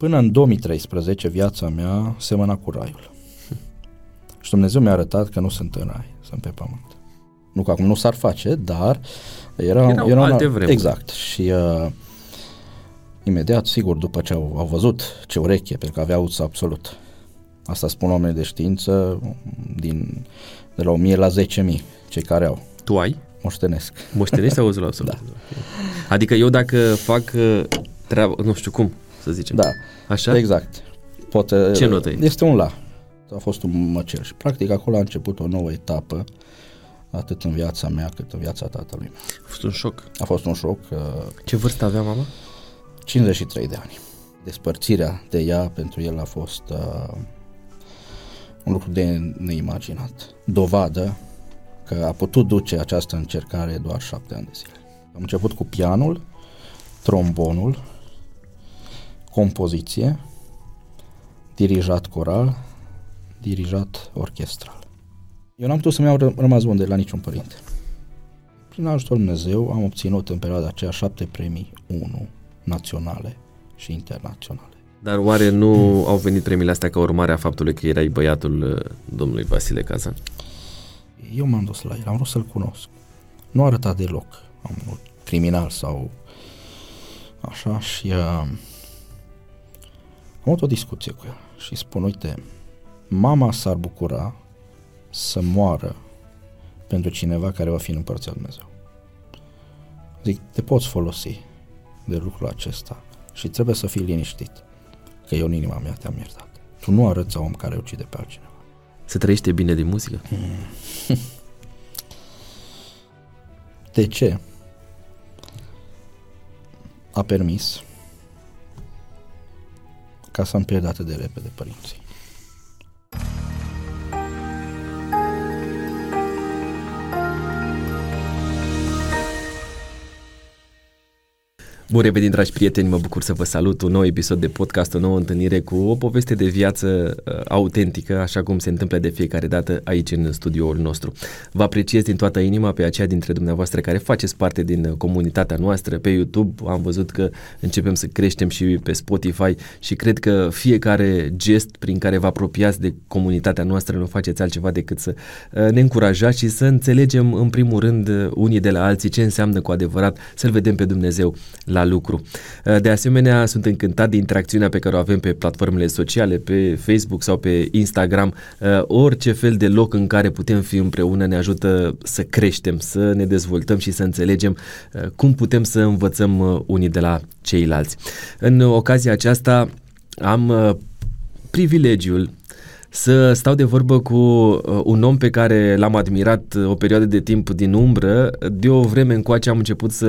Până în 2013, viața mea semăna cu raiul. Și Dumnezeu mi-a arătat că nu sunt în rai, sunt pe pământ. Nu că acum nu s-ar face, dar era, Erau era alte una, vremuri. Exact. Și uh, imediat, sigur, după ce au, au văzut ce ureche, pentru că aveau absolut. Asta spun oamenii de știință din, de la 1000 la 10.000, cei care au. Tu ai? Moștenesc. Moștenești sau auzul absolut? Da. Adică eu dacă fac uh, treabă, nu știu cum să zicem. Da, Așa? exact. Poate, Ce notă e? Este un la. A fost un măcel și practic acolo a început o nouă etapă atât în viața mea cât în viața tatălui meu. A fost un șoc. A fost un șoc, uh, Ce vârstă avea mama? 53 de ani. Despărțirea de ea pentru el a fost uh, un lucru de neimaginat. Dovadă că a putut duce această încercare doar șapte ani de zile. Am început cu pianul, trombonul, compoziție, dirijat coral, dirijat orchestral. Eu n-am putut să-mi iau ră- rămas bun de la niciun părinte. Prin ajutorul Dumnezeu am obținut în perioada aceea șapte premii 1 naționale și internaționale. Dar oare nu au venit premiile astea ca urmare a faptului că erai băiatul uh, domnului Vasile Cazan? Eu m-am dus la el, am vrut să-l cunosc. Nu arăta deloc am un criminal sau așa și uh, am avut o discuție cu el și spun, uite, mama s-ar bucura să moară pentru cineva care va fi în împărția Lui Dumnezeu. Zic, te poți folosi de lucrul acesta și trebuie să fii liniștit că eu în inima mea te-am iertat. Tu nu arăți om care ucide pe altcineva. Se trăiește bine din muzică? De ce? A permis ca să-mi pierd atât de repede părinții. Bun revenit, dragi prieteni, mă bucur să vă salut un nou episod de podcast, o nouă întâlnire cu o poveste de viață uh, autentică, așa cum se întâmplă de fiecare dată aici în studioul nostru. Vă apreciez din toată inima pe aceia dintre dumneavoastră care faceți parte din uh, comunitatea noastră pe YouTube. Am văzut că începem să creștem și pe Spotify și cred că fiecare gest prin care vă apropiați de comunitatea noastră nu faceți altceva decât să uh, ne încurajați și să înțelegem în primul rând uh, unii de la alții ce înseamnă cu adevărat să-L vedem pe Dumnezeu la lucru. Uh, De asemenea, sunt încântat de interacțiunea pe care o avem pe platformele sociale, pe Facebook sau pe Instagram. Uh, Orice fel de loc în care putem fi împreună ne ajută să creștem, să ne dezvoltăm și să înțelegem uh, cum putem să învățăm uh, unii de la ceilalți. În ocazia aceasta am uh, privilegiul să stau de vorbă cu uh, un om pe care l-am admirat uh, o perioadă de timp din umbră. De o vreme încoace am început să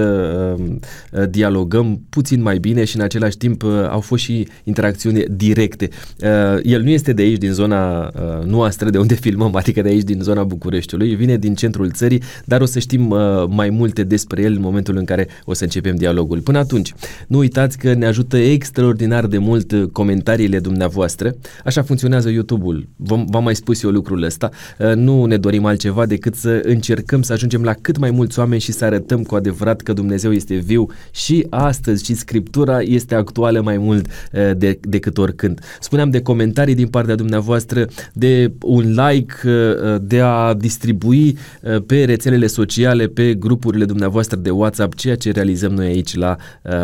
uh, uh, dialogăm puțin mai bine și în același timp uh, au fost și interacțiuni directe. Uh, el nu este de aici, din zona uh, noastră, de unde filmăm, adică de aici, din zona Bucureștiului. Vine din centrul țării, dar o să știm uh, mai multe despre el în momentul în care o să începem dialogul. Până atunci, nu uitați că ne ajută extraordinar de mult uh, comentariile dumneavoastră. Așa funcționează YouTube-ul. V-am, v-am mai spus eu lucrul ăsta. Uh, Nu ne dorim altceva decât să încercăm să ajungem la cât mai mulți oameni și să arătăm cu adevărat că Dumnezeu este viu și astăzi și Scriptura este actuală mai mult uh, de, decât oricând. Spuneam de comentarii din partea dumneavoastră, de un like, uh, de a distribui uh, pe rețelele sociale, pe grupurile dumneavoastră de WhatsApp, ceea ce realizăm noi aici la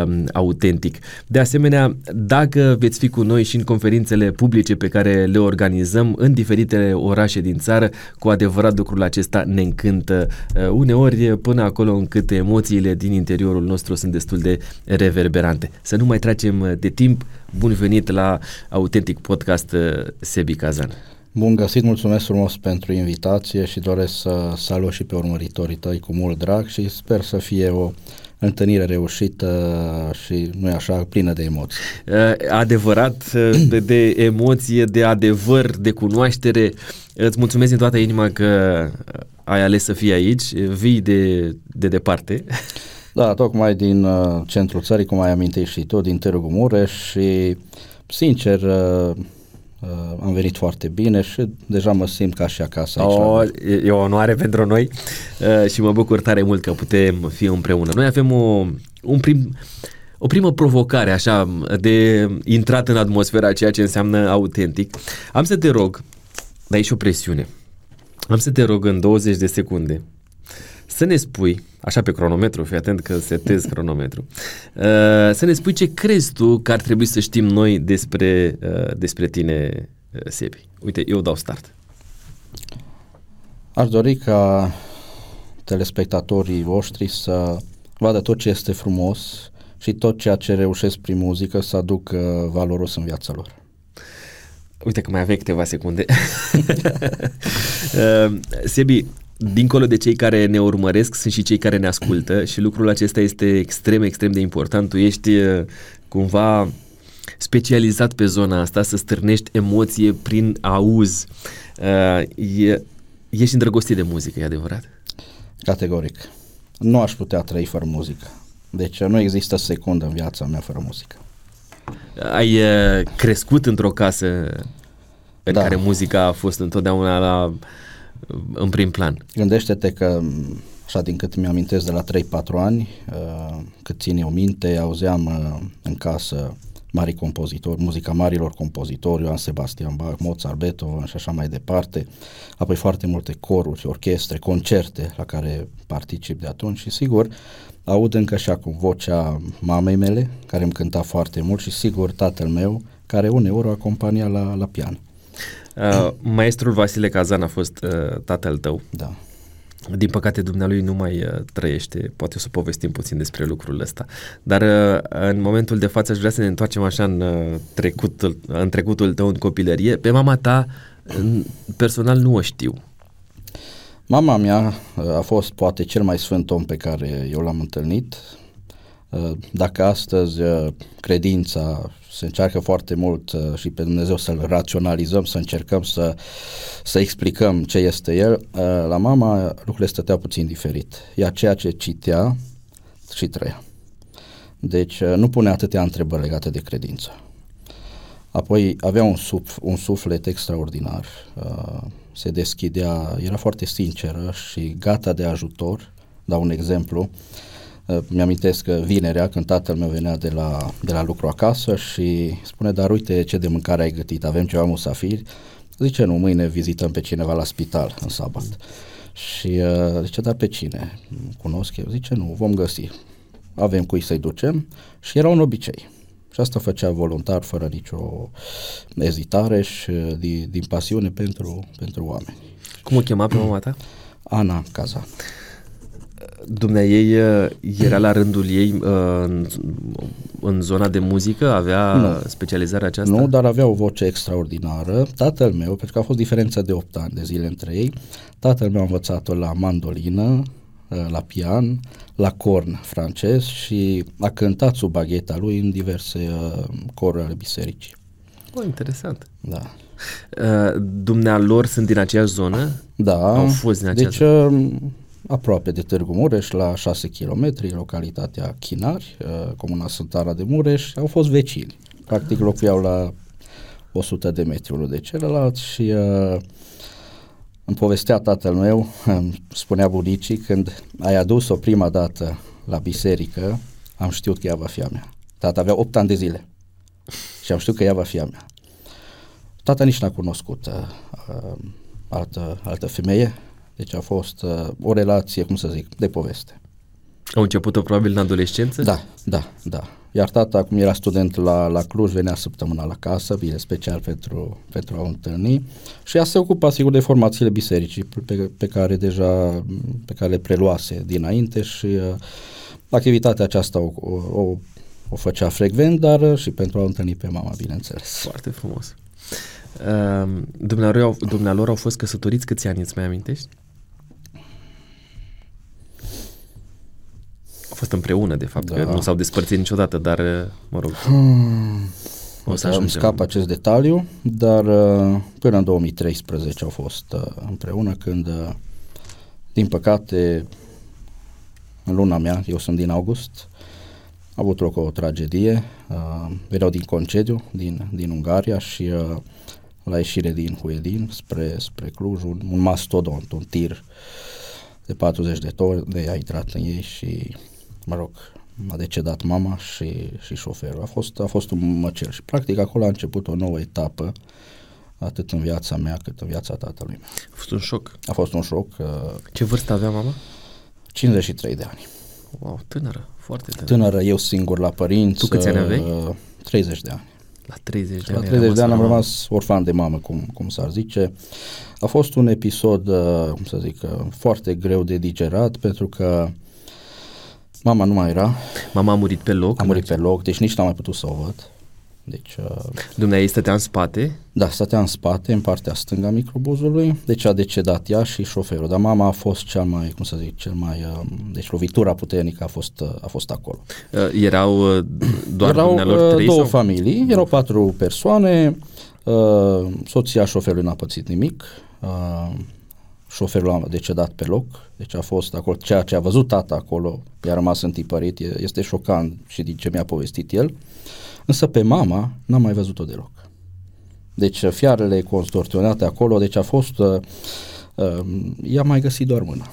um, Autentic. De asemenea, dacă veți fi cu noi și în conferințele publice pe care le organizăm în diferitele orașe din țară, cu adevărat lucrul acesta ne încântă uh, uneori până acolo încât emoțiile din interiorul nostru sunt destul de reverberante. Să nu mai tragem de timp, bun venit la Autentic Podcast uh, Sebi Kazan. Bun găsit, mulțumesc frumos pentru invitație și doresc să salut și pe urmăritorii tăi cu mult drag și sper să fie o întâlnire reușită și nu e așa, plină de emoții. Uh, adevărat, uh, de, de emoție, de adevăr, de cunoaștere. Îți mulțumesc din toată inima că ai ales să fii aici, vii de, de departe. Da, tocmai din uh, centrul țării, cum ai amintit și tu, din Târgu Mureș și, sincer, uh, uh, am venit foarte bine și deja mă simt ca și acasă aici. la O, noi. e, e o onoare pentru noi uh, și mă bucur tare mult că putem fi împreună. Noi avem o, un prim, o primă provocare așa de intrat în atmosfera ceea ce înseamnă autentic. Am să te rog, dar e și o presiune. Am să te rog în 20 de secunde să ne spui, așa pe cronometru, fii atent că setez cronometru, uh, să ne spui ce crezi tu că ar trebui să știm noi despre, uh, despre tine, uh, Sebi. Uite, eu dau start. Aș dori ca telespectatorii voștri să vadă tot ce este frumos și tot ceea ce reușesc prin muzică să aducă valoros în viața lor. Uite că mai aveai câteva secunde. uh, Sebi, dincolo de cei care ne urmăresc, sunt și cei care ne ascultă și lucrul acesta este extrem, extrem de important. Tu ești uh, cumva specializat pe zona asta, să stârnești emoție prin auz. Uh, e, ești îndrăgostit de muzică, e adevărat? Categoric. Nu aș putea trăi fără muzică. Deci nu există secundă în viața mea fără muzică. Ai uh, crescut într-o casă în da. care muzica a fost întotdeauna la, în prim plan. Gândește-te că, așa din cât mi-amintesc de la 3-4 ani, uh, cât țin eu minte, auzeam uh, în casă mari compozitori, muzica marilor compozitori, Ioan Sebastian Bach, Mozart, Beethoven și așa mai departe, apoi foarte multe coruri, orchestre, concerte la care particip de atunci și sigur aud încă și acum vocea mamei mele, care îmi cânta foarte mult și sigur tatăl meu, care uneori o acompania la, la pian. Uh, maestrul Vasile Cazan a fost uh, tatăl tău. Da. Din păcate, dumnealui nu mai uh, trăiește, poate o să povestim puțin despre lucrul ăsta. Dar uh, în momentul de față aș vrea să ne întoarcem așa în, uh, trecut, în trecutul tău, în copilărie. Pe mama ta, personal, nu o știu. Mama mea uh, a fost poate cel mai sfânt om pe care eu l-am întâlnit. Uh, dacă astăzi uh, credința se încearcă foarte mult și pe Dumnezeu să-L raționalizăm, să încercăm să, să explicăm ce este El, la mama lucrurile stăteau puțin diferit. Ea ceea ce citea și trăia. Deci nu pune atâtea întrebări legate de credință. Apoi avea un, suf, un suflet extraordinar, uh, se deschidea, era foarte sinceră și gata de ajutor. Dau un exemplu, uh, mi-amintesc că vinerea, când tatăl meu venea de la, de la lucru acasă și spune, dar uite ce de mâncare ai gătit, avem ceva musafiri, zice, nu, mâine vizităm pe cineva la spital în sabat. Și uh, zice, dar pe cine? Cunosc eu? Zice, nu, vom găsi. Avem cui să-i ducem și era un obicei și asta făcea voluntar, fără nicio ezitare și din, din pasiune pentru, pentru oameni. Cum o chema pe mama ta? Ana Cazan. Dumnea ei uh, era la rândul ei uh, în, în zona de muzică? Avea nu. specializarea aceasta? Nu, dar avea o voce extraordinară. Tatăl meu, pentru că a fost diferența de 8 ani de zile între ei, tatăl meu a învățat-o la mandolină, uh, la pian, la corn francez și a cântat sub bagheta lui în diverse uh, coruri ale bisericii. Oh, interesant. Da. Uh, dumnealor sunt din aceeași zonă? Da. Au fost din aceeași deci, zonă? Uh, aproape de Târgu Mureș, la 6 km, localitatea Chinari, uh, comuna Sântara de Mureș, au fost vecini. Practic locuiau la 100 de metri unul de celălalt și uh, îmi povestea tatăl meu, îmi spunea bunicii, când ai adus-o prima dată la biserică, am știut că ea va fi a mea. Tata avea 8 ani de zile și am știut că ea va fi a mea. Tata nici n-a cunoscut uh, uh, altă, altă femeie, deci a fost uh, o relație, cum să zic, de poveste. Au început-o probabil în adolescență? Da, da, da. Iar tata, cum era student la, la Cluj, venea săptămâna la casă, bine, special pentru, pentru a întâlni și ea se ocupa, sigur, de formațiile bisericii pe, pe care deja, pe care le preluase dinainte și uh, activitatea aceasta o, o, o făcea frecvent, dar și pentru a întâlni pe mama, bineînțeles. Foarte frumos. Uh, dumnealor, au, dumnealor au fost căsătoriți câți ani, îți mai amintești? Fost împreună, de fapt, da. că nu s-au despărțit niciodată, dar, mă rog, hmm. o să ajungem. scap acest detaliu, dar uh, până în 2013 au fost uh, împreună, când, uh, din păcate, în luna mea, eu sunt din august, a avut loc o tragedie, veneau din concediu, din, din Ungaria și la ieșire din Huedin spre, spre Cluj, un, un mastodont, un tir de 40 de toni de a intrat în ei și mă rog, a decedat mama și, și șoferul. A fost, a fost un măcel și practic acolo a început o nouă etapă atât în viața mea cât în viața tatălui meu. A fost un șoc. A fost un șoc. Uh, Ce vârstă avea mama? 53 de ani. Wow, tânără, foarte tânără. Tânără, eu singur la părinți. Tu câți ani aveai? uh, 30 de ani. La 30 de La ani. 30 de ani am la- rămas orfan de mamă, cum, cum s-ar zice. A fost un episod, uh, cum să zic, uh, foarte greu de digerat, pentru că mama nu mai era, Mama a murit pe loc. a murit pe loc, deci nici n-am mai putut să o văd. Deci, uh, Dumnezeu stătea în spate. da, stătea în spate, în partea stângă a microbuzului, deci a decedat ea și șoferul. Dar mama a fost cel mai, cum să zic, cel mai, uh, deci lovitura puternică a fost, uh, a fost acolo. Uh, Erau uh, doar erau dumnealor uh, trei două sau? familii, erau patru persoane, uh, soția șoferului n-a pățit nimic, uh, șoferul a decedat pe loc, deci a fost acolo, ceea ce a văzut tata acolo, i-a rămas întipărit, e- este șocant și din ce mi-a povestit el, însă pe mama n-am mai văzut-o deloc. Deci uh, fiarele constorsionate acolo, deci a fost, uh, uh, i-a mai găsit doar mâna,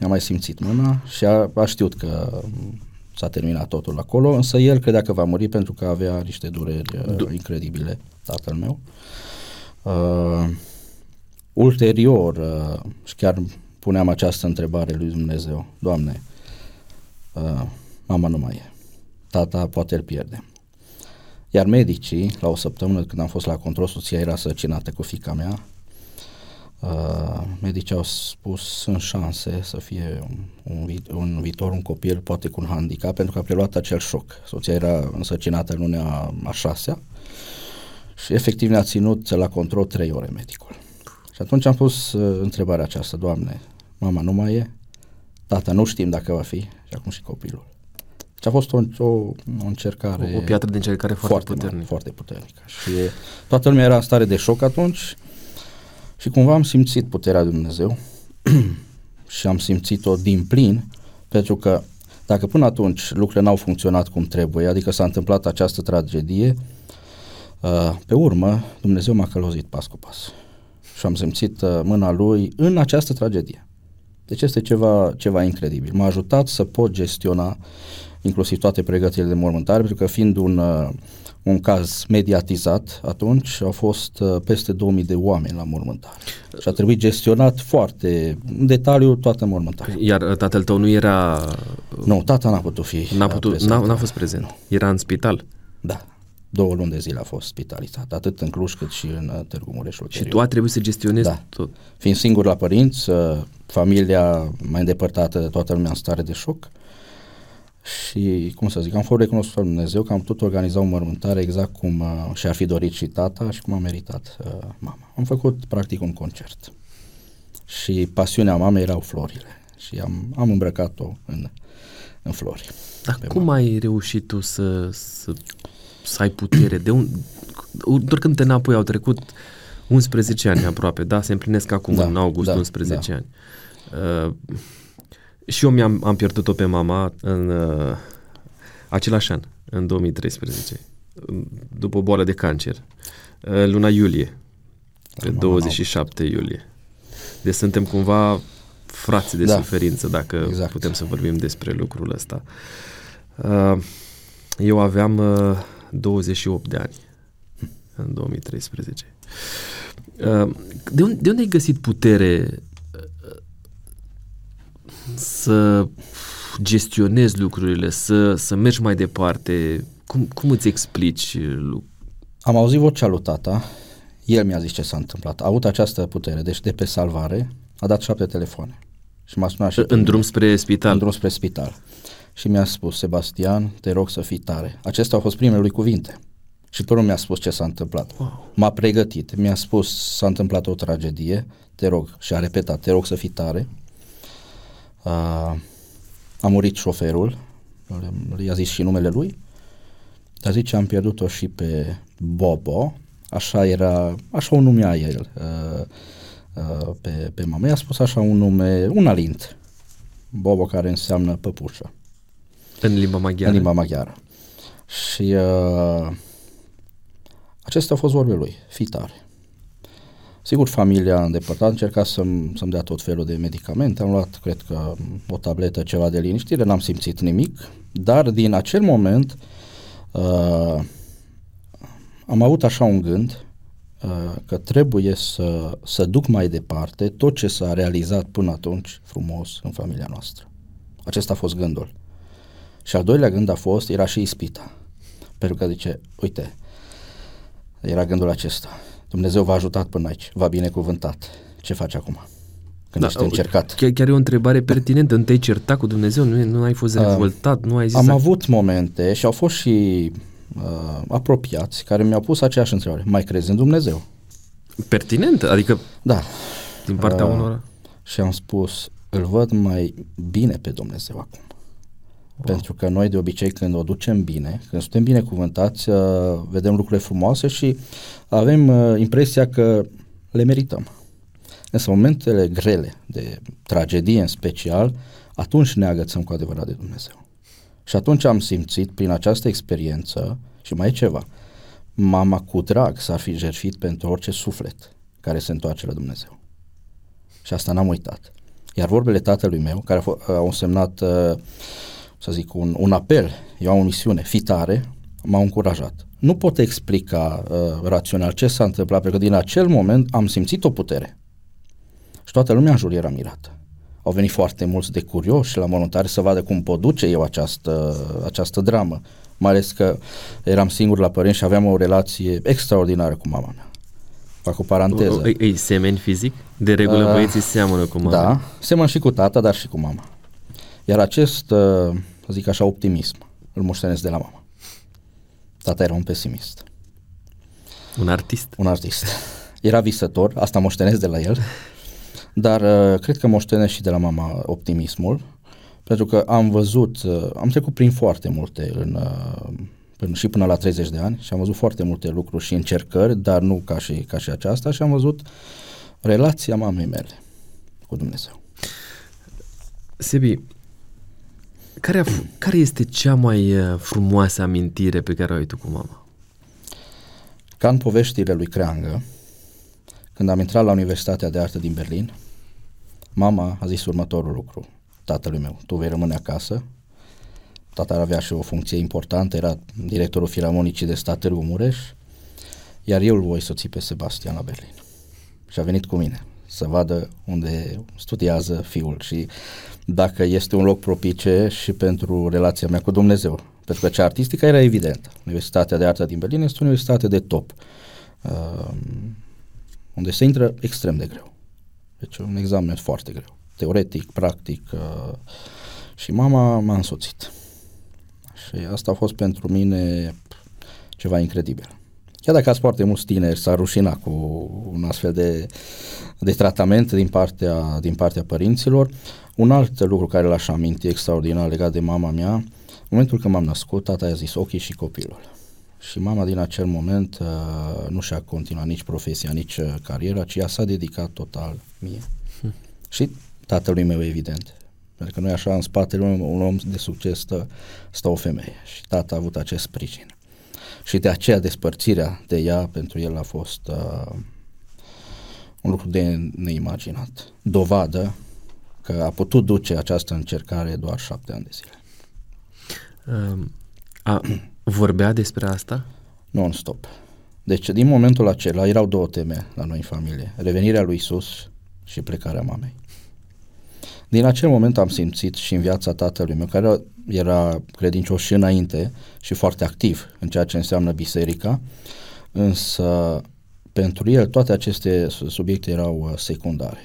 i-a mai simțit mâna și a, a știut că um, s-a terminat totul acolo, însă el credea că va muri pentru că avea niște dureri uh, incredibile, tatăl meu. Uh, ulterior, uh, și chiar puneam această întrebare lui Dumnezeu, Doamne, uh, mama nu mai e, tata poate îl pierde. Iar medicii, la o săptămână când am fost la control, soția era săcinată cu fica mea, Uh, medicii au spus sunt șanse să fie un, un, vi- un viitor, un copil, poate cu un handicap, pentru că a preluat acel șoc. Soția era însăcinată în lunea a, a șasea și efectiv ne-a ținut la control trei ore medicul. Și atunci am pus uh, întrebarea aceasta, Doamne, mama nu mai e, tata nu știm dacă va fi și acum și copilul. Și a fost o, o, o încercare O, o piatră de încercare foarte, foarte puternică. mare, foarte puternică. Și toată lumea era în stare de șoc atunci și cumva am simțit puterea lui Dumnezeu și am simțit-o din plin pentru că dacă până atunci lucrurile n-au funcționat cum trebuie, adică s-a întâmplat această tragedie, uh, pe urmă Dumnezeu m-a călăuzit pas cu pas și am simțit uh, mâna Lui în această tragedie. Deci este ceva, ceva incredibil. M-a ajutat să pot gestiona inclusiv toate pregătirile de mormântare, pentru că fiind un, uh, un caz mediatizat, atunci au fost uh, peste 2000 de oameni la mormântare. Și a trebuit gestionat foarte în detaliu toată mormântarea. Iar uh, tatăl tău nu era... Nu, tata n-a putut fi N-a, uh, putut, prezent. n-a, n-a fost prezent. Era în spital. Da. Două luni de zile a fost spitalizat, atât în Cluj cât și în uh, Târgu Mureș. Și ulterior. tu a trebuit să gestionezi Da. tot. Fiind singur la părinți, uh, familia mai îndepărtată de toată lumea în stare de șoc și, cum să zic, am fost recunoscut lui Dumnezeu că am putut organiza o mormântare exact cum uh, și-ar fi dorit și tata și cum a meritat uh, mama. Am făcut practic un concert și pasiunea mamei erau florile și am, am îmbrăcat-o în, în flori. Dar Pe cum ai reușit tu să, să, să ai putere? De un, doar când te înapoi au trecut 11 ani aproape, da? Se împlinesc acum Da, în august da, 11 da. ani. Uh, și eu mi-am am pierdut-o pe mama în uh, același an, în 2013, după o boală de cancer, în luna iulie, pe Mama 27 iulie. Deci suntem cumva frați de Da. suferință, dacă Exact. putem să vorbim despre lucrul ăsta. Uh, Eu aveam uh, 28 de ani în 2013. Uh, De unde, de unde ai găsit putere uh, să gestionezi lucrurile, să, să mergi mai departe? Cum, cum îți explici lu- Am auzit vocea lui tata, el mi-a zis ce s-a întâmplat. A avut această putere, deci de pe salvare a dat șapte telefoane. Și m-a sunat și pe în mine. drum spre spital? în drum spre spital. Și mi-a spus, Sebastian, te rog să fii tare. Acestea au fost primele lui cuvinte. Și pe urmă mi-a spus ce s-a întâmplat. Wow. M-a pregătit, mi-a spus s-a întâmplat o tragedie, te rog, și a repetat, te rog să fii tare. Uh, a murit șoferul, i-a zis și numele lui, dar zice am pierdut-o și pe Bobo, așa era, așa o numea el uh, uh, pe, pe mama. I-a spus așa un nume, un alint, Bobo care înseamnă păpușă În limba maghiară? în limba maghiară. Și uh, acestea au fost vorbe lui, fii tare. Sigur, familia îndepărtată încerca să-mi, să-mi dea tot felul de medicamente. Am luat, cred că, o tabletă, ceva de liniștire, n-am simțit nimic, dar din acel moment uh, am avut așa un gând uh, că trebuie să, să duc mai departe tot ce s-a realizat până atunci frumos în familia noastră. Acesta a fost gândul. Și al doilea gând a fost, era și ispita. Pentru că zice, uite, era gândul acesta. Dumnezeu v-a ajutat până aici, v-a binecuvântat. Ce faci acum? Când da, ești încercat. Chiar, chiar e o întrebare pertinentă. Nu te-ai certat cu Dumnezeu? Nu, nu ai fost revoltat? Uh, nu ai zis am avut momente și au fost și uh, apropiați care mi-au pus aceeași întrebare. Mai crezi în Dumnezeu? Pertinentă? Adică da. din partea uh, unora? Și am spus, îl văd mai bine pe Dumnezeu acum. Wow. Pentru că noi de obicei când o ducem bine, când suntem binecuvântați, uh, vedem lucrurile frumoase și avem uh, impresia că le merităm. Însă momentele grele, de tragedie în special, atunci ne agățăm cu adevărat de Dumnezeu. Și atunci am simțit prin această experiență și mai e ceva, mama cu drag s-ar fi jertfit pentru orice suflet care se întoarce la Dumnezeu. Și asta n-am uitat. Iar vorbele tatălui meu, care au însemnat, uh, să zic, un, un apel, eu am o misiune, fitare, m-au încurajat. Nu pot explica uh, rațional ce s-a întâmplat, pentru că din acel moment am simțit o putere. Și toată lumea în jur era mirată. Au venit foarte mulți de curioși la mormântare să vadă cum pot duce eu această, această dramă. Mai ales că eram singur la părinți și aveam o relație extraordinară cu mama mea. Fac o paranteză. Îi, îi semeni fizic? De regulă uh, băieții seamănă cu mama. Da, semăn și cu tata, dar și cu mama. Iar acest, uh, să zic așa, optimism îl moștenesc de la mama. Tata era un pesimist. Un artist. Un artist. Era visător, asta moștenesc de la el, dar uh, cred că moștenesc și de la mama optimismul, pentru că am văzut, uh, am trecut prin foarte multe în, uh, până, și până la 30 de ani și am văzut foarte multe lucruri și încercări, dar nu ca și, ca și aceasta și am văzut relația mamei mele cu Dumnezeu. Sebi, care, a, care este cea mai uh, frumoasă amintire pe care o ai tu cu mama? Ca în poveștile lui Creangă, când am intrat la Universitatea de Artă din Berlin, mama a zis următorul lucru tatălui meu, tu vei rămâne acasă, tata avea și o funcție importantă, era directorul filarmonicii de stat Târgu Mureș, iar eu îl voi soți pe Sebastian la Berlin. Și a venit cu mine să vadă unde studiază fiul și dacă este un loc propice și pentru relația mea cu Dumnezeu. Pentru că cea artistică era evident. Universitatea de Artă din Berlin este o universitate de top, uh, unde se intră extrem de greu. Deci un examen foarte greu, teoretic, practic. Uh, și mama m-a însoțit. Și asta a fost pentru mine ceva incredibil. Chiar dacă ați foarte mulți tineri s-ar rușina cu un astfel de, de tratament din partea, din partea părinților, un alt lucru care l-aș aminti extraordinar legat de mama mea, în momentul când m-am născut, tata i-a zis ochii și copilul. Și mama din acel moment uh, nu și-a continuat nici profesia, nici uh, cariera, ci ea s-a dedicat total mie. Hm. Și tatălui meu, evident. Pentru că nu e așa, în spatele un, un om de succes stă, stă o femeie. Și tata a avut acest sprijin. Și de aceea despărțirea de ea pentru el a fost uh, un lucru de neimaginat. Dovadă că a putut duce această încercare doar șapte ani de zile. Um, a, vorbea despre asta? Non-stop. Deci, din momentul acela, erau două teme la noi în familie. Revenirea lui Isus și plecarea mamei. Din acel moment am simțit și în viața tatălui meu, care era credincios și înainte și foarte activ în ceea ce înseamnă biserica, însă pentru el toate aceste subiecte erau uh, secundare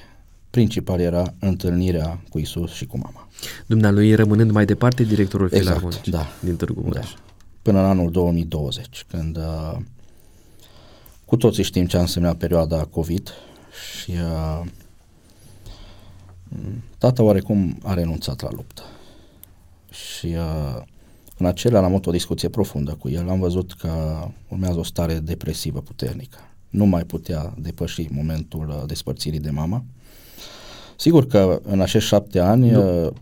principal era întâlnirea cu Isus și cu mama. Dumnealui rămânând mai departe directorul exact, filarmonic da, din Târgu Mureș. Da. Până în anul 2020, când uh, cu toții știm ce a însemnat perioada COVID și uh, tata oarecum a renunțat la luptă. Și uh, în acelea am avut o discuție profundă cu el, am văzut că urmează o stare depresivă puternică. Nu mai putea depăși momentul uh, despărțirii de mama Sigur că în acești șapte ani nu. Uh,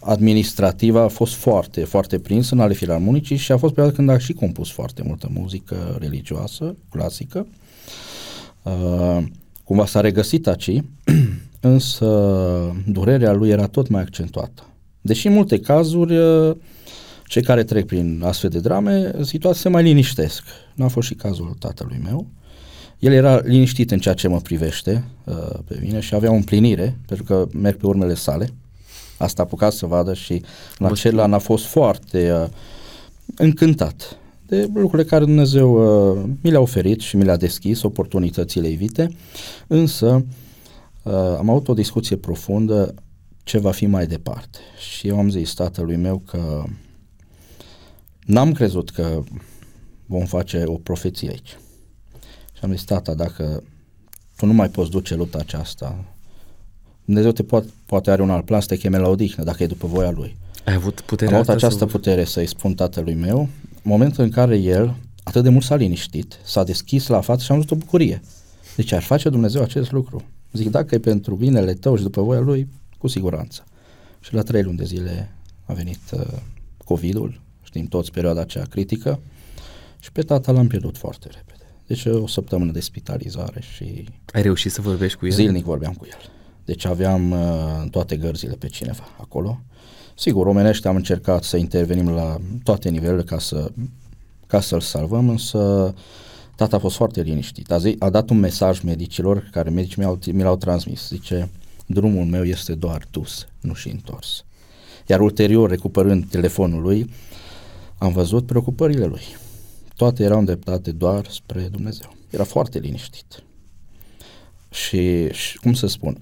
administrativ a fost foarte, foarte prins în ale filarmonicii și a fost perioada când a și compus foarte multă muzică religioasă, clasică. Uh, cumva s-a regăsit aici, însă durerea lui era tot mai accentuată. Deși în multe cazuri uh, cei care trec prin astfel de drame, situația se mai liniștesc. Nu a fost și cazul tatălui meu. El era liniștit în ceea ce mă privește uh, pe mine și avea o împlinire, pentru că merg pe urmele sale. Asta a apucat să vadă și la acel an a fost foarte uh, încântat de lucrurile care Dumnezeu uh, mi le-a oferit și mi le-a deschis, oportunitățile evite, însă uh, am avut o discuție profundă ce va fi mai departe. Și eu am zis tatălui meu că n-am crezut că vom face o profeție aici. Și am zis, tata, dacă tu nu mai poți duce lupta aceasta, Dumnezeu te poate, poate are un alt plan să te cheme la odihnă, dacă e după voia Lui. Ai avut puterea Am avut asta această să... putere să-i spun tatălui meu, momentul în care el atât de mult s-a liniștit, s-a deschis la față și am văzut o bucurie. Deci ar face Dumnezeu acest lucru. Zic, dacă e pentru binele tău și după voia Lui, cu siguranță. Și la trei luni de zile a venit uh, COVID-ul, știm toți perioada aceea critică, și pe tata l-am pierdut foarte repede. Deci o săptămână de spitalizare și... Ai reușit să vorbești cu el? Zilnic vorbeam cu el. Deci aveam uh, toate gărzile pe cineva acolo. Sigur, omenește am încercat să intervenim la toate nivelurile ca, să, ca să-l salvăm, însă tata a fost foarte liniștit. A, zi, a dat un mesaj medicilor care medicii mi-au, mi l-au transmis. Zice, drumul meu este doar dus, nu și întors. Iar ulterior, recuperând telefonul lui, am văzut preocupările lui. Toate erau îndreptate doar spre Dumnezeu. Era foarte liniștit. Și, și cum să spun,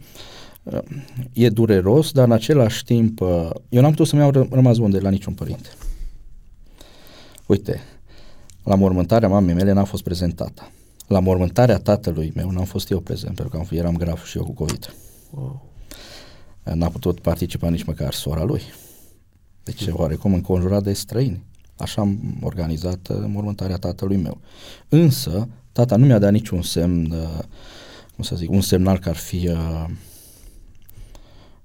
e dureros, dar în același timp, eu n-am putut să-mi iau rămas bun de la niciun părinte. Uite, la mormântarea mamei mele n-a fost prezentată. La mormântarea tatălui meu n-am fost eu prezent, pentru că eram grav și eu cu COVID. Wow. N-a putut participa nici măcar sora lui. Deci, mm. oarecum înconjurat de străini. Așa am organizat uh, mormântarea tatălui meu. Însă, tata nu mi-a dat niciun semn, uh, cum să zic, un semnal că ar fi uh,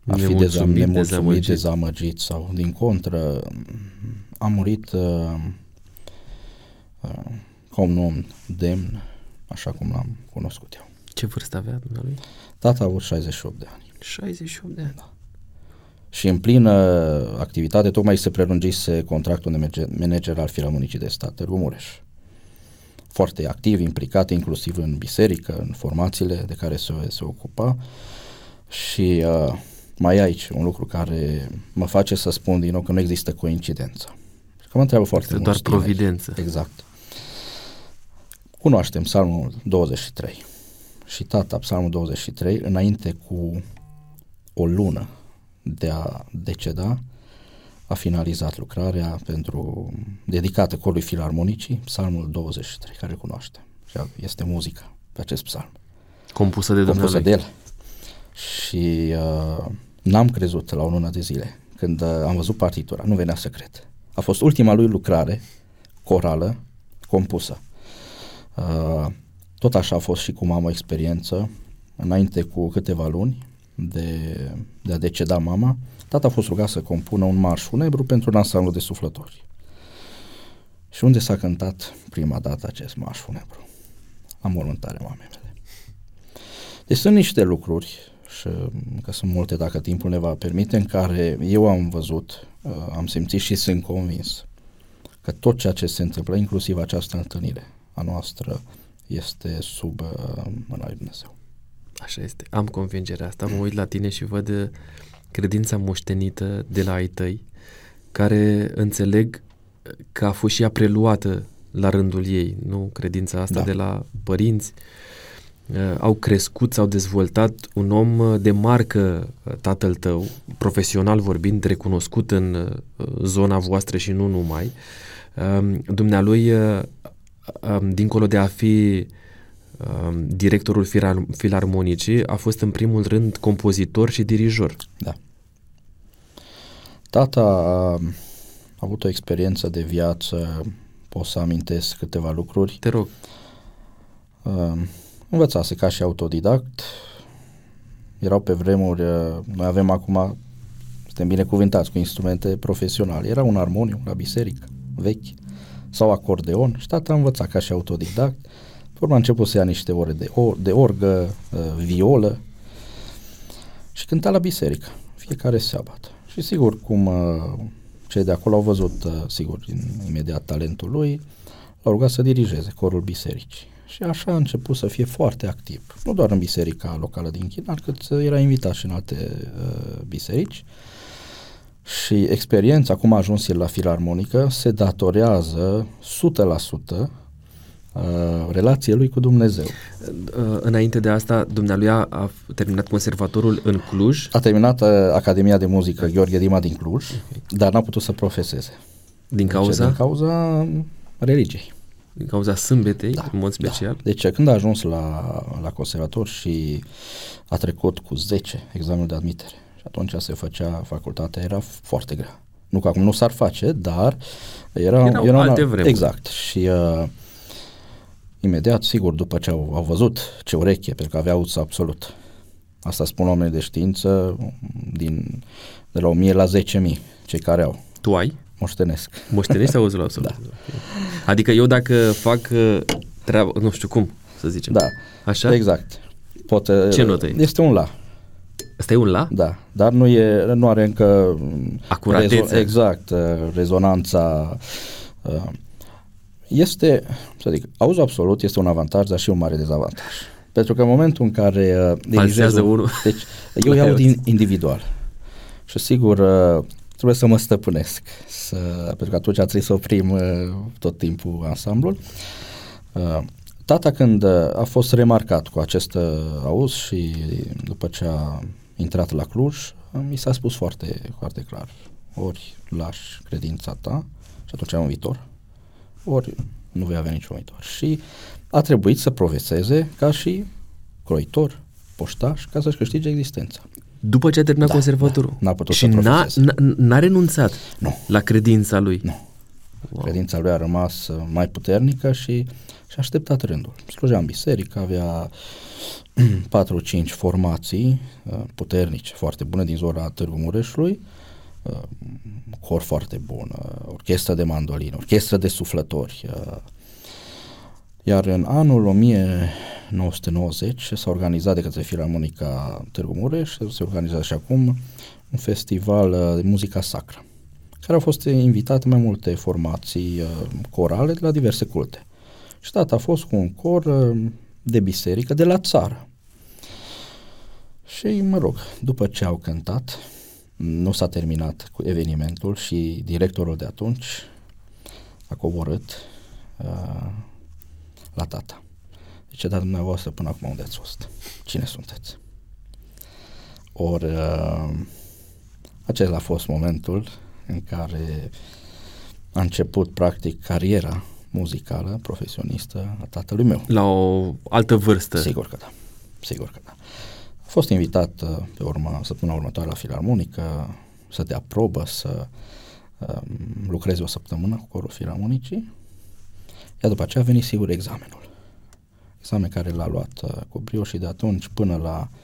ar fi dezam, nemulțumit, dezamăgit. dezamăgit sau din contră a murit uh, uh, ca un om demn, așa cum l-am cunoscut eu. Ce vârstă avea dumnealui? Tata a avut 68 de ani. 68 de ani? Da. Și în plină activitate, tocmai se prelungise contractul de manager al Filarmonicii de Stat, Târgu Mureș. Foarte activ, implicat inclusiv în biserică, în formațiile de care se, se ocupa și uh, mai e aici un lucru care mă face să spun din nou că nu există coincidență. Că mă întreabă foarte mult. doar providență. Exact. Cunoaștem psalmul 23 și tata psalmul 23 înainte cu o lună de a deceda a finalizat lucrarea pentru dedicată corului filarmonicii, psalmul 23, care cunoaște. Și este muzică pe acest psalm. Compusă de Compusă de el. Și uh, N-am crezut la o lună de zile când uh, am văzut partitura, nu venea să cred. A fost ultima lui lucrare corală compusă. Uh, tot așa a fost și cu mama experiență, înainte cu câteva luni de, de a deceda mama, tata a fost rugat să compună un marș funebru pentru un ansamblu de suflători. Și unde s-a cântat prima dată acest marș funebru? La mormântarea mamei mele. Deci sunt niște lucruri și că sunt multe dacă timpul ne va permite, în care eu am văzut, uh, am simțit și sunt convins că tot ceea ce se întâmplă, inclusiv această întâlnire a noastră, este sub uh, mâna lui Dumnezeu. Așa este. Am convingerea asta. Mă uit la tine și văd uh, credința moștenită de la ai tăi, care înțeleg că a fost și ea preluată la rândul ei, nu? Credința asta da. de la părinți, uh, Uh, au crescut, s-au dezvoltat un om uh, de marcă, uh, tatăl tău, profesional vorbind, recunoscut în zona voastră și nu numai. Um, dumnealui, um, dincolo de a fi um, directorul filarmonicii, a fost în primul rând compozitor și dirijor. Da. Tata a avut o experiență de viață, pot să amintesc câteva lucruri. Te rog. Uh, învățase ca și autodidact, erau pe vremuri, uh, noi avem acum, suntem binecuvântați cu instrumente profesionale, era un armoniu la biserică, vechi, sau acordeon și tata a învățat ca și autodidact, Pe urmă a început să ia niște ore de, or, de orgă, uh, violă și cânta la biserică, fiecare sabat. Și sigur, cum uh, cei de acolo au văzut, uh, sigur, imediat talentul lui, l-au rugat să dirigeze corul bisericii. Și așa a început să fie foarte activ, nu doar în biserica locală din China, cât era invitat și în alte uh, biserici. Și experiența, cum a ajuns el la filarmonică, se datorează 100% Uh, relație lui cu Dumnezeu. Uh, înainte de asta, dumnealui a, a terminat conservatorul în Cluj? A terminat uh, Academia de Muzică Gheorghe Dima din Cluj, okay. dar n-a putut să profeseze. Din cauza? Din cauza religiei. Din cauza sâmbetei, da, în mod special? Da. Deci când a ajuns la, la conservator și a trecut cu 10 examenul de admitere și atunci se făcea facultatea, era foarte grea. Nu că acum nu s-ar face, dar era, Erau era alte una, vremuri. Exact. Și uh, imediat, sigur, după ce au, au văzut ce ureche, pentru că avea auz absolut. Asta spun oamenii de știință din, de la 1000 la 10.000, cei care au. Tu ai? Moștenesc. Moștenești auzul absolut. da. Adică eu dacă fac uh, treabă, nu știu cum să zicem. Da. Așa? Exact. Pot, Ce notă e? Este un la. Asta e un la? Da, dar nu, e, nu are încă Acuratețe. Rezo- exact, uh, rezonanța uh, este, să zic, auzul absolut este un avantaj, dar și un mare dezavantaj. Pentru că în momentul în care uh, dirigează unul. Deci eu iau din individual. Și sigur uh, trebuie să mă stăpânesc, să, pentru că atunci trebuie să oprim uh, tot timpul ansamblul. Uh, tata când uh, a fost remarcat cu acest uh, auz și după ce a intrat la Cluj, mi s-a spus foarte, foarte clar, ori lași credința ta și atunci ai un viitor, ori nu vei avea niciun viitor. Și a trebuit să profeseze ca și croitor, poștaș, ca să-și câștige existența. După ce a terminat da, conservatorul? Da, n-a putut și să n-a, n-a, n-a renunțat nu. la credința lui? Nu. Wow. Credința lui a rămas uh, mai puternică și și-a așteptat rândul. Slujea în biserică, avea 4-5 formații uh, puternice, foarte bune din zona Târgu Mureșului, uh, cor foarte bun, uh, orchestră de mandolină, orchestră de suflători. Uh, iar în anul 1990 s-a organizat de către Filarmonica Târgu Mureș, se organizează și acum un festival uh, de muzica sacră, care au fost invitate mai multe formații corale de la diverse culte. Și tata a fost cu un cor de biserică de la țară. Și, mă rog, după ce au cântat, nu s-a terminat cu evenimentul și directorul de atunci a coborât uh, la tata. Zice, dar dumneavoastră până acum unde ați fost? Cine sunteți? Ori uh, acela a fost momentul în care a început practic cariera muzicală, profesionistă a tatălui meu. La o altă vârstă? Sigur că da. Sigur că da. A fost invitat uh, pe urma, săptămâna următoare la Filarmonică să dea probă, să um, lucreze o săptămână cu corul Filarmonicii. Iar după aceea a venit sigur examenul. Examen care l-a luat uh, cu brioș și de atunci până la uh,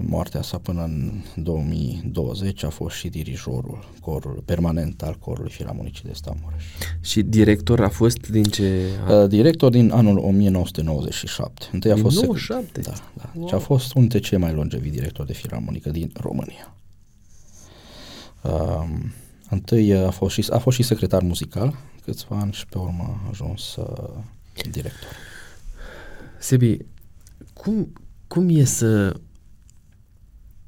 moartea sa până în 2020 a fost și dirijorul corul, permanent al corului Filarmonicii de Stamureș. Și director a fost din ce? Uh, director din anul 1997. Întâi a din fost 97? Da, da. Wow. Deci a fost unul dintre cei mai longevi directori de filarmonică din România. Uh, întâi a fost, și, a fost și secretar muzical câțiva ani și pe urmă a ajuns uh, director. Sebi, cum, cum e să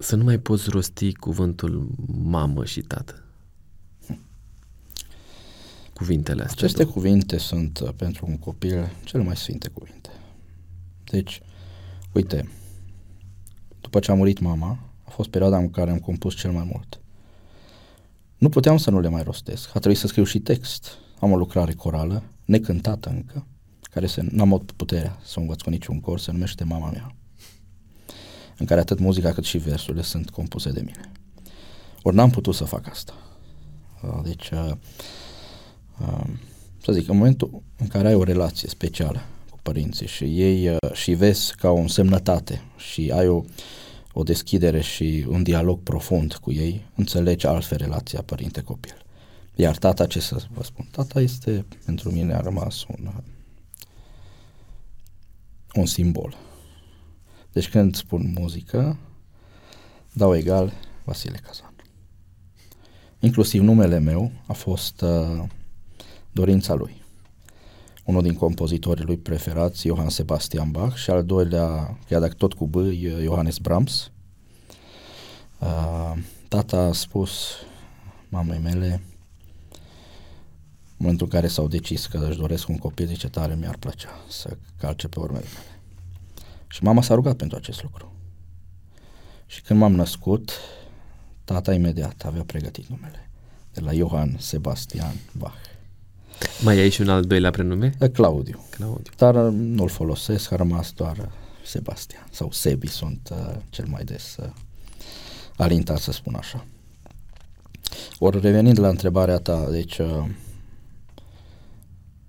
să nu mai poți rosti cuvântul mamă și tată? Cuvintele astea. Aceste două. cuvinte sunt uh, pentru un copil cele mai sfinte cuvinte. Deci, uite, după ce a murit mama, a fost perioada în care am compus cel mai mult. Nu puteam să nu le mai rostesc. A trebuit să scriu și text. Am o lucrare corală, necântată încă, care se, n-am avut puterea să o învăț cu niciun cor, se numește Mama mea, în care atât muzica cât și versurile sunt compuse de mine. Ori n-am putut să fac asta. Uh, deci, uh, uh, să zic, în momentul în care ai o relație specială cu părinții și ei și vezi ca o însemnătate și ai o, o deschidere și un dialog profund cu ei, înțelegi altfel relația părinte-copil. Iar tata, ce să vă spun, tata este, pentru mine a rămas un, un simbol. Deci când spun muzică, dau egal Vasile Cazan. Inclusiv numele meu a fost uh, dorința lui. Unul din compozitorii lui preferați, Johann Sebastian Bach, și al doilea, chiar dacă tot cu B, Johannes Brahms. Uh, tata a spus mamei mele, în momentul în care s-au decis că își doresc un copil, zice, tare mi-ar plăcea să calce pe urmele mele. Și mama s-a rugat pentru acest lucru. Și când m-am născut, tata imediat avea pregătit numele. De la Johann Sebastian Bach. Mai ai și un al doilea prenume? Claudiu. Claudiu. Dar nu-l folosesc, a rămas doar Sebastian sau Sebi sunt uh, cel mai des uh, alintat să spun așa. Ori revenind la întrebarea ta, deci uh,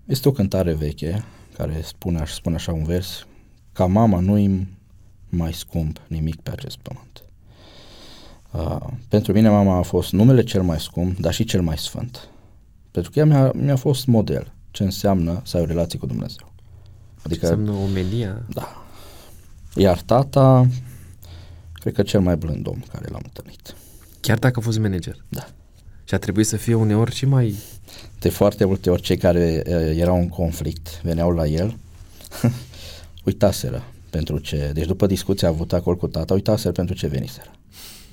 este o cântare veche care spune, aș spune așa un vers, ca mama nu-i mai scump nimic pe acest pământ. Uh, pentru mine mama a fost numele cel mai scump, dar și cel mai sfânt. Pentru că ea mi-a, mi-a fost model ce înseamnă să ai o relație cu Dumnezeu. Adică, ce înseamnă omenia? Da. Iar tata, cred că cel mai blând om care l-am întâlnit. Chiar dacă a fost manager? Da. Și a trebuit să fie uneori și mai... De foarte multe ori cei care uh, erau în conflict veneau la el, uitaseră pentru ce, deci după discuția avut acolo cu tata, uitaseră pentru ce veniseră.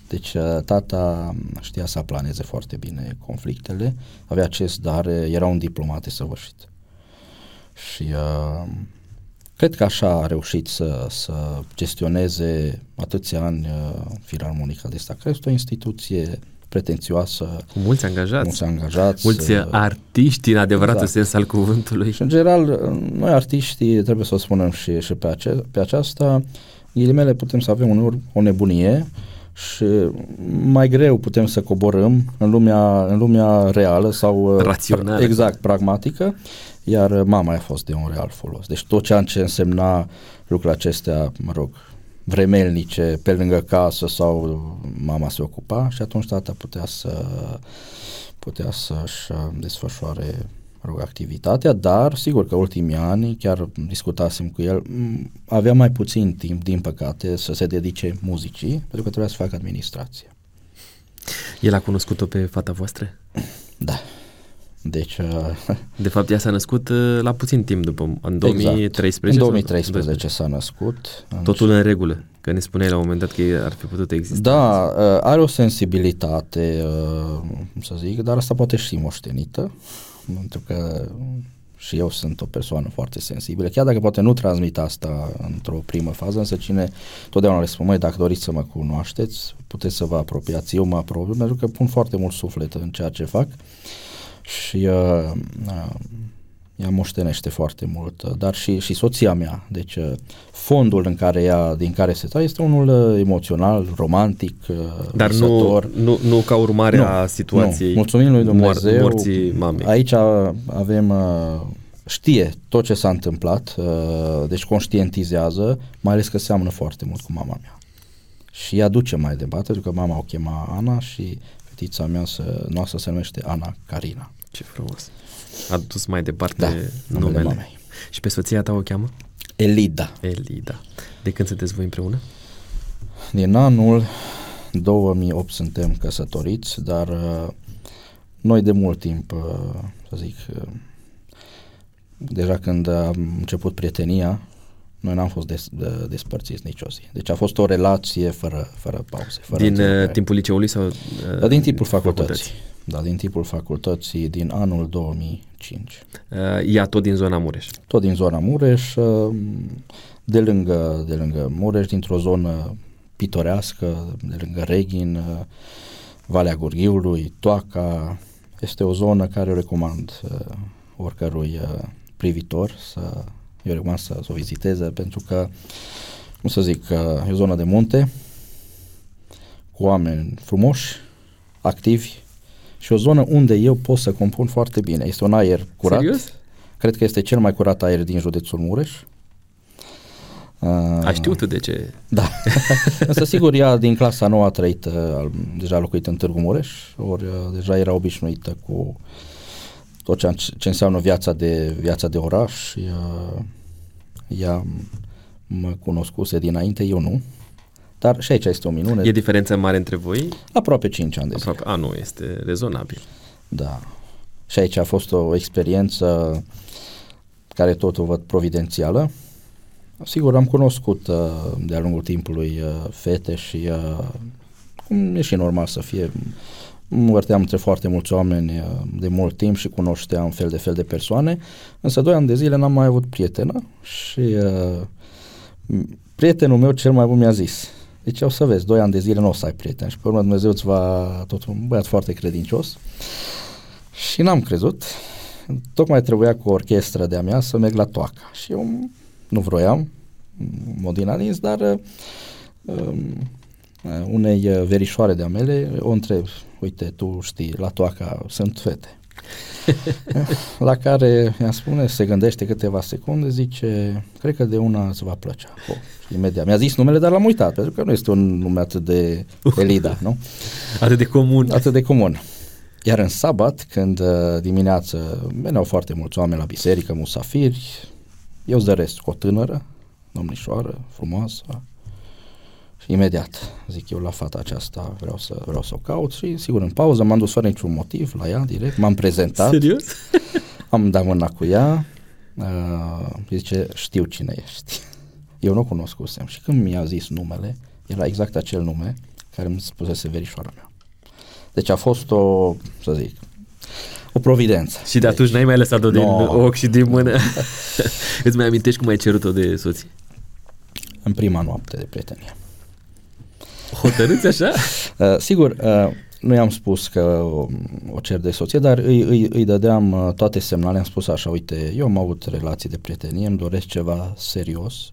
Deci uh, tata știa să planeze foarte bine conflictele, avea acest dar, era un diplomat săvârșit. Și uh, cred că așa a reușit să, să gestioneze atâția ani uh, Filarmonica de asta. Cred că este o instituție pretențioasă. Cu mulți angajați. Mulți angajați. Mulți uh, artiști în adevăratul exact. sens al cuvântului. Și în general, noi artiștii, trebuie să o spunem și, și pe, ace- pe aceasta, ghilimele putem să avem uneori o nebunie și mai greu putem să coborâm în lumea, în lumea reală sau uh, rațională. Exact, pragmatică, iar mama a fost de un real folos. Deci tot ce însemna lucrurile acestea, mă rog, vremelnice pe lângă casă sau mama se ocupa și atunci tata putea să putea să-și desfășoare rog, activitatea, dar sigur că ultimii ani, chiar discutasem cu el, avea mai puțin timp, din păcate, să se dedice muzicii, pentru că trebuia să facă administrație. El a cunoscut-o pe fata voastră? Da. Deci... Uh, de fapt, ea s-a născut uh, la puțin timp după, în 2013? Exact. În 2013 s-a născut. Totul în regulă, că ne spuneai la un moment dat că ar fi putut exista. Da, uh, are o sensibilitate, să zic, dar asta poate și moștenită, pentru că și eu sunt o persoană foarte sensibilă, chiar dacă poate nu transmit asta într-o primă fază, însă cine totdeauna le spun, măi, dacă doriți să mă cunoașteți, puteți să vă apropiați, eu mă apropii, pentru că pun foarte mult suflet în ceea ce fac și uh, uh, ea moștenește foarte mult, uh, dar și, și soția mea. Deci uh, fondul în care ea, din care se taie este unul uh, emoțional, romantic, Dar nu, nu, nu ca urmare nu, a situației. Nu. Mulțumim lui Dumnezeu. Moar, morții mamei. Aici avem știe tot ce s-a întâmplat, deci conștientizează, mai ales că seamănă foarte mult cu mama mea. Și ea duce mai departe, pentru că mama o chema Ana și fetița mea să, noastră se numește Ana Carina. Ce frumos. A dus mai departe da, numele. numele. Mamei. Și pe soția ta o cheamă? Elida. Elida. De când sunteți voi împreună? Din anul 2008 suntem căsătoriți, dar uh, noi de mult timp, uh, să zic, uh, deja când am început prietenia, noi n-am fost des, de, despărțiți nicio zi. Deci a fost o relație fără, fără pauze. Fără din uh, timpul liceului sau? Uh, da, din timpul facultății. facultății. Da, din timpul facultății din anul 2005. Uh, ea tot din zona Mureș? Tot din zona Mureș, uh, de lângă, de lângă Mureș, dintr-o zonă pitorească, de lângă Reghin, uh, Valea Gurghiului, Toaca. Este o zonă care o recomand uh, oricărui uh, privitor să eu recomand să, să o viziteze pentru că, cum să zic, uh, e o zonă de munte cu oameni frumoși, activi și o zonă unde eu pot să compun foarte bine. Este un aer curat. Serios? Cred că este cel mai curat aer din județul Mureș. Uh, a știut de ce? Da. Însă sigur ea din clasa nouă a trăit, uh, deja a locuit în Târgu Mureș, ori uh, deja era obișnuită cu tot ce, ce înseamnă viața de, viața de oraș. Ea, ea mă cunoscuse dinainte, eu nu. Dar și aici este o minune. E diferență mare între voi? Aproape 5 ani de Aproape. A, nu, este rezonabil. Da. Și aici a fost o experiență care tot o văd providențială. Sigur, am cunoscut uh, de-a lungul timpului uh, fete și uh, cum e și normal să fie, mă vărteam între foarte mulți oameni uh, de mult timp și cunoșteam fel de fel de persoane, însă doi ani de zile n-am mai avut prietenă și uh, prietenul meu cel mai bun mi-a zis, deci o să vezi, doi ani de zile nu o să ai prieteni. Și pe urmă Dumnezeu îți va, tot un băiat foarte credincios. Și n-am crezut, tocmai trebuia cu o orchestră de-a mea să merg la toaca și eu nu vroiam, mod din dar uh, um, unei verișoare de-a mele o întreb, uite, tu știi, la toaca sunt fete. la care ea spune, se gândește câteva secunde, zice, cred că de una îți va plăcea. Oh, imediat. Mi-a zis numele, dar l-am uitat, pentru că nu este un nume atât de Elida, nu? Atât de comun. Atât de comun. Iar în sabat, când uh, dimineață veneau foarte mulți oameni la biserică, musafiri, eu zăresc cu o tânără, domnișoară, frumoasă, și imediat zic eu la fata aceasta vreau să, vreau să o caut și sigur în pauză m-am dus fără niciun motiv la ea direct, m-am prezentat. Serios? am dat mâna cu ea, uh, zice știu cine ești. Eu nu o cunoscusem și când mi-a zis numele, era exact acel nume care mi spusese verișoara mea. Deci a fost o, să zic, o providență. Și de atunci deci, n-ai mai lăsat-o din no. ochi și din mână. Îți mai amintești cum ai cerut-o de soție? În prima noapte de prietenie. Hotărâți așa? uh, sigur, uh, nu i-am spus că o, o cer de soție, dar îi, îi, îi dădeam uh, toate semnale, am spus așa, uite, eu am avut relații de prietenie, îmi doresc ceva serios,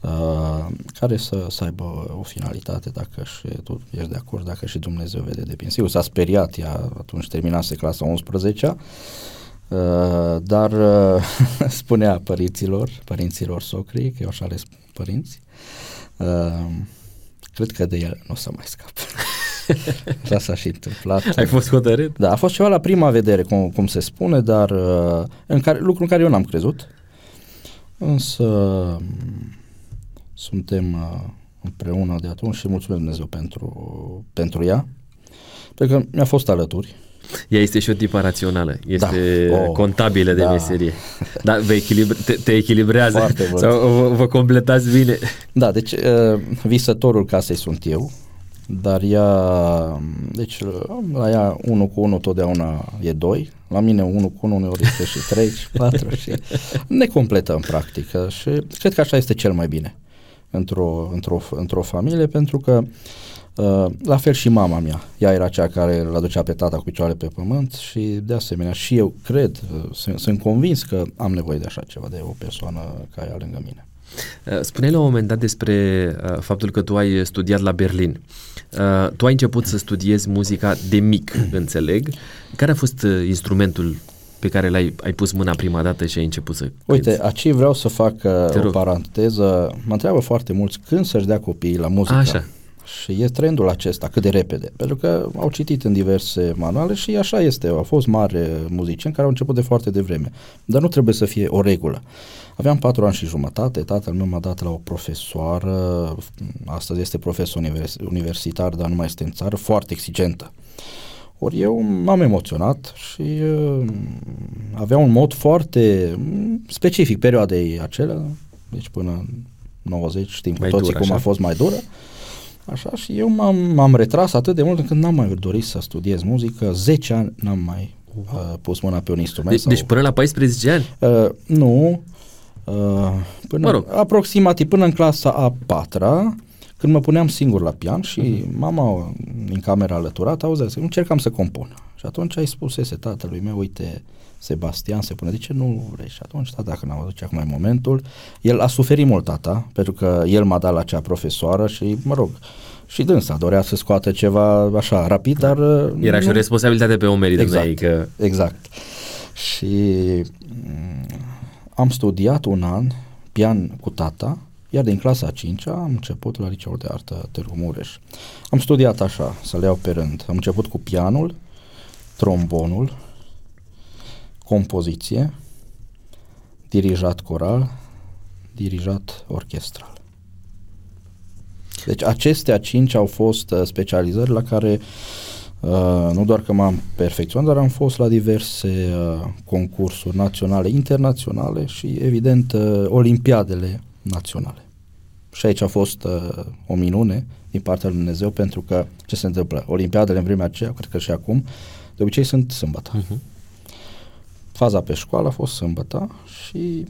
uh, care să, să aibă o finalitate, dacă și tu ești de acord, dacă și Dumnezeu vede de bine. Sigur, s-a speriat, ea atunci terminase clasa 11 Uh, dar uh, spunea părinților, părinților socrii, că eu așa le părinți, uh, cred că de el nu o să mai scap. Așa s-a și întâmplat. Ai fost hotărât? Da, a fost ceva la prima vedere, cum, cum se spune, dar uh, în care, lucru în care eu n-am crezut. Însă um, suntem uh, împreună de atunci și mulțumesc Dumnezeu pentru, pentru ea. Pentru că mi-a fost alături. Ea este și o tipă rațională, este da. oh, contabilă de da. meserie. Da, vă echilibra, te, te echilibrează Foarte sau vă, vă completați bine. Da, deci uh, visătorul casei sunt eu, dar ea, deci la ea 1 cu 1 totdeauna e 2, la mine 1 cu 1 uneori este și 3 și 4 și ne completăm practic și cred că așa este cel mai bine într-o, într-o, într-o familie pentru că Uh, la fel și mama mea. Ea era cea care îl aducea pe tata cu picioarele pe pământ și de asemenea și eu cred, uh, sunt, sunt convins că am nevoie de așa ceva, de o persoană ca ea lângă mine. Uh, spuneai la un moment dat despre uh, faptul că tu ai studiat la Berlin. Uh, tu ai început să studiezi muzica de mic, înțeleg. Care a fost uh, instrumentul pe care l-ai ai pus mâna prima dată și ai început să Uite, cânti? aici vreau să fac uh, o paranteză. Mă întreabă foarte mulți când să-și dea copiii la muzică. Așa. Și e trendul acesta, cât de repede. Pentru că au citit în diverse manuale și așa este. Au fost mari muzicieni care au început de foarte devreme. Dar nu trebuie să fie o regulă. Aveam patru ani și jumătate, tatăl meu m-a dat la o profesoară, astăzi este profesor univers- universitar, dar nu mai este în țară, foarte exigentă. Ori eu m-am emoționat și uh, avea un mod foarte specific perioadei acelea, deci până în 90, știm cu toții cum așa. a fost mai dură. Așa, și eu m-am, m-am retras atât de mult încât n-am mai dorit să studiez muzică. 10 ani n-am mai uh, pus mâna pe un instrument. De, sau... Deci până la 14 ani? Uh, nu. Uh, până, mă rog. Aproximativ până în clasa a patra, când mă puneam singur la pian și uh-huh. mama în camera alăturată auzea, încercam să compun. Și atunci ai spusese tatălui meu, uite, Sebastian se pune, de ce nu vrei? Și atunci, tata, când am văzut ce acum e momentul, el a suferit mult, tata, pentru că el m-a dat la acea profesoară și, mă rog, și dânsa dorea să scoată ceva așa rapid, dar... Era nu... și o responsabilitate pe omerii exact, ei, că... Exact. Și mm, am studiat un an pian cu tata, iar din clasa a 5 am început la liceul de artă Târgu Mureș. Am studiat așa, să le iau pe rând. Am început cu pianul, trombonul, compoziție, dirijat coral, dirijat orchestral. Deci acestea cinci au fost uh, specializări la care uh, nu doar că m-am perfecționat, dar am fost la diverse uh, concursuri naționale, internaționale și evident uh, olimpiadele naționale. Și aici a fost uh, o minune din partea lui Dumnezeu pentru că ce se întâmplă? Olimpiadele în vremea aceea, cred că și acum, de obicei sunt sâmbătă. Uh-huh. Faza pe școală a fost sâmbătă și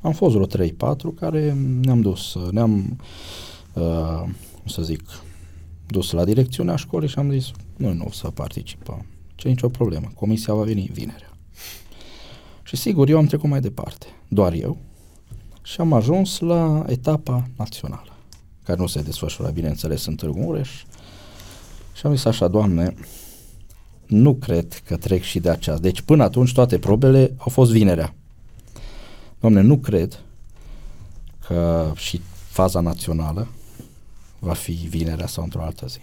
am fost vreo 3-4 care ne-am dus, ne-am, uh, să zic, dus la direcțiunea școlii și am zis, noi nu o să participăm. Ce nicio problemă, comisia va veni vinerea. Și sigur, eu am trecut mai departe, doar eu, și am ajuns la etapa națională, care nu se desfășura, bineînțeles, în Târgu Mureș. Și am zis așa, Doamne, nu cred că trec și de aceasta. Deci până atunci toate probele au fost vinerea. Doamne, nu cred că și faza națională va fi vinerea sau într-o altă zi.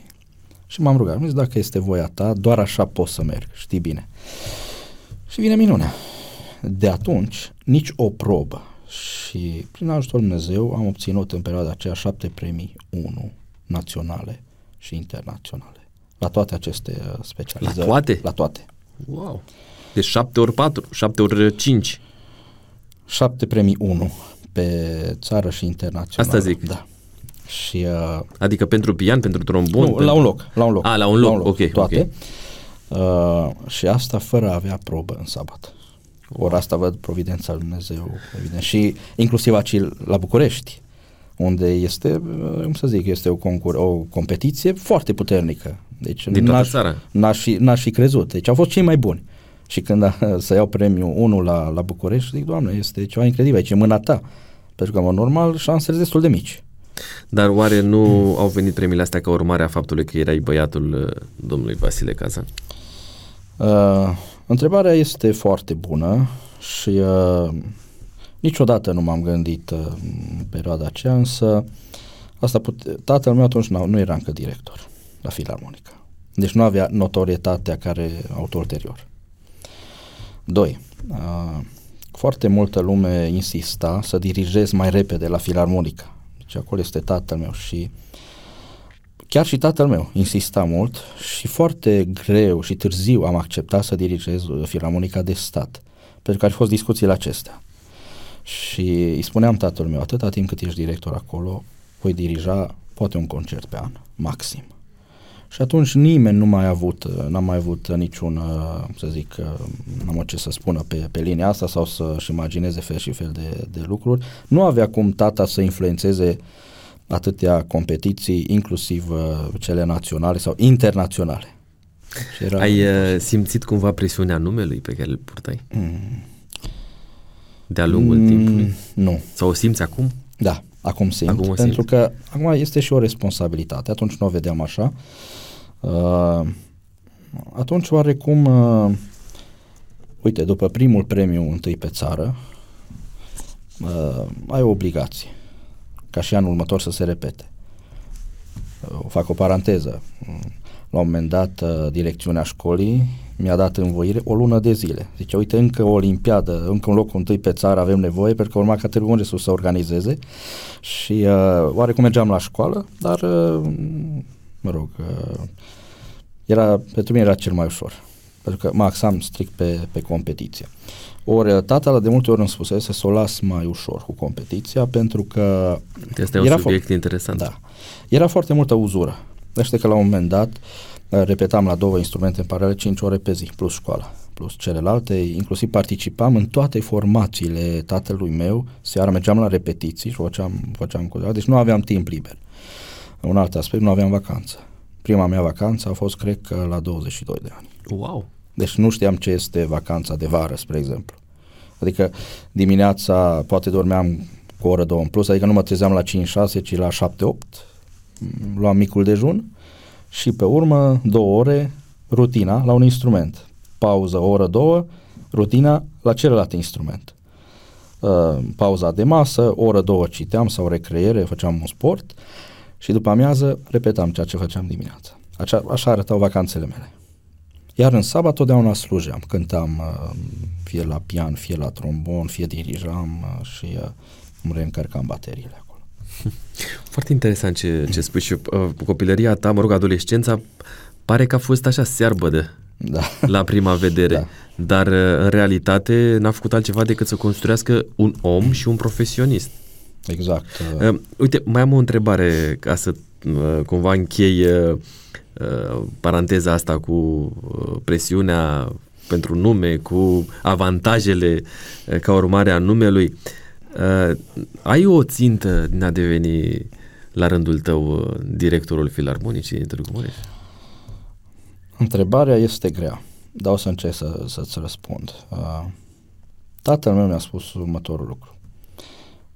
Și m-am rugat, zis, dacă este voia ta, doar așa pot să merg, știi bine. Și vine minunea. De atunci, nici o probă și prin ajutorul Dumnezeu am obținut în perioada aceea șapte premii 1 naționale și internaționale. La toate aceste uh, specializări. La toate? La toate. Wow. Deci 7 ori 4, 7 ori 5. Șapte premii 1 pe țară și internațional. Asta zic. Da. Și, uh, adică pentru pian, pentru trombon? Nu, pentru... la un loc. La un loc. A, la un loc, la un loc. ok. Toate. Okay. Uh, și asta fără a avea probă în sabat. Ori asta văd providența lui Dumnezeu, evident. Și inclusiv aici la București, unde este, cum să zic, este o, concur- o competiție foarte puternică. Deci Din n-aș, țara. N-aș, fi, n-aș fi crezut. Deci au fost cei mai buni. Și când a, să iau premiul 1 la, la București, zic, Doamne, este ceva incredibil, aici e mâna ta. Pentru că, în normal, șansele destul de mici. Dar oare nu mm. au venit premiile astea ca urmare a faptului că erai băiatul uh, domnului Vasile Cazan? Uh, întrebarea este foarte bună și uh, niciodată nu m-am gândit uh, în perioada aceea, însă asta pute- tatăl meu atunci nu, nu era încă director la Filarmonica. Deci nu avea notorietatea care a avut ulterior. Doi, uh, foarte multă lume insista să dirigez mai repede la Filarmonica. Deci acolo este tatăl meu și chiar și tatăl meu insista mult și foarte greu și târziu am acceptat să dirigez Filarmonica de stat, pentru că au fost discuțiile acestea. Și îi spuneam tatăl meu, atâta timp cât ești director acolo, voi dirija poate un concert pe an, maxim. Și atunci nimeni nu mai a avut, n-a mai avut niciun, să zic, n-am ce să spună pe, pe linia asta sau să-și imagineze fel și fel de, de lucruri. Nu avea cum tata să influențeze atâtea competiții, inclusiv uh, cele naționale sau internaționale. Și era Ai uh, simțit cumva presiunea numelui pe care îl purtai? Mm. De-a lungul mm, timpului? Nu. Sau o simți acum? Da, acum simt, acum pentru simt. că acum este și o responsabilitate. Atunci nu o vedeam așa. Uh, atunci oarecum, uh, uite, după primul premiu întâi pe țară, uh, ai o obligație ca și anul următor să se repete. Uh, fac o paranteză. La un moment dat, uh, direcțiunea școlii mi-a dat învoire o lună de zile. Zice, uite, încă o olimpiadă, încă un loc întâi pe țară avem nevoie, pentru că urma ca Târgu Mureș să organizeze și uh, oarecum mergeam la școală, dar, uh, mă rog, uh, era, pentru mine era cel mai ușor, pentru că mă axam strict pe, pe competiție. Ori uh, tata de multe ori îmi spusese să o las mai ușor cu competiția pentru că... Este un subiect fo- interesant. Da. Era foarte multă uzură. Deci că la un moment dat uh, repetam la două instrumente în paralel 5 ore pe zi, plus școala, plus celelalte, inclusiv participam în toate formațiile tatălui meu, seara mergeam la repetiții și făceam, făceam cu deci nu aveam timp liber. Un alt aspect, nu aveam vacanță. Prima mea vacanță a fost, cred că, la 22 de ani. Wow! Deci nu știam ce este vacanța de vară, spre exemplu. Adică dimineața poate dormeam cu o oră, două în plus, adică nu mă trezeam la 5-6, ci la 7-8, luam micul dejun și pe urmă două ore rutina la un instrument. Pauză o oră, două, rutina la celălalt instrument. Uh, pauza de masă, o oră, două citeam sau recreere, făceam un sport și după amiază repetam ceea ce făceam dimineața. Așa, așa arătau vacanțele mele. Iar în sabat totdeauna slujeam, cântam uh, fie la pian, fie la trombon, fie dirijam uh, și uh, îmi reîncărcam bateriile acolo. Foarte interesant ce, ce spui și uh, copilăria ta, mă rog, adolescența, pare că a fost așa searbădă Da. la prima vedere, Da. dar uh, în realitate n-a făcut altceva decât să construiască un om și un profesionist. Exact. uh, Uh, uite, mai am o întrebare ca să uh, cumva închei uh, uh, paranteza asta cu uh, presiunea pentru nume, cu avantajele uh, ca urmare a numelui. Uh, ai o țintă din a deveni la rândul tău uh, directorul filarmonicii din Târgu Mureș? Întrebarea este grea, dar o să încerc să, să-ți răspund. Uh, tatăl meu mi-a spus următorul lucru.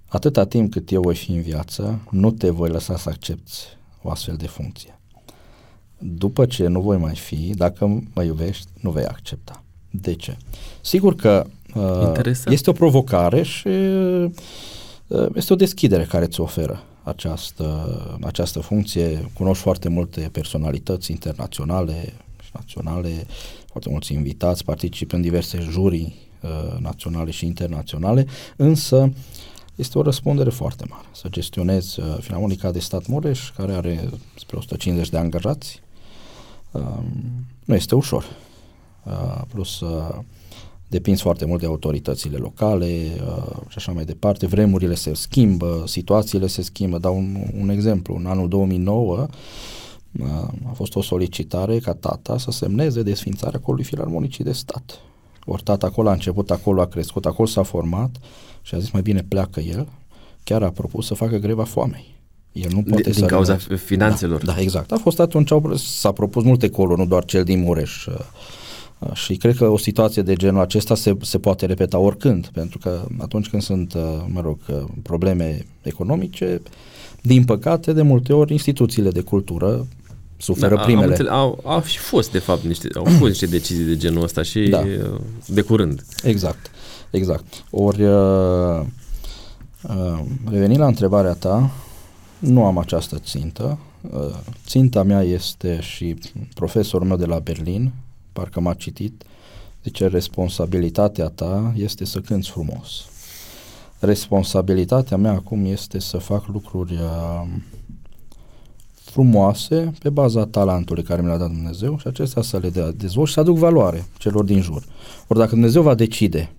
Atâta timp cât eu voi fi în viață, nu te voi lăsa să accepti o astfel de funcție. După ce nu voi mai fi, dacă mă iubești, nu vei accepta. De ce? Sigur că uh, Interesant. este o provocare și uh, este o deschidere care îți oferă această, această funcție. Cunoști foarte multe personalități internaționale și naționale, foarte mulți invitați, participă în diverse jurii uh, naționale și internaționale, însă este o răspundere foarte mare să gestionezi uh, Filarmonica de Stat Mureș, care are spre 150 de angajați. Uh, nu este ușor. Uh, plus uh, depinzi foarte mult de autoritățile locale uh, și așa mai departe. Vremurile se schimbă, situațiile se schimbă. Dau un, un exemplu. În anul 2009 uh, a fost o solicitare ca tata să semneze desfințarea colului filarmonicii de stat. Ori tata acolo a început, acolo a crescut, acolo s-a format și a zis mai bine pleacă el. Chiar a propus să facă greva foamei. El nu poate din să cauza renunțe. finanțelor. Da, da, exact. A fost atunci, au- s-a propus multe coluri, nu doar cel din Mureș. Uh, uh, Și cred că o situație de genul acesta se, se poate repeta oricând, pentru că atunci când sunt, uh, mă rog, uh, probleme economice, din păcate, de multe ori, instituțiile de cultură suferă Da, Am primele. înțeles, au, au și fost, de fapt, niște, au fost niște decizii de genul ăsta și Da. uh, de curând. Exact, exact. Ori, uh, uh, revenind la întrebarea ta, nu am această țintă. Uh, ținta mea este și profesorul meu de la Berlin, parcă m-a citit, zice responsabilitatea ta este să cânți frumos. Responsabilitatea mea acum este să fac lucruri uh, frumoase pe baza talentului care mi l-a dat Dumnezeu și acestea să le dea dezvolt și să aduc valoare celor din jur. Ori dacă Dumnezeu va decide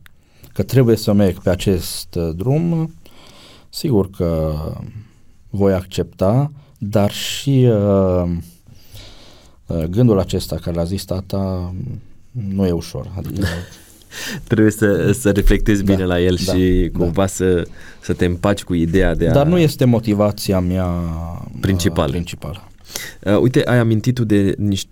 că trebuie să merg pe acest uh, drum, sigur că voi accepta, dar și uh, uh, gândul acesta care l-a zis tata nu e ușor. Adică, Trebuie să, să reflectezi Da, bine la el da, și da. cumva să, să te împaci cu ideea de a... dar nu este motivația mea Principală. Uh, principală. Uh, uite, ai amintit tu de, niș-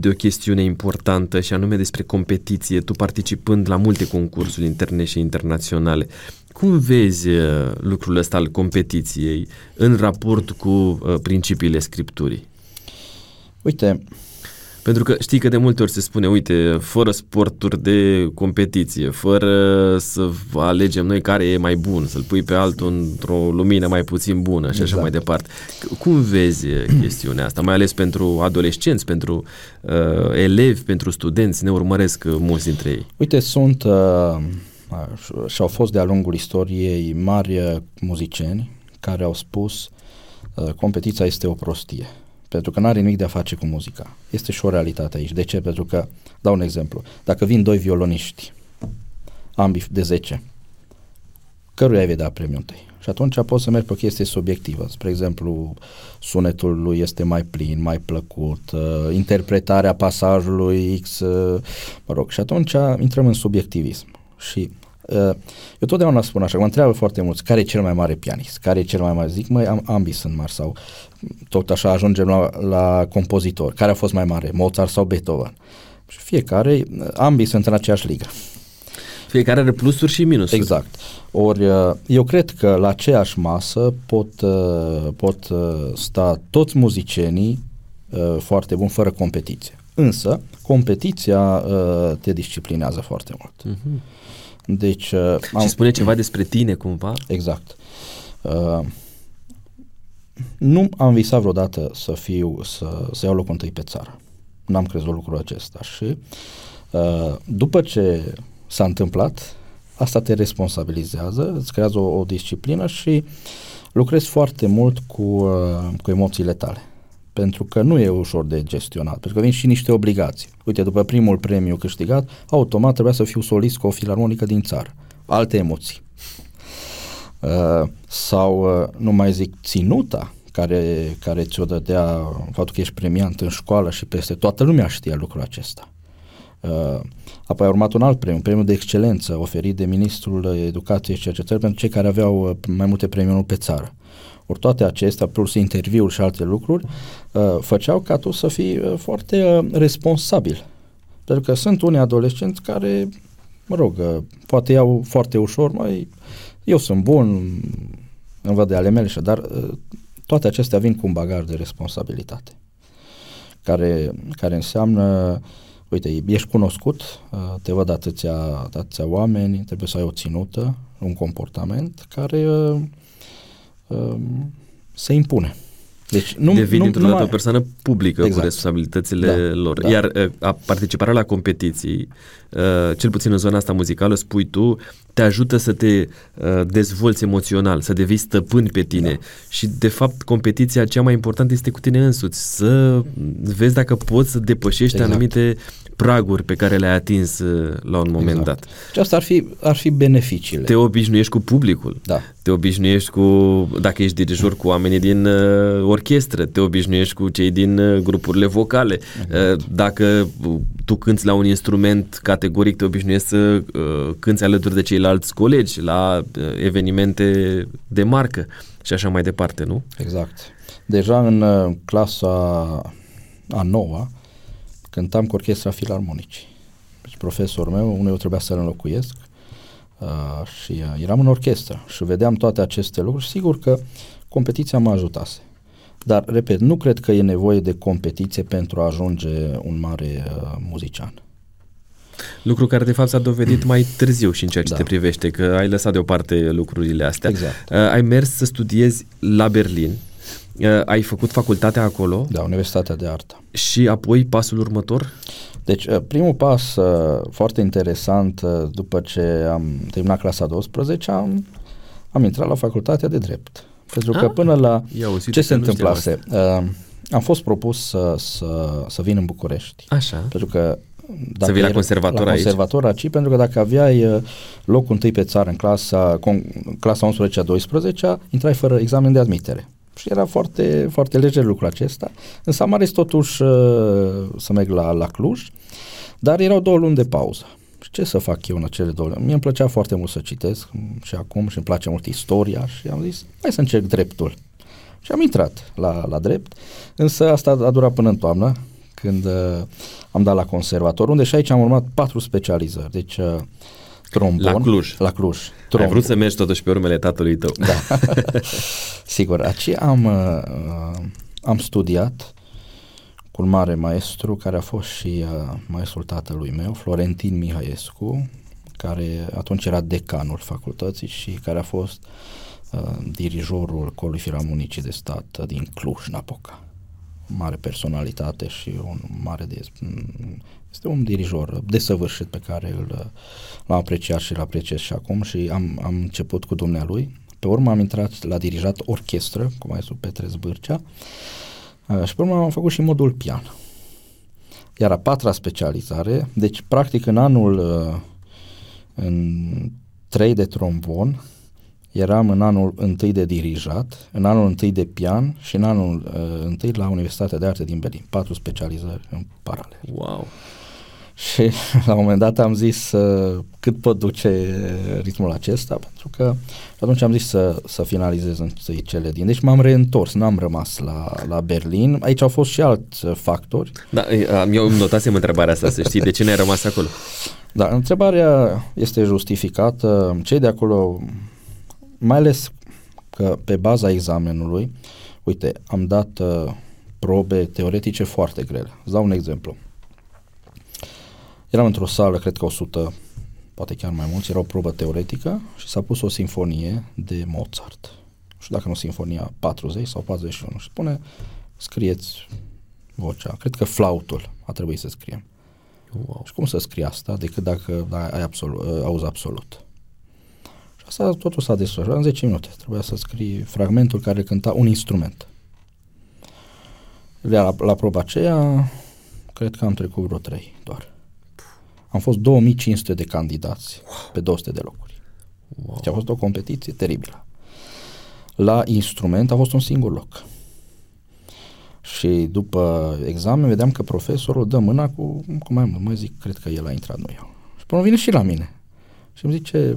de o chestiune importantă și anume despre competiție, tu participând la multe concursuri interne și internaționale. Cum vezi uh, lucrul ăsta al competiției în raport cu uh, principiile scripturii? Uite, Pentru că știi că de multe ori se spune, uite, fără sporturi de competiție, fără să alegem noi care e mai bun, să-l pui pe altul într-o lumină mai puțin bună și așa Exact. mai departe. C- Cum vezi uh, chestiunea asta, mai ales pentru adolescenți, pentru uh, elevi, pentru studenți, ne urmăresc uh, mulți dintre ei. Uite, sunt uh, uh, și au fost de-a lungul istoriei mari uh, muzicieni care au spus uh, competiția este o prostie. Pentru că nu are nimic de a face cu muzica. Este și o realitate aici. De ce? Pentru că, dau un exemplu, dacă vin doi violoniști, ambii de 10, căruia ai vedea premiul întâi? Și atunci poți să mergi pe o chestie subiectivă. Spre exemplu, sunetul lui este mai plin, mai plăcut, uh, interpretarea pasajului X, uh, mă rog, și atunci intrăm în subiectivism. Și uh, eu totdeauna spun așa, mă întreabă foarte mulți, care e cel mai mare pianist, care e cel mai mare, zic, măi, am, ambii sunt mari sau tot așa ajungem la, la compozitor, care a fost mai mare, Mozart sau Beethoven. Și fiecare, ambii sunt în aceeași ligă. Fiecare are plusuri și minusuri. Exact. Ori uh, eu cred că la aceeași masă pot, uh, pot uh, sta toți muzicienii uh, foarte buni fără competiție. Însă, competiția uh, te disciplinează foarte mult. Mhm. Deci, uh, Și spune ceva despre tine cumva? Exact. Uh, nu am visat vreodată să fiu, să, să iau locul întâi pe țară. N-am crezut lucrul acesta și uh, după ce s-a întâmplat, asta te responsabilizează, îți creează o, o disciplină și lucrezi foarte mult cu, uh, cu emoțiile tale. Pentru că nu e ușor de gestionat, pentru că vin și niște obligații. Uite, după primul premiu câștigat, automat trebuia să fiu solist cu o filarmonică din țară. Alte emoții. Uh, sau, uh, nu mai zic, ținuta care, care ți-o dădea faptul că ești premiant în școală și peste toată lumea știa lucrul acesta. Uh, apoi a urmat un alt premiu, premiul de excelență oferit de Ministrul Educației și Cercetării pentru cei care aveau uh, mai multe premiuri pe țară. Ori toate acestea, plus interviuri și alte lucruri, uh, făceau ca tu să fii uh, foarte uh, responsabil. Pentru că sunt unii adolescenți care, mă rog, uh, poate iau foarte ușor, mai eu sunt bun, îmi văd de ale mele, dar uh, toate acestea vin cu un bagaj de responsabilitate care, care înseamnă uite, ești cunoscut, uh, te văd atâția, atâția oameni, trebuie să ai o ținută, un comportament care uh, uh, se impune. Deci nu, Devin nu, dintr-o dată o persoană publică exact. cu responsabilitățile da, lor. Da. Iar uh, a, participarea la competiții, uh, cel puțin în zona asta muzicală, spui tu, te ajută să te uh, dezvolți emoțional, să devii stăpân pe tine. Da. Și, de fapt, competiția cea mai importantă este cu tine însuți. Să vezi dacă poți să depășești exact. anumite praguri pe care le-ai atins uh, la un moment exact. dat. Și asta ar fi, ar fi beneficiile. Te obișnuiești cu publicul. Da. Te obișnuiești cu, dacă ești dirijor, cu oamenii din uh, orchestră, te obișnuiești cu cei din uh, grupurile vocale. Exact. Uh, dacă tu cânți la un instrument categoric, te obișnuiești să uh, cânți alături de ceilalți colegi la uh, evenimente de marcă și așa mai departe, nu? Exact. Deja în uh, clasa a noua, cântam cu orchestra filarmonicii. Deci profesorul meu, unul eu trebuia să-l înlocuiesc uh, și uh, eram în orchestră și vedeam toate aceste lucruri. Sigur că competiția mă ajutase. Dar, repet, nu cred că e nevoie de competiție pentru a ajunge un mare uh, muzician. Lucru care de fapt s-a dovedit mai târziu și în ceea ce da. te privește, că ai lăsat deoparte lucrurile astea. Exact. Uh, ai mers să studiezi la Berlin, Uh, ai făcut facultatea acolo. Da, Universitatea de Artă. Și apoi pasul următor? Deci, uh, primul pas uh, foarte interesant, după ce am terminat clasa 12, am, am intrat la facultatea de drept. Pentru că ah, până la... Ce se întâmplase? Uh, am fost propus să, să, să vin în București. Așa. Pentru că dacă să vii la conservator la aici? conservator aici, pentru că dacă aveai locul întâi pe țară în clasa, con, clasa 11-12, intrai fără examen de admitere. Și era foarte, foarte lejer lucrul acesta. Însă am ales totuși uh, să merg la, la Cluj, dar erau două luni de pauză. Și ce să fac eu în acele două luni? Mie îmi plăcea foarte mult să citesc și acum și îmi place mult istoria și am zis, hai să încerc dreptul. Și am intrat la, la drept, însă asta a durat până în toamnă, când uh, am dat la conservator, unde și aici am urmat patru specializări. Deci uh, trombon. La Cluj. La Cluj. Trombon. Ai vrut să mergi totuși pe urmele tatălui tău. Da. Sigur, aici am, uh, am studiat cu un mare maestru care a fost și uh, maestrul tatălui meu, Florentin Mihaiescu, care atunci era decanul facultății și care a fost uh, dirijorul Colului Firamunicii de Stat din Cluj-Napoca mare personalitate și un mare de, este un dirijor desăvârșit pe care îl, l-am apreciat și îl apreciez și acum și am, am început cu dumnealui. Pe urmă am intrat la dirijat orchestră, cum mai sunt Petre Zbârcea, uh, și pe urmă am făcut și modul pian. Iar a patra specializare, deci practic în anul uh, în 3 de trombon, eram în anul întâi de dirijat, în anul întâi de pian și în anul uh, întâi la Universitatea de Arte din Berlin. Patru specializări în paralel. Wow! Și la un moment dat am zis uh, cât pot duce ritmul acesta, pentru că atunci am zis să, să finalizez întâi cele din... Deci m-am reîntors, n-am rămas la, la Berlin. Aici au fost și alți factori. Da, eu îmi notasem întrebarea asta, să știi, de ce n-ai rămas acolo? Da, întrebarea este justificată. Cei de acolo mai ales că pe baza examenului, uite, am dat uh, probe teoretice foarte grele. Îți dau un exemplu. Eram într-o sală, cred că 100, poate chiar mai mulți, era o probă teoretică și s-a pus o sinfonie de Mozart. Nu știu dacă nu sinfonia 40 sau 41. Și spune, scrieți vocea. Cred că flautul a trebuit să scriem. Wow. Și cum să scrie asta decât dacă ai absolut, auzi absolut. Asta totul s-a desfășurat în 10 minute. Trebuia să scrii fragmentul care cânta un instrument. La, la proba aceea, cred că am trecut vreo 3 doar. Am fost 2500 de candidați pe 200 de locuri. Wow. Deci a fost o competiție teribilă. La instrument a fost un singur loc. Și după examen vedeam că profesorul dă mâna cu, cu mai mult. Mă zic, cred că el a intrat, nu eu. Și până vine și la mine. Și îmi zice,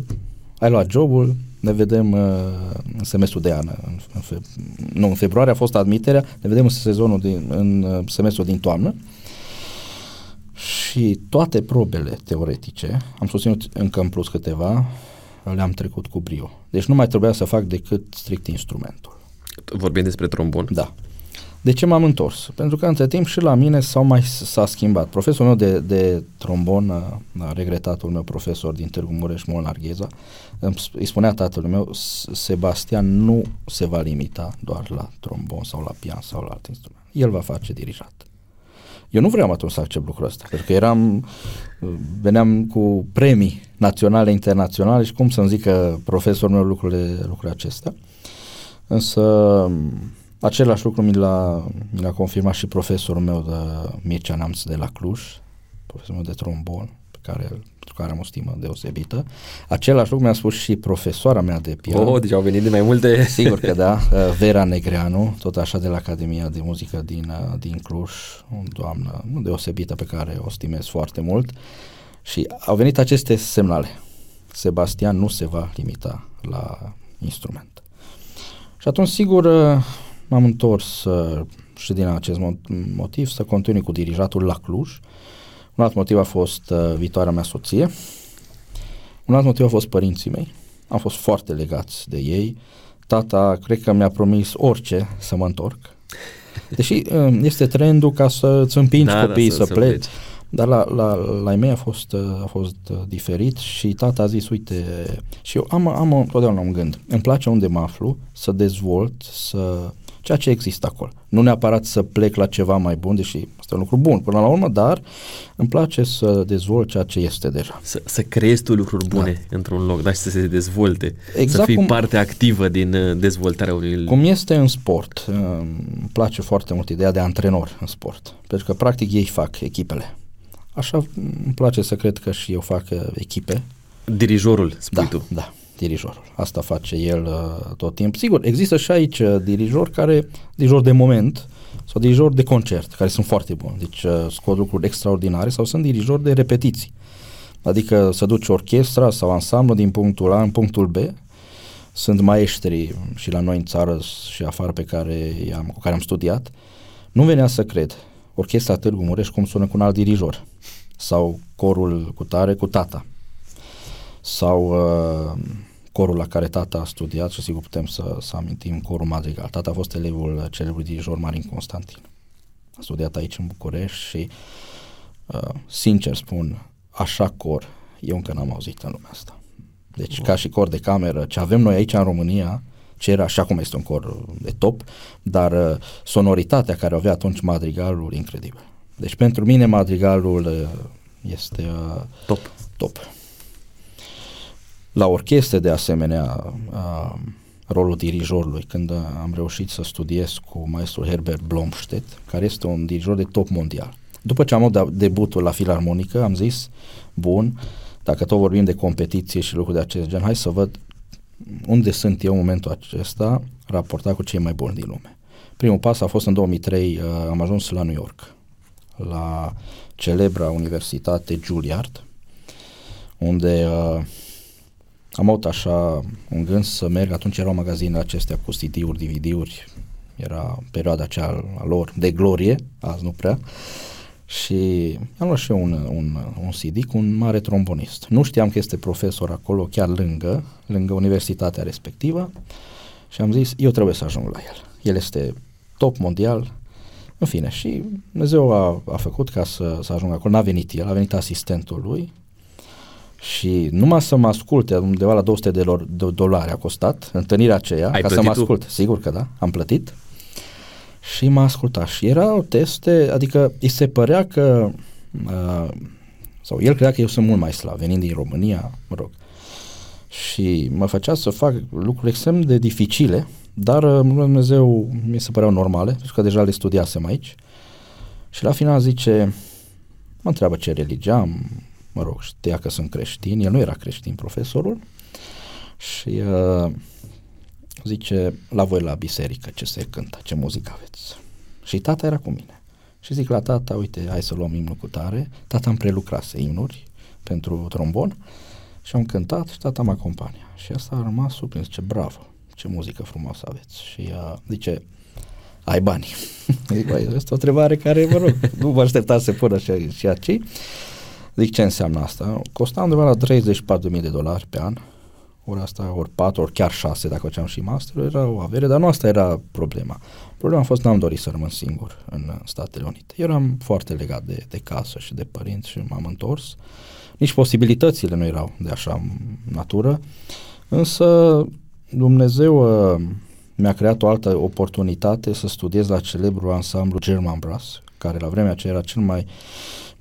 ai luat jobul, ne vedem uh, în semestrul de an. În, în fe, nu, în februarie a fost admiterea, ne vedem în sezonul din, în uh, semestrul din toamnă. Și toate probele teoretice, am susținut încă în plus câteva, le-am trecut cu brio. Deci nu mai trebuia să fac decât strict instrumentul. Vorbim despre trombon? Da. De ce m-am întors? Pentru că între timp și la mine s-au mai s-a schimbat. Profesorul meu de, de trombon, a, a regretatul meu profesor din Târgu Mureș, Mon Argheza, îi spunea tatălui meu, Sebastian nu se va limita doar la trombon sau la pian sau la alt instrument. El va face dirijat. Eu nu vreau atunci să accept lucrul ăsta, pentru că eram, veneam cu premii naționale, internaționale și cum să-mi zică profesorul meu lucrurile, lucrurile acestea. Însă același lucru mi l-a, mi l-a confirmat și profesorul meu de Mircea Namț de la Cluj, profesorul meu de trombon, pe care, pentru care am o stimă deosebită. Același lucru mi-a spus și profesoara mea de pian. Oh, deci au venit de mai multe... Sigur că da, Vera Negreanu, tot așa de la Academia de Muzică din, din Cluj, o doamnă deosebită pe care o stimez foarte mult. Și au venit aceste semnale. Sebastian nu se va limita la instrument. Și atunci, sigur, m-am întors uh, și din acest motiv să continui cu dirijatul la Cluj. Un alt motiv a fost uh, viitoarea mea soție. Un alt motiv a fost părinții mei. Am fost foarte legați de ei. Tata, cred că mi-a promis orice să mă întorc. Deși uh, este trendul ca să îți împingi da, copiii da, să, să pleci. pleci. Dar la, la, la ei mei a fost, a fost diferit și tata a zis, uite, și eu am, am totdeauna un gând. Îmi place unde mă aflu, să dezvolt, să ceea ce există acolo. Nu neapărat să plec la ceva mai bun, deși este un lucru bun până la urmă, dar îmi place să dezvolt ceea ce este deja. Să, să creezi tu lucruri bune da. într-un loc, dar și să se dezvolte, exact să fii cum, parte activă din uh, dezvoltarea unui... Cum este în sport, uh, îmi place foarte mult ideea de antrenor în sport, pentru că practic ei fac echipele. Așa îmi place să cred că și eu fac uh, echipe. Dirijorul, spui da, tu. Da, dirijorul. Asta face el uh, tot timpul. Sigur, există și aici uh, dirijori care, dirijori de moment sau dirijori de concert, care sunt foarte buni, deci uh, scot lucruri extraordinare sau sunt dirijori de repetiții. Adică să duci orchestra sau ansamblu din punctul A în punctul B. Sunt maestri și la noi în țară și afară pe care am, cu care am studiat. Nu venea să cred. Orchestra Târgu Mureș cum sună cu un alt dirijor. Sau corul cu tare cu tata sau uh, corul la care tata a studiat și sigur putem să, să amintim corul Madrigal. Tata a fost elevul celebrului dirijor Marin Constantin. A studiat aici în București și uh, sincer spun, așa cor eu încă n-am auzit în lumea asta. Deci wow. ca și cor de cameră, ce avem noi aici în România, ce era așa cum este un cor de top, dar uh, sonoritatea care avea atunci Madrigalul, incredibil. Deci pentru mine Madrigalul uh, este uh, top. top. La orchestre, de asemenea, a, rolul dirijorului, când am reușit să studiez cu maestrul Herbert Blomstedt, care este un dirijor de top mondial. După ce am avut debutul la filarmonică, am zis, bun, dacă tot vorbim de competiție și lucruri de acest gen, hai să văd unde sunt eu în momentul acesta raportat cu cei mai buni din lume. Primul pas a fost în 2003, uh, am ajuns la New York, la celebra universitate Juilliard, unde uh, am avut așa un gând să merg, atunci erau magazinele acestea cu CD-uri, DVD-uri, era perioada aceea a lor de glorie, azi nu prea, și am luat și eu un, un, un CD cu un mare trombonist. Nu știam că este profesor acolo, chiar lângă, lângă universitatea respectivă și am zis, eu trebuie să ajung la el. El este top mondial, în fine, și Dumnezeu a, a făcut ca să, să ajung acolo. N-a venit el, a venit asistentul lui, și numai să mă asculte undeva la 200 de, lor, de dolari a costat întâlnirea aceea, Ai ca să mă ascult. Tu? Sigur că da, am plătit. Și m-a ascultat și erau teste, adică îi se părea că uh, sau el credea că eu sunt mult mai slab, venind din România, mă rog. și mă făcea să fac lucruri extrem de dificile, dar uh, Dumnezeu mi se păreau normale, pentru că deja le studiasem aici. Și la final zice, mă întreabă ce religie am, mă rog, știa că sunt creștin, el nu era creștin, profesorul, și uh, zice, la voi la biserică ce se cântă, ce muzică aveți. Și tata era cu mine. Și zic la tata, uite, hai să luăm imnul cu tare. Tata îmi prelucrase imnuri pentru trombon și am cântat și tata mă acompania. Și asta a rămas surprins, ce bravo, ce muzică frumoasă aveți. Și uh, zice, ai bani. Zic, băi, asta o întrebare care, mă rog, nu vă aștepta să pună și, și aici. Zic, ce înseamnă asta? Costa undeva la 34.000 de dolari pe an, ori asta, ori 4, ori chiar 6, dacă făceam și master, era o avere, dar nu asta era problema. Problema a fost că n-am dorit să rămân singur în Statele Unite. Eu eram foarte legat de, de casă și de părinți și m-am întors. Nici posibilitățile nu erau de așa natură, însă Dumnezeu uh, mi-a creat o altă oportunitate să studiez la celebru ansamblu German Brass, care la vremea aceea era cel mai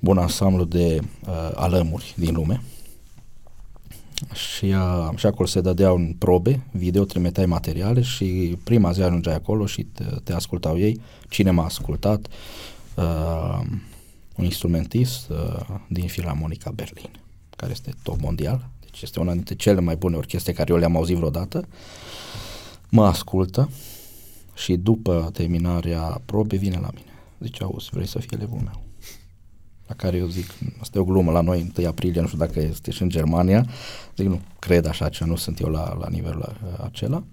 bun ansamblu de uh, alămuri din lume. Și, uh, și acolo se dădeau în probe, video, trimiteai materiale și prima zi ajungeai acolo și te, te ascultau ei. Cine m-a ascultat? Uh, un instrumentist uh, din Filarmonica Berlin, care este top mondial, deci este una dintre cele mai bune orchestre care eu le-am auzit vreodată. Mă ascultă și după terminarea probei vine la mine. Zice, auzi, vrei să fii elevul meu? La care eu zic, asta e o glumă la noi, 1 aprilie, nu știu dacă este și în Germania. Zic, nu cred așa, ce nu sunt eu la, la nivelul uh, acela.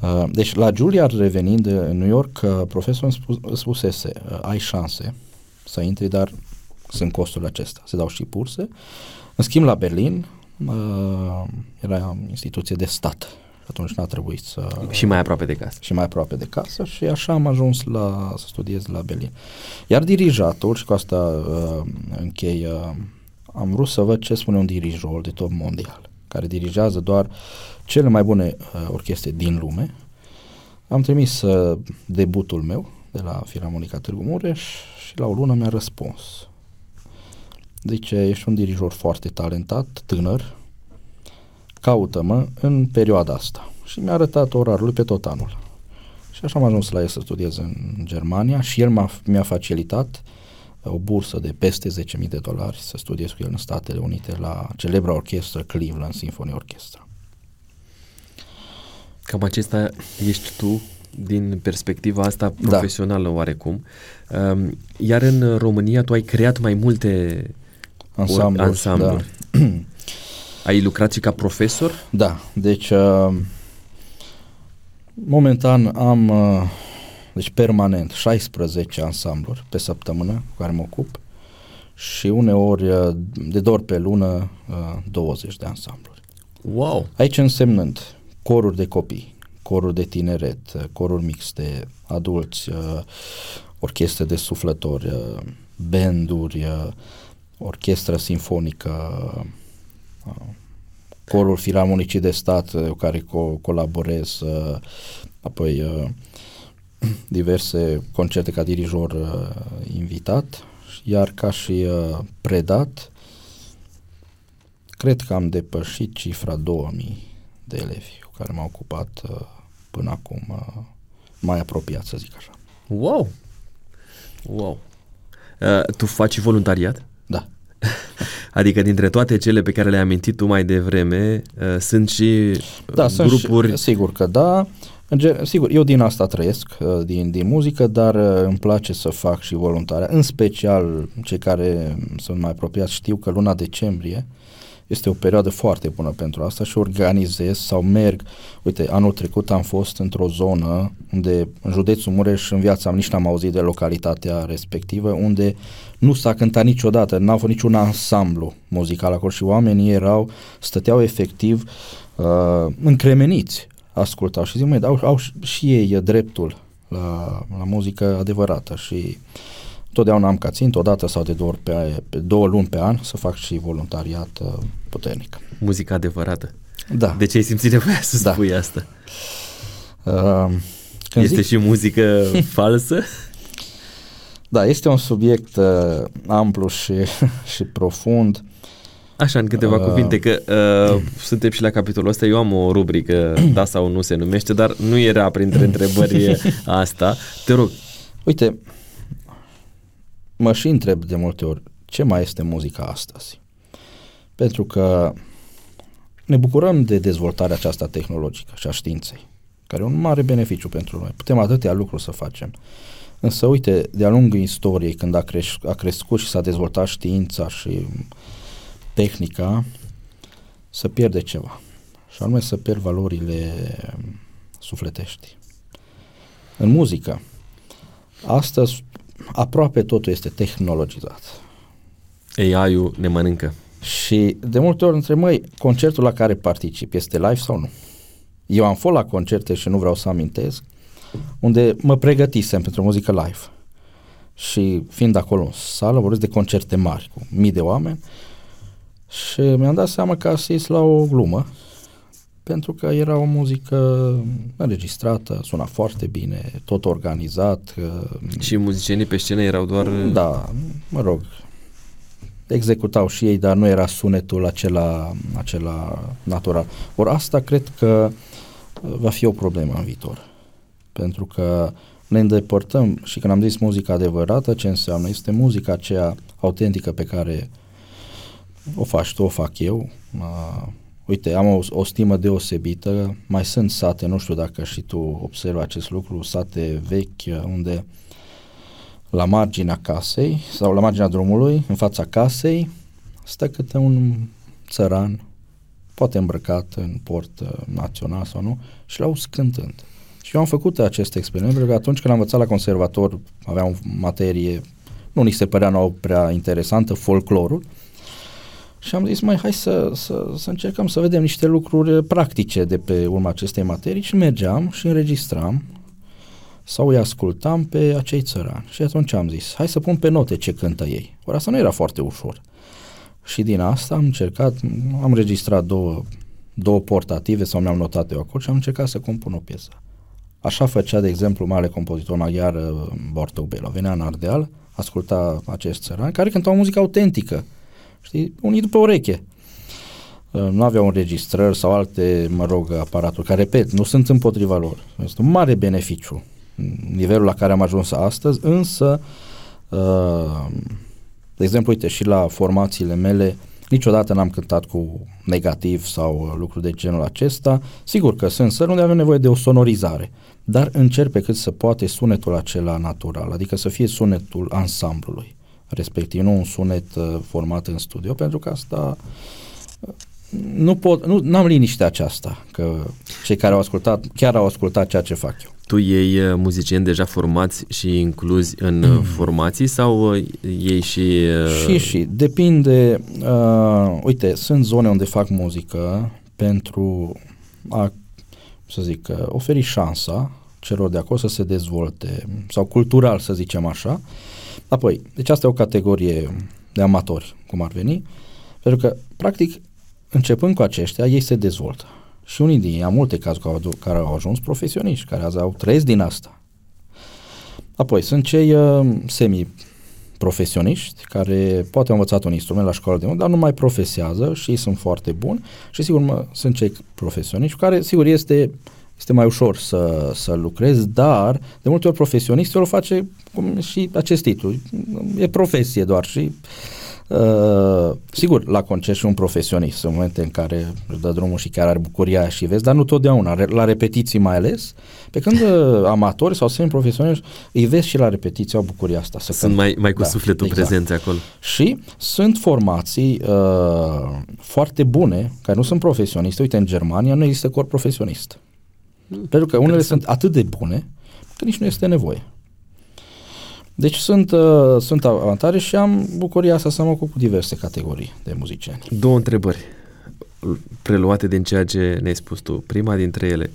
Uh, deci la Julia revenind în New York, uh, profesorul spus, spusese, uh, ai șanse să intri, dar sunt costurile acestea. Se dau și burse. În schimb, la Berlin uh, era instituție de stat. Atunci n-a trebuit să... Și mai aproape de casă. Și mai aproape de casă și așa am ajuns la, să studiez la Berlin. Iar dirijatul, și cu asta uh, închei, uh, am vrut să văd ce spune un dirijor de top mondial, care dirigează doar cele mai bune uh, orchestre din lume. Am trimis uh, debutul meu de la Filarmonica Târgu Mureș și la o lună mi-a răspuns. Zice, ești un dirijor foarte talentat, tânăr, caută-mă în perioada asta. Și mi-a arătat orarul pe tot anul. Și așa am ajuns la el să studiez în Germania și el m-a, mi-a facilitat o bursă de peste 10.000 de dolari să studiez cu el în Statele Unite la celebra orchestră Cleveland Symphony Orchestra. Cam acesta ești tu din perspectiva asta da. profesională da. oarecum. Iar în România tu ai creat mai multe ansambluri. ansambluri. Da. ai lucrat și ca profesor? Da, deci uh, momentan am uh, deci permanent 16 ansambluri pe săptămână cu care mă ocup și uneori uh, de două ori pe lună 20 de ansambluri. Wow! Aici însemnând coruri de copii, coruri de tineret, coruri mixte, adulți, uh, orchestre de suflători, uh, banduri, uh, orchestră sinfonică, corul filarmonicii de stat cu care co- colaborez, apoi diverse concerte ca dirijor invitat, iar ca și predat, cred că am depășit cifra 2000 de elevi cu care m-au ocupat până acum uh, mai apropiat, să zic așa. Wow! Wow! Uh, tu faci voluntariat? Da. Adică dintre toate cele pe care le-ai amintit tu mai devreme, uh, sunt și da, grupuri... Sunt și, sigur că da. Sigur, eu din asta trăiesc, uh, din, din muzică, dar uh, îmi place să fac și voluntariat. În special, cei care sunt mai apropiați știu că luna decembrie uh, este o perioadă foarte bună pentru asta și organizez sau merg. Uite, anul trecut am fost într-o zonă unde, în județul Mureș, în viața am nici n-am auzit de localitatea respectivă, unde nu s-a cântat niciodată, n-a fost niciun ansamblu muzical acolo și oamenii erau, stăteau efectiv uh, încremeniți, ascultau și zic, măi, au, au și ei dreptul la, la muzică adevărată și uh, Totdeauna am ca țintă, o dată sau de două, ori pe, pe două luni pe an, să fac și voluntariat uh, puternic. Muzică adevărată. Da. De ce ai simțit nevoia să da. spui asta? Uh, este zic... și muzică falsă? Da, este un subiect uh, amplu și, și profund. Așa, în câteva uh, cuvinte, că uh, suntem și la capitolul ăsta, eu am o rubrică, da sau nu se numește, dar nu era printre întrebări asta. Te rog. Uite, mă și întreb de multe ori, ce mai este muzica astăzi? Pentru că ne bucurăm de dezvoltarea aceasta tehnologică și a științei, care e un mare beneficiu pentru noi. Putem atâtea lucruri să facem. Însă, uite, de-a lungul istoriei, când a, creș- a crescut și s-a dezvoltat știința și tehnica, să pierde ceva. Și anume să pierd valorile sufletești. În muzică, astăzi aproape totul este tehnologizat. AI-ul ne mănâncă. Și de multe ori între măi, concertul la care particip este live sau nu? Eu am fost la concerte și nu vreau să amintesc, unde mă pregătisem pentru muzică live. Și fiind acolo în sală, vorbesc de concerte mari, cu mii de oameni, și mi-am dat seama că asist la o glumă, pentru că era o muzică înregistrată, suna foarte bine, tot organizat. Și muzicienii pe scenă erau doar... Da, mă rog, executau și ei, dar nu era sunetul acela, acela natural. Ori asta cred că va fi o problemă în viitor. Pentru că ne îndepărtăm și când am zis muzica adevărată, ce înseamnă? Este muzica aceea autentică pe care o faci tu, o fac eu. Uh, uite, am o, o stimă deosebită. Mai sunt sate, nu știu dacă și tu observi acest lucru, sate vechi unde la marginea casei sau la marginea drumului, în fața casei, stă câte un țăran, poate îmbrăcat în port uh, național sau nu, și l-au cântând. Și eu am făcut acest experiment pentru că atunci când am învățat la conservator, aveam o materie, nu ni se părea nouă prea interesantă, folclorul, și am zis, mai hai să, să, să încercăm să vedem niște lucruri practice de pe urma acestei materii și mergeam și înregistram sau îi ascultam pe acei țărani. Și atunci am zis, hai să pun pe note ce cântă ei. Ori asta nu era foarte ușor. Și din asta am încercat, am registrat două, două portative sau mi-am notat eu acolo și am încercat să compun o piesă. Așa făcea, de exemplu, mare compozitor maghiar uh, Bartok Bela. Venea în Ardeal, asculta acest țăran, care cânta o muzică autentică. Știi? Unii după ureche. Uh, nu aveau înregistrări sau alte, mă rog, aparaturi, care, repet, nu sunt împotriva lor. Este un mare beneficiu nivelul la care am ajuns astăzi, însă, uh, de exemplu, uite, și la formațiile mele, niciodată n-am cântat cu negativ sau lucruri de genul acesta. Sigur că sunt sări unde avem nevoie de o sonorizare, dar încerc pe cât să poate sunetul acela natural, adică să fie sunetul ansamblului, respectiv nu un sunet uh, format în studio, pentru că asta uh, nu pot, nu am liniștea aceasta, că cei care au ascultat, chiar au ascultat ceea ce fac eu. Tu iei uh, muzicieni deja formați și incluzi în uh, mm. formații sau uh, ei și... Și, și, depinde. Uh, uite, sunt zone unde fac muzică pentru a, să zic, oferi șansa celor de acolo să se dezvolte, sau cultural, să zicem așa. Apoi, deci asta e o categorie de amatori, cum ar veni, pentru că, practic, începând cu aceștia, ei se dezvoltă. Și unii din ei, am multe cazuri care au ajuns profesioniști, care azi au trăiesc din asta. Apoi, sunt cei uh, semi-profesioniști care poate au învățat un instrument la școală de mult, dar nu mai profesează și ei sunt foarte buni și sigur mă, sunt cei profesioniști care sigur este este mai ușor să, să lucrezi, dar de multe ori profesionistul o face cum și acest titlu. E profesie doar și uh, Uh, sigur, la concert și un profesionist, în momente în care își dă drumul și chiar are bucuria și vezi, dar nu totdeauna, la repetiții mai ales, pe când uh, amatori sau semi-profesioniști îi vezi și la repetiții au bucuria asta. Să sunt mai, mai cu da, sufletul exact. prezenți acolo. Și sunt formații uh, foarte bune, care nu sunt profesioniste. Uite, în Germania nu există cor profesionist. Mm, Pentru că unele sunt atât de bune că nici nu este nevoie. Deci sunt, uh, sunt avantaje și am bucuria asta să mă ocup cu diverse categorii de muzicieni. Două întrebări preluate din ceea ce ne-ai spus tu. Prima dintre ele,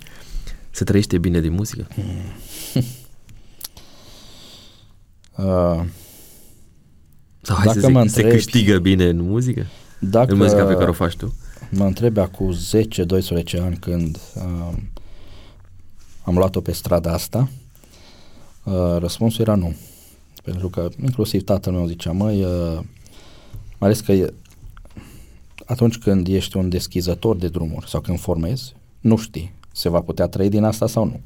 se trăiește bine din muzică? Hmm. uh, Sau hai dacă să zic, mă întrebi, se câștigă bine în muzică? Dacă în muzica pe care o faci tu? Mă întreb acum 10-12 ani când uh, am luat-o pe strada asta, uh, răspunsul era nu. Pentru că inclusiv tatăl meu zicea, măi, uh, mai ales că e, atunci când ești un deschizător de drumuri sau când formezi, nu știi se va putea trăi din asta sau nu.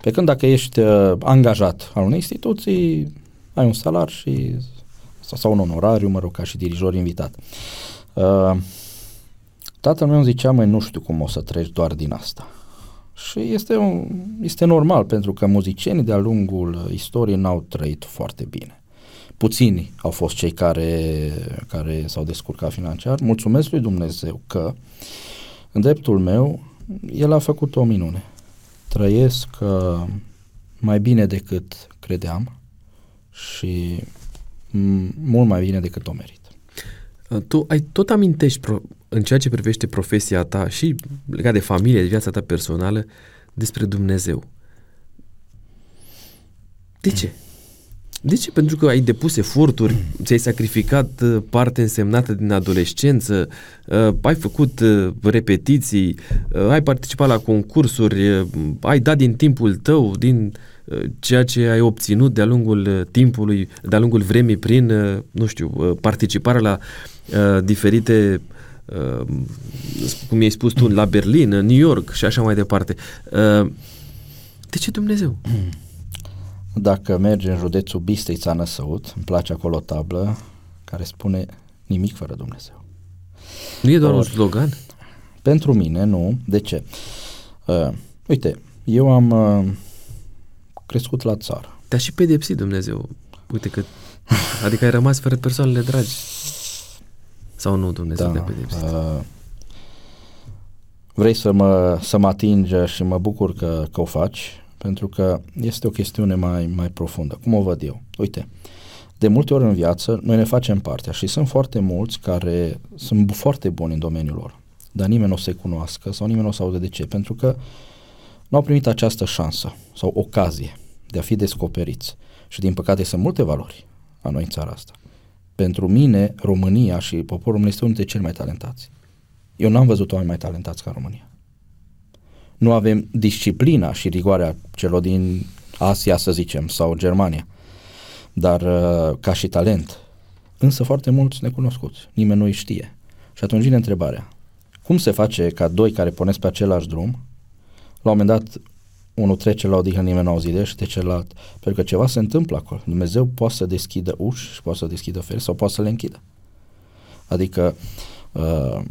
Pe când dacă ești uh, angajat al unei instituții, ai un salar și sau, sau un onorariu, mă rog, ca și dirijor invitat. Uh, tatăl meu îmi zicea, măi, nu știu cum o să treci doar din asta. Și este, un, este normal, pentru că muzicienii de-a lungul istoriei n-au trăit foarte bine. Puțini au fost cei care, care s-au descurcat financiar. Mulțumesc lui Dumnezeu că, în dreptul meu, el a făcut o minune. Trăiesc uh, mai bine decât credeam și m- mult mai bine decât o merit. Uh, tu ai tot amintești pro- în ceea ce privește profesia ta și legat de familie, de viața ta personală, despre Dumnezeu. De ce? De ce? Pentru că ai depus eforturi, ți-ai sacrificat uh, parte însemnată din adolescență, uh, ai făcut uh, repetiții, ai participat la concursuri, ai dat din timpul tău, din ceea ce ai obținut de-a lungul timpului, de-a lungul vremii prin, nu știu, participarea la diferite cum ai spus tu, la Berlin, New York și așa mai departe. De ce Dumnezeu? Dacă mergi în județul Bistrița Năsăut, îmi place acolo o tablă care spune nimic fără Dumnezeu. Nu e doar Or, un slogan? Pentru mine, nu. De ce? Uh, uite, eu am uh, crescut la țară. Te-a și pedepsit Dumnezeu. Uite că... Adică ai rămas fără persoanele dragi. Sau nu Dumnezeu da, te-a pedepsit? Uh, vrei să mă, să mă atingi și mă bucur că, că o faci pentru că este o chestiune mai, mai profundă. Cum o văd eu? Uite, de multe ori în viață noi ne facem partea și sunt foarte mulți care sunt foarte buni în domeniul lor, dar nimeni nu o se cunoască sau nimeni nu o să audă de ce, pentru că nu au primit această șansă sau ocazie de a fi descoperiți. Și din păcate sunt multe valori la noi în țara asta. Pentru mine, România și poporul român este unul dintre cei mai talentați. Eu n-am văzut oameni mai talentați ca România nu avem disciplina și rigoarea celor din Asia, să zicem, sau Germania, dar uh, ca și talent. Însă foarte mulți necunoscuți, nimeni nu îi știe. Și atunci vine întrebarea, cum se face ca doi care pornesc pe același drum, la un moment dat unul trece la odihnă, nimeni nu auzi de și de celălalt, pentru că ceva se întâmplă acolo. Dumnezeu poate să deschidă uși și poate să deschidă feri sau poate să le închidă. Adică uh,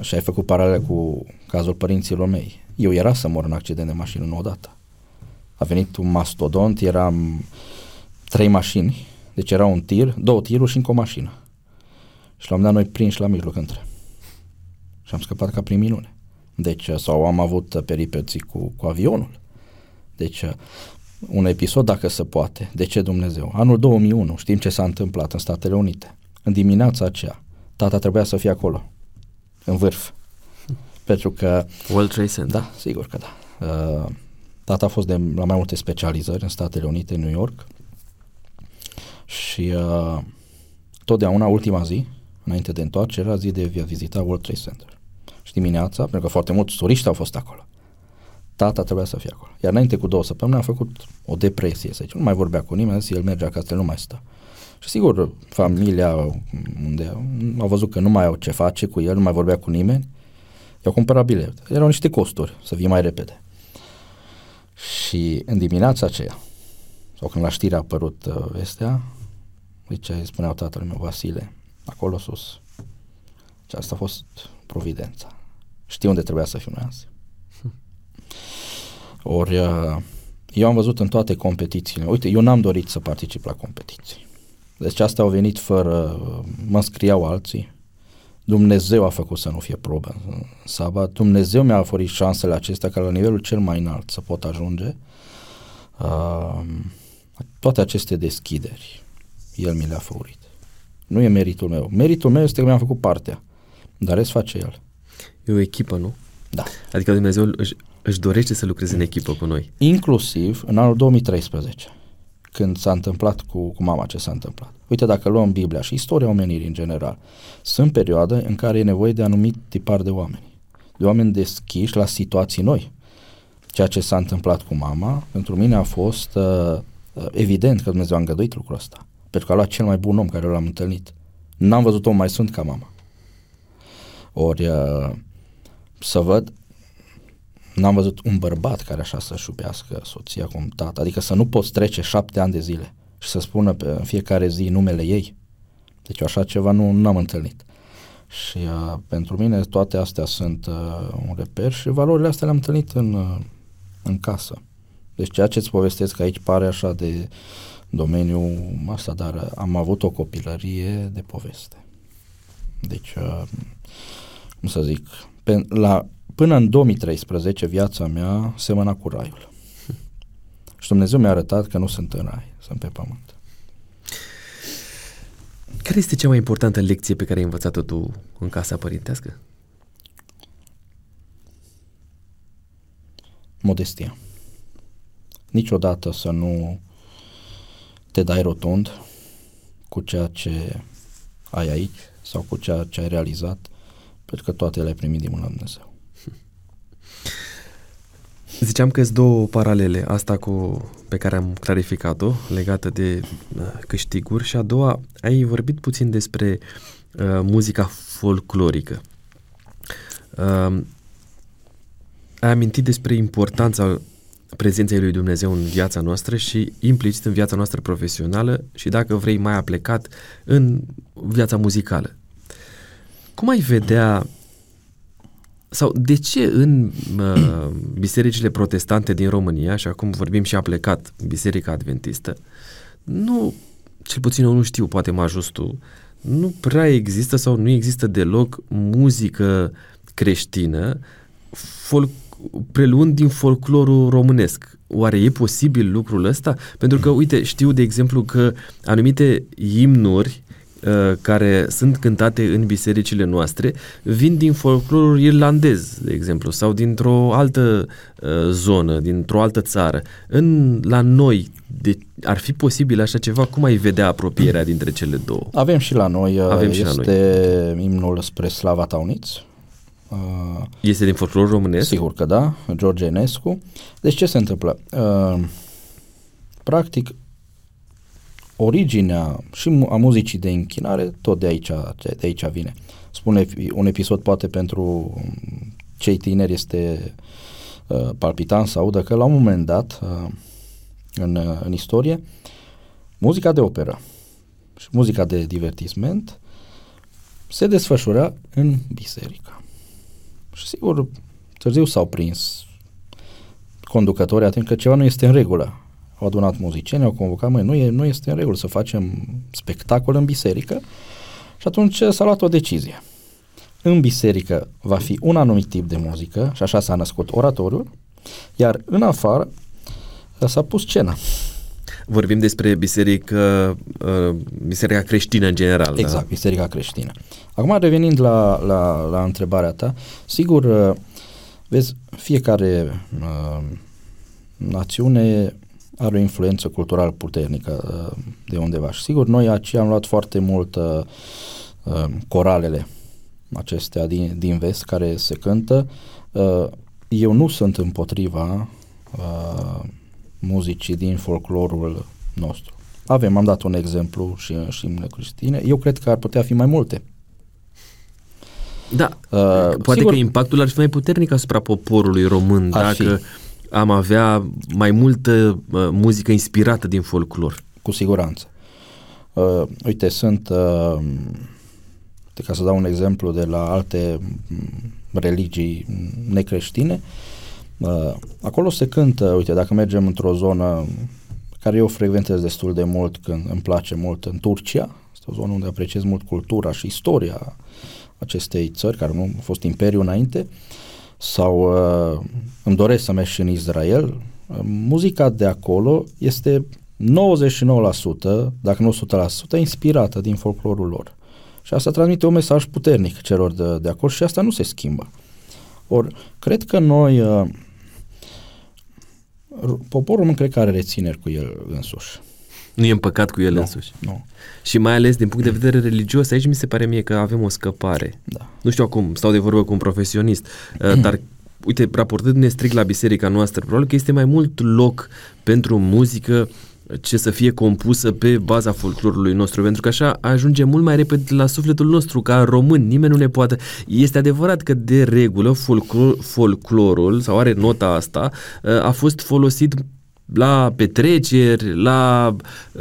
și ai făcut paralele cu cazul părinților mei. Eu era să mor în accident de mașină, nu odată. A venit un mastodont, eram trei mașini, deci era un tir, două tiruri și încă o mașină. Și l-am dat noi prinși la mijloc între. Și am scăpat ca prin minune. Deci, sau am avut peripeții cu, cu avionul. Deci, un episod dacă se poate. De ce Dumnezeu? Anul 2001, știm ce s-a întâmplat în Statele Unite. În dimineața aceea, tata trebuia să fie acolo în vârf. Pentru că... World Trade Center. Da, sigur că da. Uh, tata a fost de, la mai multe specializări în Statele Unite, în New York și uh, totdeauna ultima zi, înainte de întoarcere, era zi de a vizita World Trade Center. Și dimineața, pentru că foarte mulți turiști au fost acolo, tata trebuia să fie acolo. Iar înainte cu două săptămâni a făcut o depresie, să zicem. Nu mai vorbea cu nimeni, el merge acasă, el nu mai stă. Și sigur, familia unde au văzut că nu mai au ce face cu el, nu mai vorbea cu nimeni, i-au cumpărat bilet. Erau niște costuri să vii mai repede. Și în dimineața aceea, sau când la știre a apărut uh, vestea, deci spuneau tatălui meu, Vasile, acolo sus. Și asta a fost providența. Știi unde trebuia să fiu noi azi. Ori uh, eu am văzut în toate competițiile, uite, eu n-am dorit să particip la competiții. Deci asta au venit fără, mă scriau alții. Dumnezeu a făcut să nu fie probă în sabat. Dumnezeu mi-a oferit șansele acestea ca la nivelul cel mai înalt să pot ajunge. Uh, toate aceste deschideri, El mi le-a făurit. Nu e meritul meu. Meritul meu este că mi-am făcut partea, dar rest face El. E o echipă, nu? Da. Adică Dumnezeu își, își dorește să lucreze în echipă cu noi. Inclusiv în anul 2013 când s-a întâmplat cu, cu mama ce s-a întâmplat. Uite, dacă luăm Biblia și istoria omenirii în general, sunt perioade în care e nevoie de anumit tipar de oameni. De oameni deschiși la situații noi. Ceea ce s-a întâmplat cu mama, pentru mine a fost uh, uh, evident că Dumnezeu a îngăduit lucrul ăsta. Pentru că a luat cel mai bun om care l-am întâlnit. N-am văzut om mai sunt ca mama. Ori uh, să văd, n-am văzut un bărbat care așa să-și iubească soția cum tata, adică să nu poți trece șapte ani de zile și să spună pe, în fiecare zi numele ei. Deci așa ceva nu, nu am întâlnit. Și uh, pentru mine toate astea sunt uh, un reper și valorile astea le-am întâlnit în, uh, în casă. Deci ceea ce îți povestesc aici pare așa de domeniul asta, dar am avut o copilărie de poveste. Deci, uh, cum să zic, pe, la, până în 2013 viața mea semăna cu raiul. Și Dumnezeu mi-a arătat că nu sunt în rai, sunt pe pământ. Care este cea mai importantă lecție pe care ai învățat-o tu în casa părintească? Modestia. Niciodată să nu te dai rotund cu ceea ce ai aici sau cu ceea ce ai realizat, pentru că toate le-ai primit din mâna Dumnezeu. Ziceam că sunt două paralele, asta cu pe care am clarificat-o, legată de uh, câștiguri și a doua, ai vorbit puțin despre uh, muzica folclorică. Uh, ai amintit despre importanța prezenței lui Dumnezeu în viața noastră și implicit în viața noastră profesională și dacă vrei mai aplecat în viața muzicală. Cum ai vedea sau de ce în uh, bisericile protestante din România, și acum vorbim și a plecat Biserica Adventistă, nu, cel puțin eu nu știu, poate mă ajut tu, nu prea există sau nu există deloc muzică creștină folk, preluând din folclorul românesc. Oare e posibil lucrul ăsta? Pentru că, uite, știu de exemplu că anumite imnuri Uh, care sunt cântate în bisericile noastre vin din folclorul irlandez, de exemplu, sau dintr-o altă uh, zonă, dintr-o altă țară. În, la noi, de, ar fi posibil așa ceva? Cum ai vedea apropierea dintre cele două? Avem și la noi. Uh, Avem și este la noi. imnul spre Slava Tauniț. Uh, este din folclorul românesc? Sigur că da, George Enescu. Deci ce se întâmplă? Uh, practic, originea și a muzicii de închinare tot de aici, de aici vine. Spune un episod poate pentru cei tineri este uh, palpitant să audă că la un moment dat uh, în, uh, în istorie muzica de operă și muzica de divertisment se desfășura în biserică. Și sigur, târziu s-au prins conducătorii atent că ceva nu este în regulă au adunat muzicieni, au convocat, măi, nu, e, nu este în regulă să facem spectacol în biserică și atunci s-a luat o decizie. În biserică va fi un anumit tip de muzică și așa s-a născut oratoriul, iar în afară s-a pus scena. Vorbim despre biserică, uh, biserica creștină în general. Exact, da? biserica creștină. Acum revenind la, la, la întrebarea ta, sigur, uh, vezi, fiecare uh, națiune are o influență culturală puternică uh, de undeva. Și sigur, noi aici am luat foarte mult uh, uh, coralele acestea din, din vest care se cântă. Uh, eu nu sunt împotriva uh, muzicii din folclorul nostru. Avem, am dat un exemplu și, și în creștine. Eu cred că ar putea fi mai multe. Da, uh, poate sigur, că impactul ar fi mai puternic asupra poporului român dacă fi am avea mai multă uh, muzică inspirată din folclor. Cu siguranță. Uh, uite, sunt, uh, ca să dau un exemplu de la alte mm, religii necreștine, uh, acolo se cântă, uite, dacă mergem într-o zonă care eu frecventez destul de mult, când îmi place mult, în Turcia, este o zonă unde apreciez mult cultura și istoria acestei țări, care nu a fost imperiu înainte, uh, sau uh, îmi doresc să merg și în Israel, uh, muzica de acolo este 99%, dacă nu 100%, inspirată din folclorul lor. Și asta transmite un mesaj puternic celor de, de acolo și asta nu se schimbă. Ori, cred că noi, uh, poporul nu cred că are rețineri cu el însuși. Nu e împăcat cu el nu, însuși. Nu. Și mai ales din punct de vedere religios, aici mi se pare mie că avem o scăpare. Da. Nu știu acum, stau de vorbă cu un profesionist, uh, dar uite, raportându-ne strict la biserica noastră, probabil că este mai mult loc pentru muzică ce să fie compusă pe baza folclorului nostru, pentru că așa ajunge mult mai repede la sufletul nostru ca român, nimeni nu ne poate. Este adevărat că de regulă folclor, folclorul, sau are nota asta, a fost folosit la petreceri, la,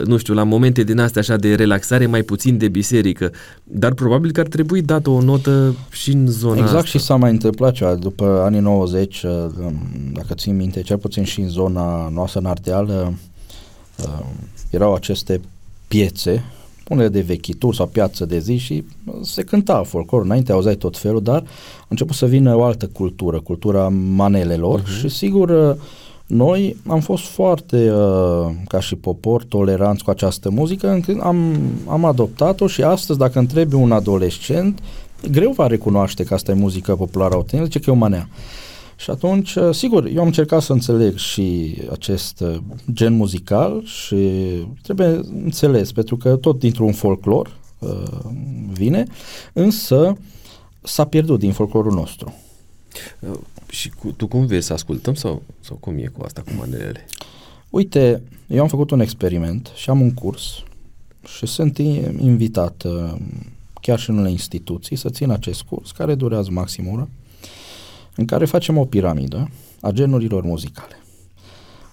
nu știu, la momente din astea așa de relaxare, mai puțin de biserică. Dar probabil că ar trebui dată o notă și în zona Exact asta. și s-a mai întâmplat ceva. După anii 90, uh, dacă țin minte, cel puțin și în zona noastră în Ardeal, uh, erau aceste piețe, unele de vechituri sau piață de zi și se cânta folclor. Înainte auzeai tot felul, dar a început să vină o altă cultură, cultura manelelor uh-huh. și sigur uh, noi am fost foarte, uh, ca și popor, toleranți cu această muzică, încât am, am adoptat-o și astăzi, dacă întrebi un adolescent, greu va recunoaște că asta e muzică populară autentică, zice că e o manea. Și atunci, uh, sigur, eu am încercat să înțeleg și acest uh, gen muzical și trebuie înțeles, pentru că tot dintr-un folclor uh, vine, însă s-a pierdut din folclorul nostru. Uh, și cu, tu cum vezi, să ascultăm sau, sau cum e cu asta, cu manelele? Uite, eu am făcut un experiment și am un curs și sunt invitat uh, chiar și în unele instituții să țin acest curs care durează maxim oră în care facem o piramidă a genurilor muzicale.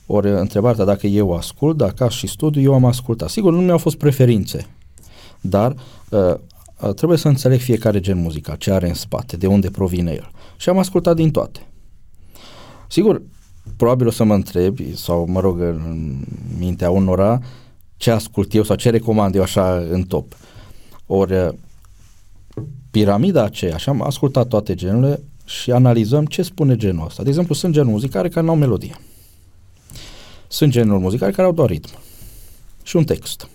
Ori întrebarea dacă eu ascult, dacă și studiu, eu am ascultat. Sigur, nu mi-au fost preferințe, dar uh, uh, trebuie să înțeleg fiecare gen muzical, ce are în spate, de unde provine el. Și am ascultat din toate. Sigur, probabil o să mă întrebi, sau mă rog, în mintea unora, ce ascult eu sau ce recomand eu așa în top. Ori piramida aceea, așa am ascultat toate genurile și analizăm ce spune genul ăsta. De exemplu, sunt genuri muzicale care nu au melodie. Sunt genuri muzicale care au doar ritm și un text.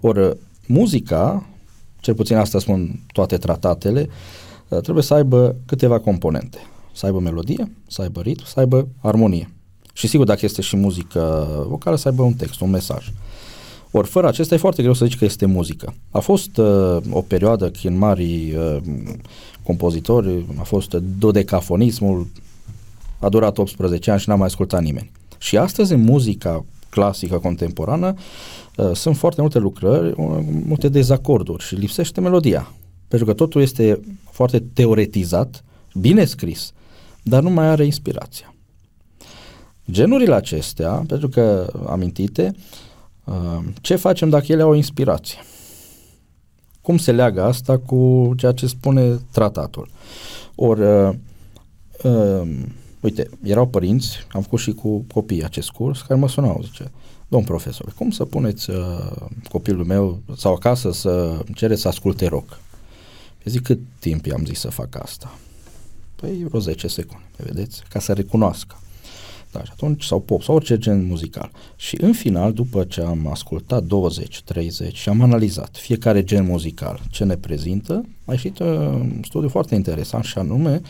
Ori muzica, cel puțin asta spun toate tratatele, trebuie să aibă câteva componente să aibă melodie, să aibă ritm, să aibă armonie. Și sigur, dacă este și muzică vocală, să aibă un text, un mesaj. Ori fără acesta e foarte greu să zici că este muzică. A fost uh, o perioadă când mari uh, compozitori, a fost dodecafonismul, a durat 18 ani și n-a mai ascultat nimeni. Și astăzi în muzica clasică contemporană uh, sunt foarte multe lucrări, uh, multe dezacorduri și lipsește melodia. Pentru că totul este foarte teoretizat, bine scris, dar nu mai are inspirația. Genurile acestea, pentru că amintite, uh, ce facem dacă ele au o inspirație? Cum se leagă asta cu ceea ce spune tratatul? Ori, uh, uh, uite, erau părinți, am făcut și cu copiii acest curs, care mă sunau, zice, domn profesor, cum să puneți uh, copilul meu sau acasă să cere să asculte rock? Eu zic, cât timp i-am zis să fac asta? Păi vreo 10 secunde, vedeți? Ca să recunoască. Da, și atunci, sau pop, sau orice gen muzical. Și în final, după ce am ascultat 20, 30 și am analizat fiecare gen muzical ce ne prezintă, a ieșit uh, un studiu foarte interesant și anume,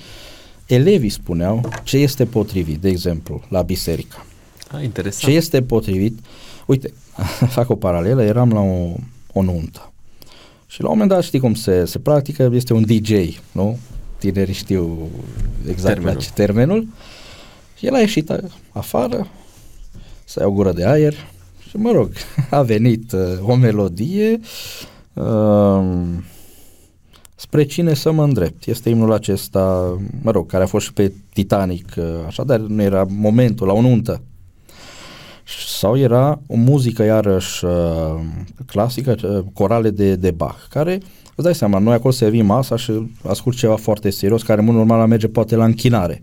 elevii spuneau ce este potrivit, de exemplu, la biserică. Ah, interesant. Ce este potrivit? Uite, fac o paralelă, eram la o, o nuntă. Și la un moment dat, știi cum se, se practică, este un DJ, nu? Tinerii știu exact termenul. la ce termenul. El a ieșit afară să ia o gură de aer și mă rog, a venit uh, o melodie uh, spre cine să mă îndrept. Este imnul acesta, mă rog, care a fost și pe Titanic, uh, așa, dar nu era momentul, la o nuntă. Sau era o muzică iarăși uh, clasică, uh, corale de, de Bach, care uh, Îți dai seama, noi acolo servim masa și ascult ceva foarte serios, care în normal merge poate la închinare.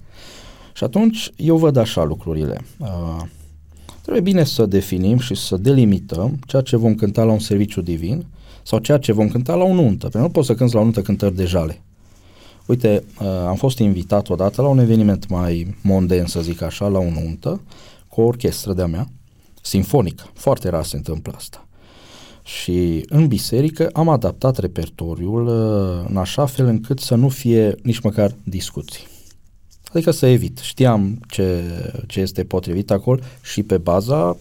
Și atunci eu văd așa lucrurile. Uh, trebuie bine să definim și să delimităm ceea ce vom cânta la un serviciu divin sau ceea ce vom cânta la o nuntă. Pentru că nu poți să cânti la o nuntă cântări de jale. Uite, uh, am fost invitat odată la un eveniment mai monden, să zic așa, la o nuntă, cu o orchestră de-a mea, sinfonică. Foarte rar se întâmplă asta. Și în biserică am adaptat repertoriul uh, în așa fel încât să nu fie nici măcar discuții. Adică să evit. Știam ce, ce este potrivit acolo și pe baza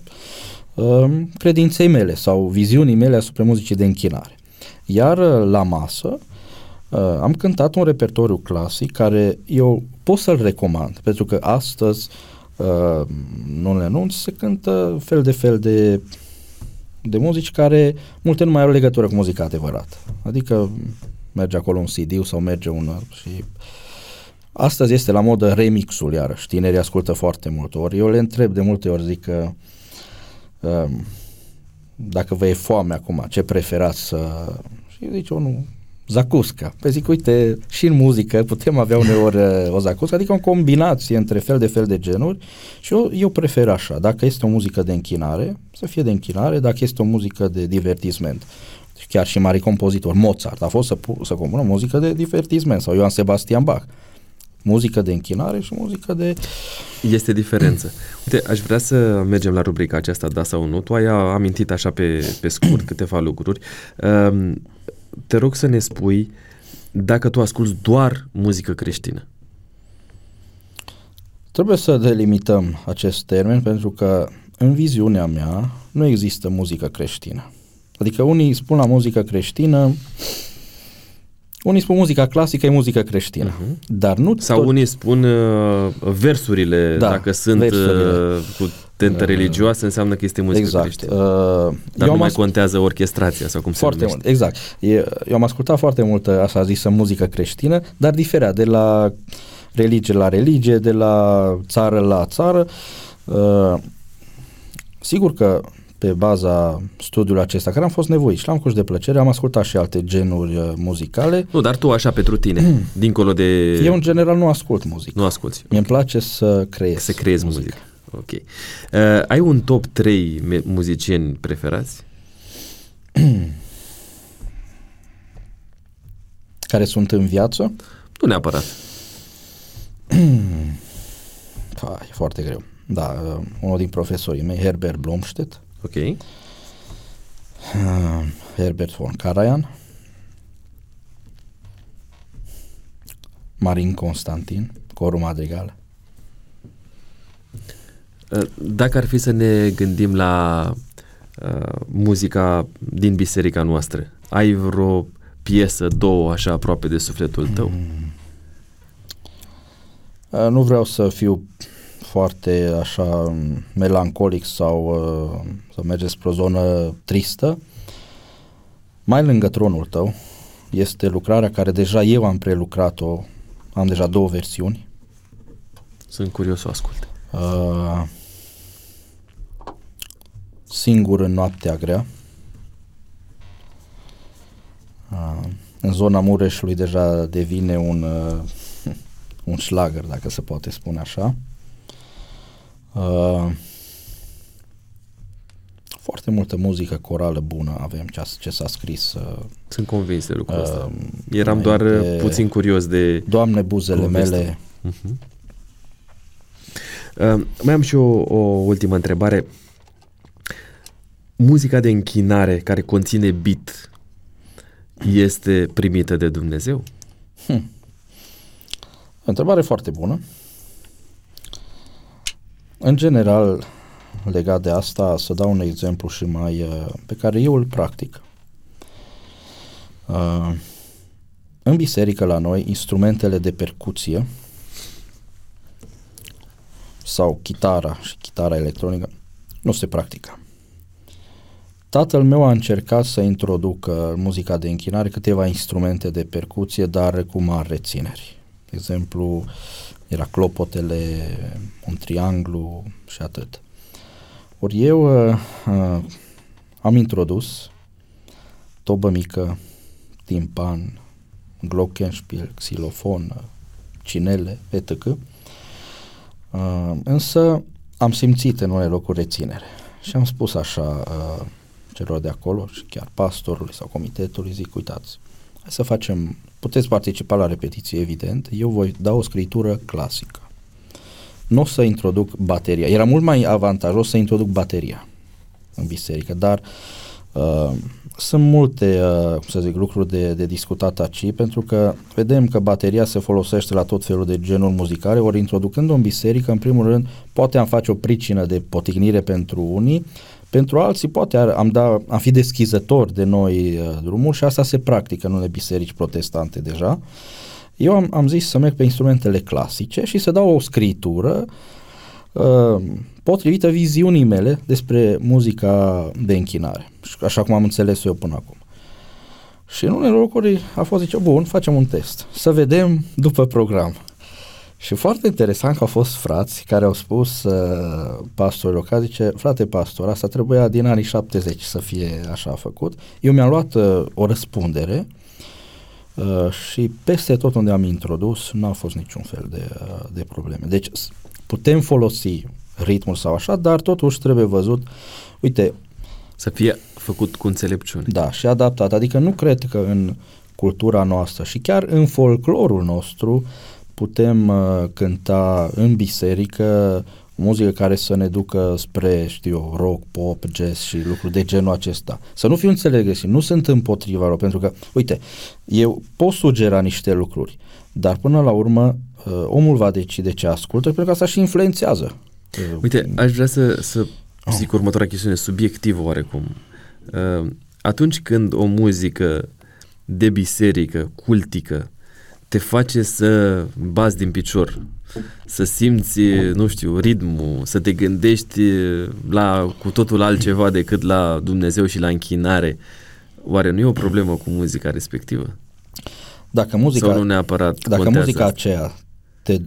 uh, credinței mele sau viziunii mele asupra muzicii de închinare. Iar uh, la masă uh, am cântat un repertoriu clasic care eu pot să-l recomand, pentru că astăzi uh, nu le nunți, se cântă fel de fel de, de muzici care multe nu mai au legătură cu muzica adevărată. Adică merge acolo un CD sau merge un și astăzi este la modă remixul iarăși. Tinerii ascultă foarte mult ori. Eu le întreb de multe ori, zic că uh, dacă vă e foame acum, ce preferați să... Și zice unul, zacusca. Păi zic, uite, și în muzică putem avea uneori uh, o zacusca, adică o combinație între fel de fel de genuri și eu, eu prefer așa, dacă este o muzică de închinare, să fie de închinare, dacă este o muzică de divertisment. Chiar și mari compozitori, Mozart a fost să, să compună muzică de divertisment sau Ioan Sebastian Bach muzică de închinare și muzică de... Este diferență. Uite, aș vrea să mergem la rubrica aceasta, da sau nu. Tu ai amintit așa pe, pe scurt câteva lucruri. Um, te rog să ne spui dacă tu asculți doar muzică creștină. Trebuie să delimităm acest termen pentru că în viziunea mea nu există muzică creștină. Adică unii spun la muzică creștină unii spun muzica clasică e muzică creștină, uh-huh. dar nu Sau tot... unii spun uh, versurile, da, dacă sunt versurile. Uh, cu tentă uh, religioasă, înseamnă că este muzică exact. creștină. Uh, dar eu nu mai ascult... contează orchestrația sau cum foarte se mult, exact. Eu, eu am ascultat foarte mult așa zisă muzică creștină, dar diferea de la religie la religie, de la țară la țară. Uh, sigur că pe baza studiului acesta, care am fost nevoit și l-am curs de plăcere, am ascultat și alte genuri uh, muzicale. Nu, dar tu așa pentru tine, dincolo de... Eu în general nu ascult muzică. Nu asculti. mi îmi place să creez Să creezi muzică. muzică. Ok. Uh, ai un top 3 muzicieni preferați? care sunt în viață? Nu neapărat. Păi, e foarte greu. Da, uh, unul din profesorii mei, Herbert Blomstedt, Ok. Uh, Herbert von Karajan. Marin Constantin, Coru Madrigal. Uh, dacă ar fi să ne gândim la uh, muzica din biserica noastră, ai vreo piesă, două, așa aproape de sufletul tău? Mm. Uh, nu vreau să fiu foarte așa melancolic sau uh, să mergeți spre o zonă tristă, mai lângă tronul tău este lucrarea care deja eu am prelucrat-o, am deja două versiuni. Sunt curios să ascult. Uh, singur în noaptea grea. Uh, în zona Mureșului deja devine un, uh, un șlagăr, dacă se poate spune așa. Uh, foarte multă muzică corală bună avem ce, ce s-a scris. Uh, Sunt convins de lucrul uh, ăsta. Eram doar de, puțin curios de... Doamne, buzele poveste. mele. Uh-huh. Uh, mai am și o, o ultimă întrebare. Muzica de închinare care conține beat este primită de Dumnezeu? Hmm. Întrebare foarte bună. În general, legat de asta, să dau un exemplu și mai uh, pe care eu îl practic. Uh, în biserică la noi, instrumentele de percuție sau chitara și chitara electronică nu se practică. Tatăl meu a încercat să introducă muzica de închinare câteva instrumente de percuție, dar cu mari rețineri. De exemplu, era clopotele, un trianglu și atât. Ori eu uh, uh, am introdus tobă mică, timpan, glockenspiel, xilofon, cinele, etc. Uh, însă am simțit în unele locuri reținere și am spus așa uh, celor de acolo și chiar pastorului sau comitetului, zic, uitați, hai să facem Puteți participa la repetiție, evident. Eu voi da o scritură clasică. Nu o să introduc bateria. Era mult mai avantajos să introduc bateria în biserică, dar uh, sunt multe, uh, cum să zic, lucruri de, de discutat aici, pentru că vedem că bateria se folosește la tot felul de genuri muzicale, ori introducând-o în biserică, în primul rând, poate am face o pricină de potignire pentru unii, pentru alții poate ar, am, da, am fi deschizători de noi uh, drumuri și asta se practică în unele biserici protestante deja. Eu am, am zis să merg pe instrumentele clasice și să dau o scritură uh, uh, potrivită viziunii mele despre muzica de închinare, așa cum am înțeles eu până acum. Și în unele locuri a fost zice, bun, facem un test, să vedem după program. Și foarte interesant că au fost frați care au spus uh, pastorul local, zice, frate pastor, asta trebuia din anii 70 să fie așa făcut. Eu mi-am luat uh, o răspundere uh, și peste tot unde am introdus nu a fost niciun fel de, uh, de probleme. Deci putem folosi ritmul sau așa, dar totuși trebuie văzut, uite... Să fie făcut cu înțelepciune. Da, și adaptat. Adică nu cred că în cultura noastră și chiar în folclorul nostru putem uh, cânta în biserică o muzică care să ne ducă spre, știu eu, rock, pop, jazz și lucruri de genul acesta. Să nu fiu înțelegeți, nu sunt împotriva lor, pentru că, uite, eu pot sugera niște lucruri, dar până la urmă uh, omul va decide ce ascultă, pentru că asta și influențează. Uh, Uite, aș vrea să, să zic următoarea chestiune, subiectivă oarecum. Uh, atunci când o muzică de biserică, cultică, te face să bazi din picior, să simți, nu știu, ritmul, să te gândești la cu totul altceva decât la Dumnezeu și la închinare. Oare nu e o problemă cu muzica respectivă? Dacă muzica, Sau nu neapărat dacă muzica asta? aceea te,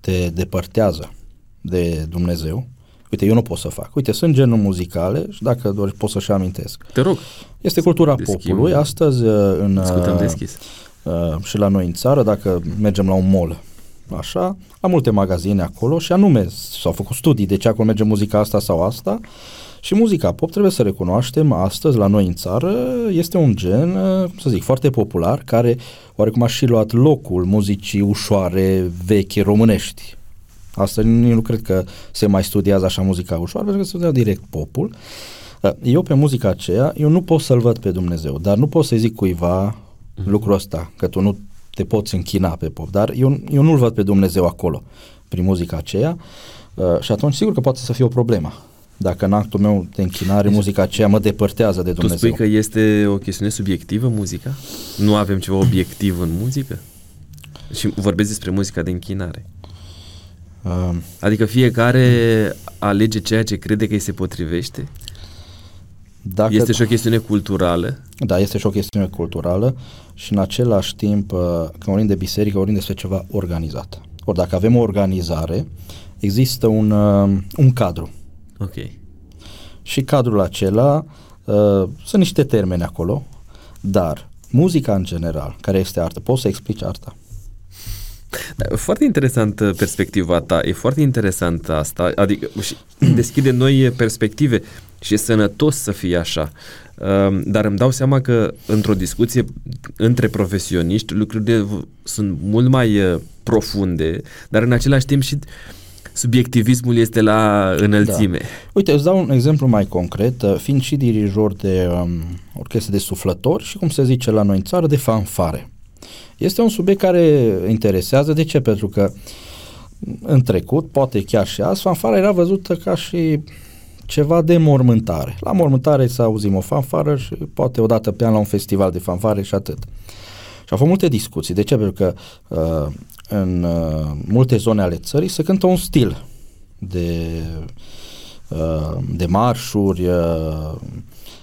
te depărtează de Dumnezeu, uite, eu nu pot să fac. Uite, sunt genuri muzicale și dacă doar pot să-și amintesc. Te rog. Este cultura popului. Astăzi în... Discutăm deschis uh, și la noi în țară, dacă mergem la un mall, așa, la multe magazine acolo și anume s-au făcut studii de ce acolo merge muzica asta sau asta și muzica pop, trebuie să recunoaștem, astăzi la noi în țară este un gen, uh, să zic, foarte popular, care oarecum a și luat locul muzicii ușoare, vechi, românești. Asta nu cred că se mai studiază așa muzica ușoară, pentru că se studiază direct popul. Uh, eu pe muzica aceea, eu nu pot să-L văd pe Dumnezeu, dar nu pot să zic cuiva, mm-hmm. lucrul ăsta, că tu nu te poți închina pe pop, dar eu, eu nu-L văd pe Dumnezeu acolo, prin muzica aceea uh, și atunci sigur că poate să fie o problemă. Dacă în actul meu de închinare muzica aceea mă depărtează de Dumnezeu. Tu spui că este o chestiune subiectivă muzica? Nu avem ceva obiectiv în muzică? Și vorbesc despre muzica de închinare. Uh, adică fiecare alege ceea ce crede că îi se potrivește? Dacă, este și o chestiune culturală? Da, este și o chestiune culturală și în același timp, uh, când vorbim de biserică, vorbim despre ceva organizat. Ori dacă avem o organizare, există un, uh, un cadru. Ok. Și cadrul acela uh, sunt niște termeni acolo, dar muzica în general, care este artă, poți să explici arta? Da, foarte interesant perspectiva ta, e foarte interesant asta, adică și deschide noi perspective și e sănătos să fie așa. Ehm, dar îmi dau seama că într-o discuție între profesioniști lucrurile sunt mult mai eh, profunde, dar în același timp și subiectivismul este la înălțime. Da. Uite, îți dau un exemplu mai concret, eh, fiind și dirijor de um, orchestre de suflători și, cum se zice la noi în țară, de fanfare. Este un subiect care interesează. De ce? Pentru că în trecut, poate chiar și azi, fanfara era văzută ca și ceva de mormântare. La mormântare să auzim o fanfară și poate odată pe an la un festival de fanfare și atât. Și au fost multe discuții. De ce? Pentru că uh, în uh, multe zone ale țării se cântă un stil de, uh, de marșuri uh,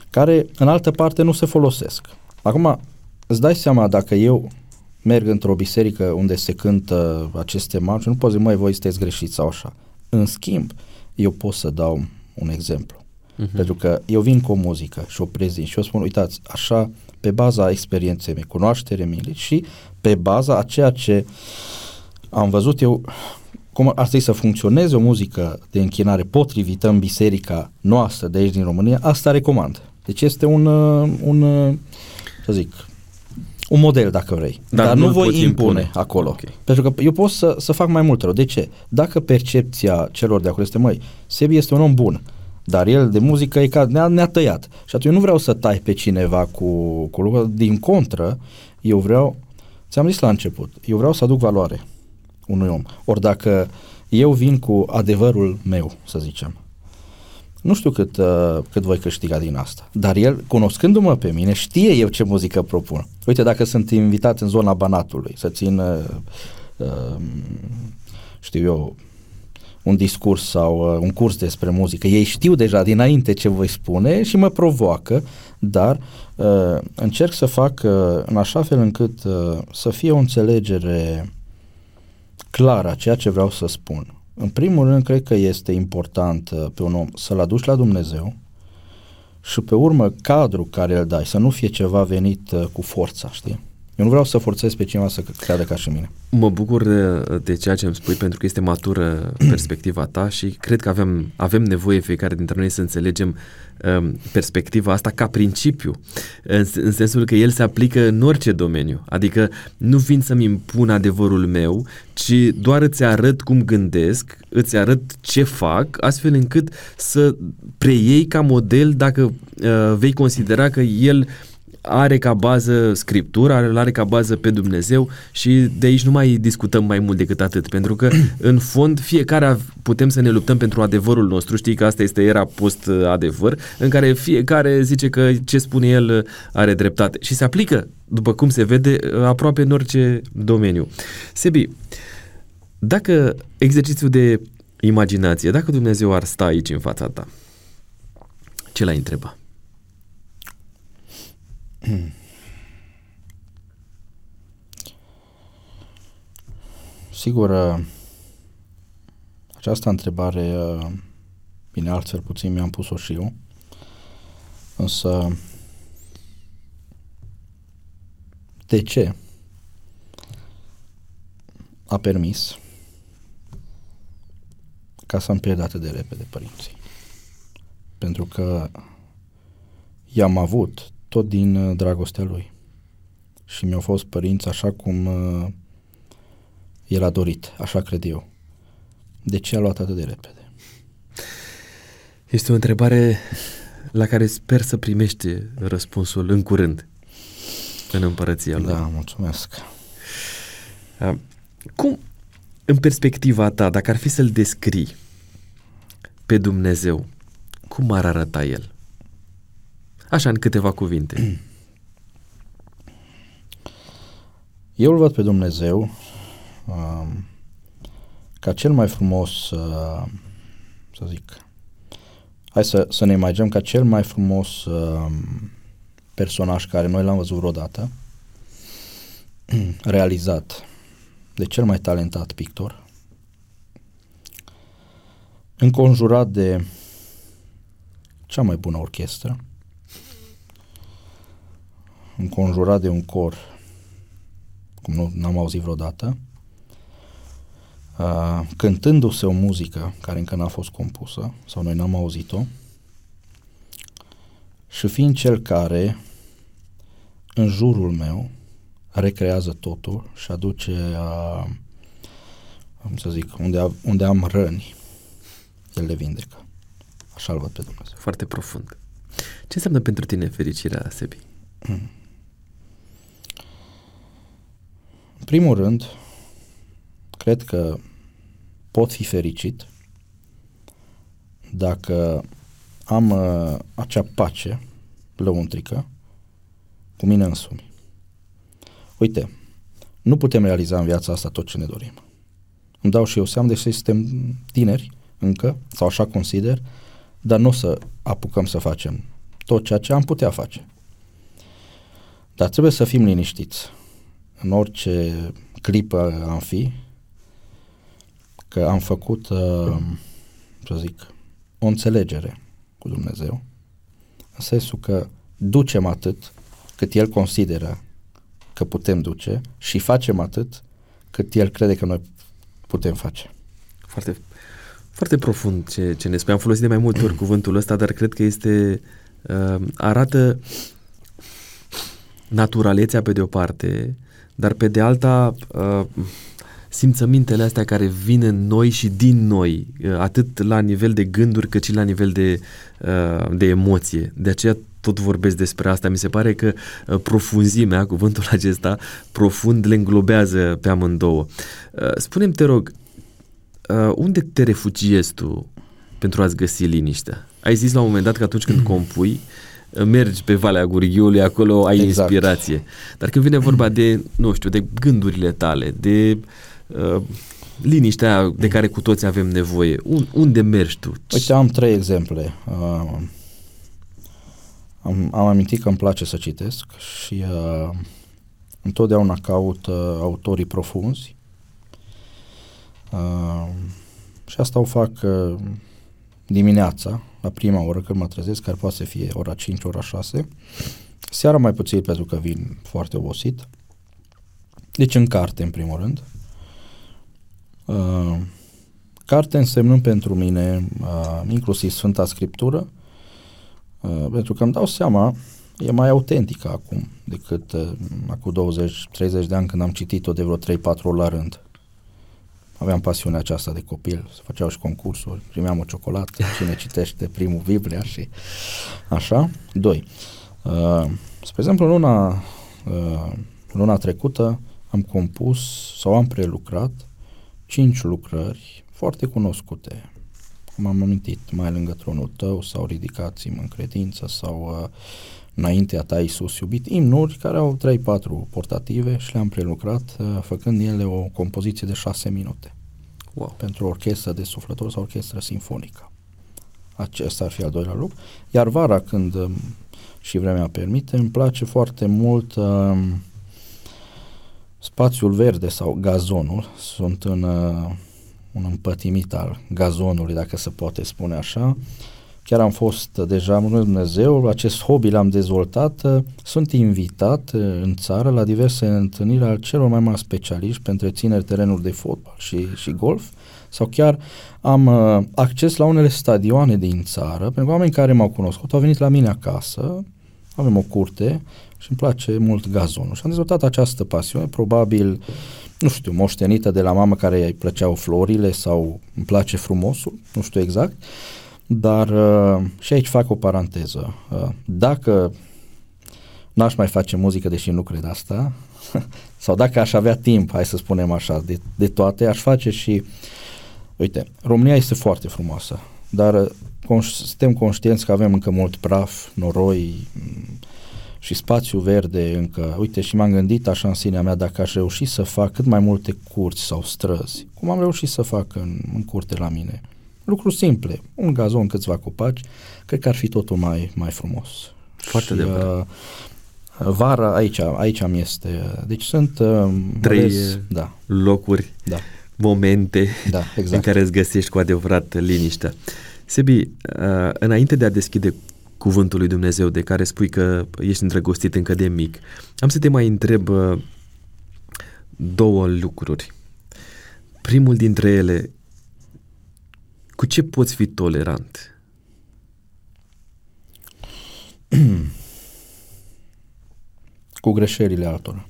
care în altă parte nu se folosesc. Acum, îți dai seama dacă eu merg într-o biserică unde se cântă aceste marșuri, nu pot zic, măi, voi sunteți greșiți sau așa. În schimb, eu pot să dau un exemplu. Uh-huh. Pentru că eu vin cu o muzică și o prezint și eu spun, uitați, așa, pe baza experienței mele, cunoaștere mele și pe baza a ceea ce am văzut eu cum ar trebui să funcționeze o muzică de închinare potrivită în biserica noastră de aici din România, asta recomand. Deci este un, uh, un uh, să zic, un model dacă vrei. Dar, dar nu voi impune, impune acolo. Okay. Pentru că eu pot să, să fac mai mult rău. De ce? Dacă percepția celor de acolo este, măi, Sebi este un om bun, dar el de muzică e ca ne-a, ne-a tăiat. Și atunci eu nu vreau să tai pe cineva cu, cu lucruri. Din contră, eu vreau, ți-am zis la început, eu vreau să aduc valoare unui om. Ori dacă eu vin cu adevărul meu, să zicem, nu știu cât, uh, cât voi câștiga din asta, dar el, cunoscându-mă pe mine, știe eu ce muzică propun. Uite, dacă sunt invitat în zona Banatului să țin, uh, uh, știu eu, un discurs sau uh, un curs despre muzică. Ei știu deja dinainte ce voi spune și mă provoacă, dar uh, încerc să fac uh, în așa fel încât uh, să fie o înțelegere clară a ceea ce vreau să spun. În primul rând, cred că este important uh, pe un om să-l aduci la Dumnezeu și pe urmă cadrul care îl dai, să nu fie ceva venit uh, cu forța, știi? Eu nu vreau să forțez pe cineva să creadă ca și mine. Mă bucur de, de ceea ce îmi spui pentru că este matură perspectiva ta și cred că avem, avem nevoie fiecare dintre noi să înțelegem um, perspectiva asta ca principiu, în, în sensul că el se aplică în orice domeniu. Adică nu vin să-mi impun adevărul meu, ci doar îți arăt cum gândesc, îți arăt ce fac, astfel încât să preiei ca model dacă uh, vei considera că el uh, are ca bază scriptura, are, are ca bază pe Dumnezeu și de aici nu mai discutăm mai mult decât atât, pentru că în fond fiecare putem să ne luptăm pentru adevărul nostru, știi că asta este era post-adevăr, în care fiecare zice că ce spune el are dreptate și se aplică, după cum se vede, aproape în orice domeniu. Sebi, dacă exercițiul de imaginație, dacă Dumnezeu ar sta aici în fața ta, ce l-ai întreba? Sigur, uh, această întrebare, uh, bine, altfel puțin mi-am pus-o și eu, însă de ce a permis ca să-mi pierd atât de repede părinții? Pentru că i-am avut tot din uh, dragostea lui. Și mi-au fost părinți așa cum uh, el a dorit, așa cred eu. De ce a luat atât de repede? Este o întrebare la care sper să primești răspunsul în curând în împărăția lui. Da, mulțumesc. Uh, cum, în perspectiva ta, dacă ar fi să-l descrii pe Dumnezeu, cum ar arăta el? Așa, în câteva cuvinte. Eu îl văd pe Dumnezeu uh, ca cel mai frumos, uh, să zic, hai să, să ne imaginăm ca cel mai frumos uh, personaj care noi l-am văzut vreodată, realizat de cel mai talentat pictor, înconjurat de cea mai bună orchestră, înconjurat de un cor cum nu n-am auzit vreodată, uh, cântându-se o muzică care încă n-a fost compusă sau noi n-am auzit-o și fiind cel care în jurul meu recrează totul și aduce uh, cum să zic, unde, unde am răni, el le vindecă. Așa l văd pe Dumnezeu. Foarte profund. Ce înseamnă pentru tine fericirea, Sebi? Mm. În primul rând, cred că pot fi fericit dacă am uh, acea pace lăuntrică cu mine însumi. Uite, nu putem realiza în viața asta tot ce ne dorim. Îmi dau și eu seama, deși suntem tineri încă, sau așa consider, dar nu o să apucăm să facem tot ceea ce am putea face. Dar trebuie să fim liniștiți în orice clipă am fi, că am făcut, uh, să zic, o înțelegere cu Dumnezeu, în sensul că ducem atât cât El consideră că putem duce și facem atât cât El crede că noi putem face. Foarte, foarte profund ce, ce ne spui. Am folosit de mai multe ori cuvântul ăsta, dar cred că este uh, arată naturalețea pe de o parte, dar pe de alta uh, simțămintele astea care vin în noi și din noi, uh, atât la nivel de gânduri cât și la nivel de, uh, de emoție. De aceea tot vorbesc despre asta. Mi se pare că profunzimea, cuvântul acesta, profund le înglobează pe amândouă. Spune-mi, te rog, unde te refugiezi tu pentru a-ți găsi liniștea? Ai zis la un moment dat că atunci când compui, mergi pe Valea Gurghiului, acolo ai exact. inspirație. Dar când vine vorba de, nu știu, de gândurile tale, de uh, liniștea de care cu toți avem nevoie. Un, unde mergi tu? Uite, am trei exemple. Uh, am, am amintit că îmi place să citesc și uh, întotdeauna caut uh, autorii profunzi. Uh, și asta o fac uh, dimineața, la prima oră când mă trezesc, care poate să fie ora 5, ora 6. Seara mai puțin pentru că vin foarte obosit. Deci în carte, în primul rând. Uh, carte însemnând pentru mine uh, inclusiv Sfânta Scriptură, uh, pentru că îmi dau seama, e mai autentică acum decât uh, acum 20-30 de ani când am citit-o de vreo 3-4 ori la rând. Aveam pasiunea aceasta de copil, se făceau și concursuri, primeam o ciocolată, cine citește primul Biblia și așa. Doi. Uh, spre exemplu, luna, uh, luna trecută am compus sau am prelucrat cinci lucrări foarte cunoscute, cum am amintit, mai lângă tronul tău sau ridicați-mă în credință sau uh, înaintea ta Iisus iubit, imnuri care au 3-4 portative și le-am prelucrat uh, făcând ele o compoziție de 6 minute Wow. pentru orchestră de suflător sau orchestră sinfonică. Acesta ar fi al doilea lucru. Iar vara, când um, și vremea permite, îmi place foarte mult um, spațiul verde sau gazonul. Sunt în uh, un împătimit al gazonului, dacă se poate spune așa. Chiar am fost deja, mulțumesc Dumnezeu, acest hobby l-am dezvoltat. uh, Sunt invitat uh, în țară la diverse întâlniri al celor mai mari specialiști pentru țineri terenuri de fotbal și, și golf sau chiar am uh, acces la unele stadioane din țară, pentru că oamenii care m-au cunoscut au venit la mine acasă, avem o curte și îmi place mult gazonul. Și am dezvoltat această pasiune, probabil, nu știu, moștenită de la mamă care îi plăceau florile sau îmi place frumosul, nu știu exact, dar uh, și aici fac o paranteză. Uh, dacă n-aș mai face muzică, deși nu cred asta, sau dacă aș avea timp, hai să spunem așa, de, de toate, aș face și Uite, România este foarte frumoasă, dar uh, conș- suntem conștienți că avem încă mult praf, noroi m, și spațiu verde încă. Uite, și m-am gândit așa în sinea mea dacă aș reuși să fac cât mai multe curți sau străzi, cum am reușit să fac în, în curte la mine. Lucruri simple, un gazon, câțiva copaci, cred că ar fi totul mai, mai frumos. Foarte și, adevărat. uh, Vara aici, aici mi este. Deci sunt uh, Trei, ales- da, Locuri, da, momente da, în exact. care îți găsești cu adevărat liniștea. Sebi, uh, înainte de a deschide cuvântul lui Dumnezeu de care spui că ești îndrăgostit încă de mic, am să te mai întreb uh, două lucruri. Primul dintre ele, cu ce poți fi tolerant? cu greșelile altora.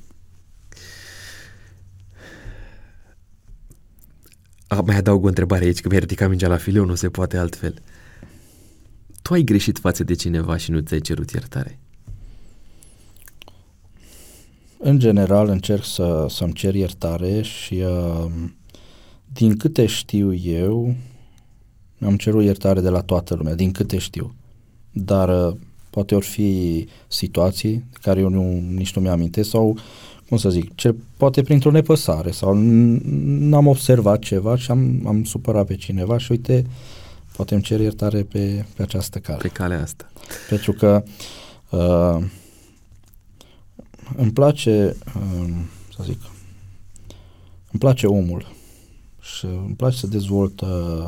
A, mai adaug o întrebare aici, că mi-ai ridicat mingea la fileu, nu se poate altfel. Tu ai greșit față de cineva și nu ți-ai cerut iertare. În general încerc să, să-mi cer iertare și uh, din câte știu eu, am cerut iertare de la toată lumea, din câte știu. Dar uh, poate ori fi situații de care eu nu, nici nu mi-amintesc sau, cum să zic, cel, poate printr-o nepăsare sau n- n-am observat ceva și am, am supărat pe cineva și uite, poate îmi cer iertare pe, pe această cale. Pe calea asta. Pentru că uh, îmi place, uh, să zic, îmi place omul și îmi place să dezvolt uh,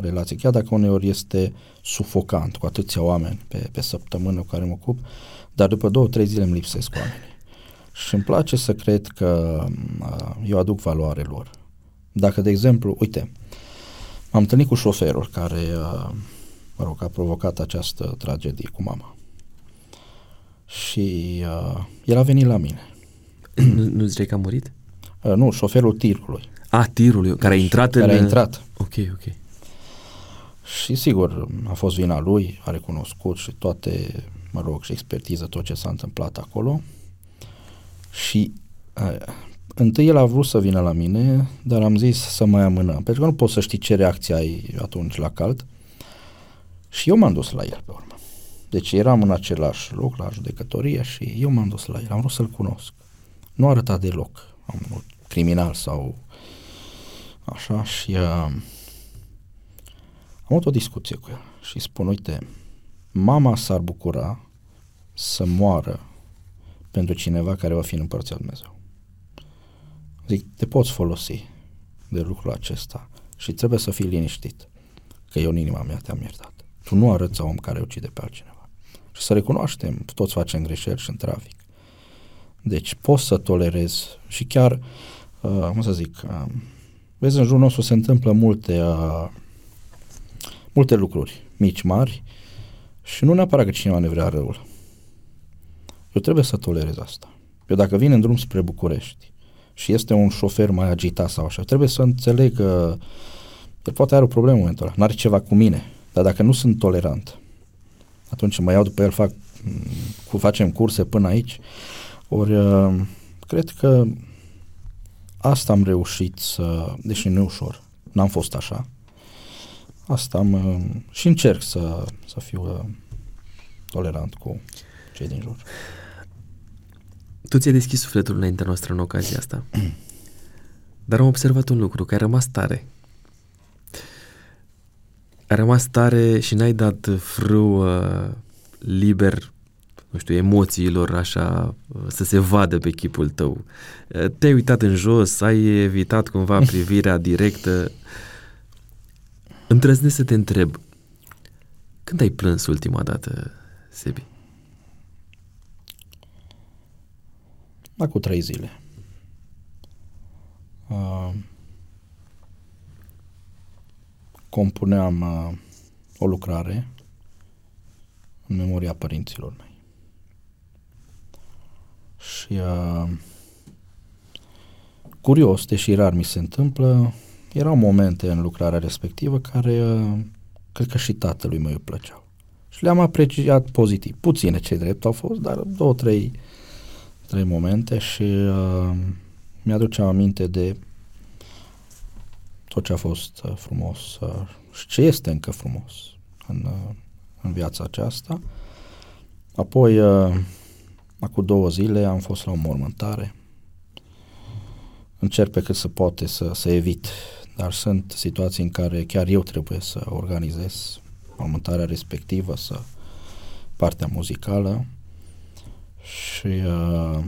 relații, chiar dacă uneori este sufocant cu atâția oameni pe, pe săptămână cu care mă ocup, dar după două, trei zile îmi lipsesc oamenii. Și îmi place să cred că uh, eu aduc valoare lor. Dacă, de exemplu, uite, m-am întâlnit cu șoferul care, uh, mă rog, a provocat această tragedie cu mama. Și uh, el a venit la mine. nu, nu ziceai că a murit? Uh, nu, șoferul tirului. A, tirul, care a intrat care în... a intrat. Ok, ok. Și sigur, a fost vina lui, a recunoscut și toate, mă rog, și expertiză, tot ce s-a întâmplat acolo. Și uh, întâi el a vrut să vină la mine, dar am zis să mai amânăm, pentru că nu poți să știi ce reacție ai atunci la cald. Și eu m-am dus la el pe urmă. Deci eram în același loc, la judecătorie și eu m-am dus la el, am vrut să-l cunosc. Nu arăta deloc, am un criminal sau Așa, și uh, am avut o discuție cu el și spun, uite, mama s-ar bucura să moară pentru cineva care va fi în Împărția Dumnezeu. Zic, te poți folosi de lucrul acesta și trebuie să fii liniștit că eu în inima mea te-am iertat. Tu nu arăți om care ucide pe altcineva. Și să recunoaștem, toți facem greșeli și în trafic. Deci poți să tolerezi și chiar, uh, cum să zic, uh, vezi în jurul nostru se întâmplă multe, uh, multe lucruri, mici, mari, și nu neapărat că cineva ne vrea răul. Eu trebuie să tolerez asta. Eu dacă vin în drum spre București și este un șofer mai agitat sau așa, trebuie să înțeleg că el poate are o problemă în momentul ăla, nu are ceva cu mine, dar dacă nu sunt tolerant, atunci mă iau după el, fac, cu, facem curse până aici, ori uh, cred că asta am reușit să, deși nu e ușor, n-am fost așa, asta am, uh, și încerc să, să fiu uh, tolerant cu cei din jur. Tu ți-ai deschis sufletul înaintea noastră în ocazia asta. Dar am observat un lucru, că ai rămas tare. Ai rămas tare și n-ai dat frâu uh, liber, nu știu, emoțiilor așa, uh, să se vadă pe chipul tău. Uh, te-ai uitat în jos, ai evitat cumva privirea directă. Îndrăznesc să te întreb, când ai plâns ultima dată, Sebi? cu trei zile. Uh, compuneam uh, o lucrare în memoria părinților mei. Și uh, curios, deși rar mi se întâmplă, erau momente în lucrarea respectivă care uh, cred că și tatălui meu îi plăceau. Și le-am apreciat pozitiv. Puține cei drept au fost, dar două, trei trei momente și uh, mi-aduce aminte de tot ce a fost uh, frumos uh, și ce este încă frumos în, uh, în viața aceasta. Apoi, uh, acum două zile, am fost la o mormântare. Încerc pe cât se poate să, să evit, dar sunt situații în care chiar eu trebuie să organizez mormântarea respectivă, să partea muzicală și uh,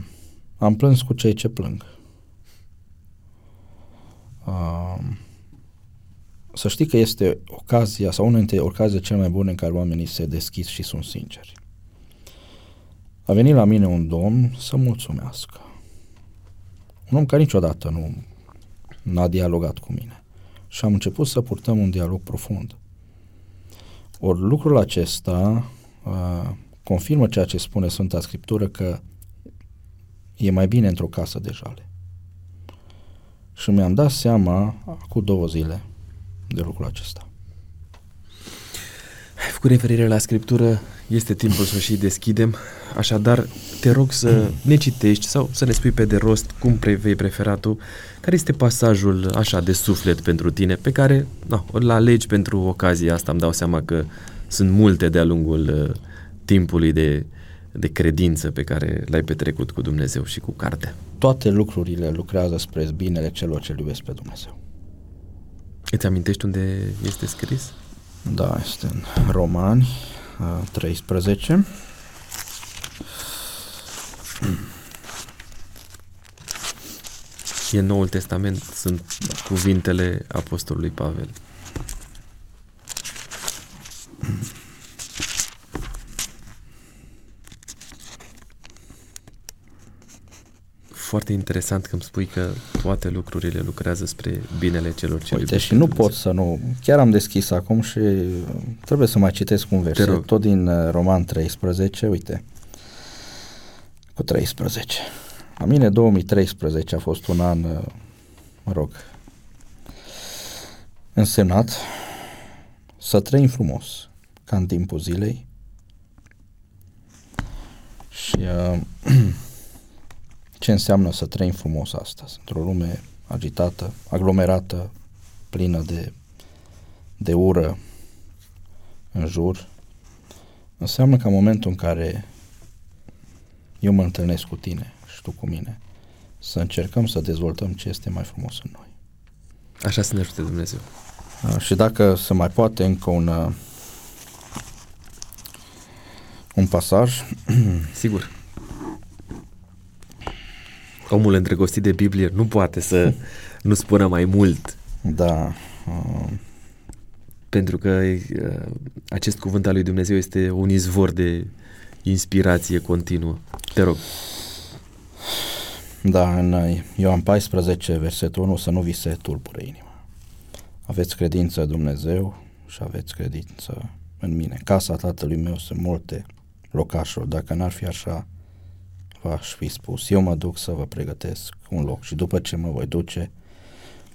am plâns cu cei ce plâng. Uh, să știi că este ocazia sau una dintre ocazia cele mai bune în care oamenii se deschid și sunt sinceri. A venit la mine un domn să mulțumească. Un om care niciodată nu n-a dialogat cu mine. Și am început să purtăm un dialog profund. Ori lucrul acesta uh, confirmă ceea ce spune Sfânta Scriptură că e mai bine într-o casă de jale. Și mi-am dat seama cu două zile de lucrul acesta. Ai făcut referire la Scriptură, este timpul să o și deschidem, așadar te rog să ne citești sau să ne spui pe de rost cum vei prefera tu, care este pasajul așa de suflet pentru tine, pe care no, îl alegi pentru ocazia asta, îmi dau seama că sunt multe de-a lungul uh, timpului de, de credință pe care l-ai petrecut cu Dumnezeu și cu cartea. Toate lucrurile lucrează spre binele celor ce iubesc pe Dumnezeu. Îți amintești unde este scris? Da, este în Romani 13. E Noul Testament, sunt cuvintele Apostolului Pavel. foarte interesant că îmi spui că toate lucrurile lucrează spre binele celor ce Uite, și nu pot să nu... Chiar am deschis acum și trebuie să mai citesc un verset, tot din uh, Roman 13, uite, cu 13. La mine 2013 a fost un an, uh, mă rog, însemnat să trăim frumos, ca în timpul zilei. Și uh, ce înseamnă să trăim frumos astăzi, într-o lume agitată, aglomerată, plină de, de ură în jur, înseamnă că în momentul în care eu mă întâlnesc cu tine și tu cu mine, să încercăm să dezvoltăm ce este mai frumos în noi. Așa să ne ajute Dumnezeu. Uh, și dacă se mai poate încă un, uh, un pasaj. Sigur. Omul îndrăgostit de Biblie nu poate să nu spună mai mult. Da. Uh, pentru că uh, acest cuvânt al lui Dumnezeu este un izvor de inspirație continuă. Te rog. Da, în Ioan 14, versetul 1, să nu vi se tulbure inima. Aveți credință în Dumnezeu și aveți credință în mine. Casa tatălui meu sunt multe locașuri. Dacă n-ar fi așa, v-aș fi spus. Eu mă duc să vă pregătesc un loc și după ce mă voi duce,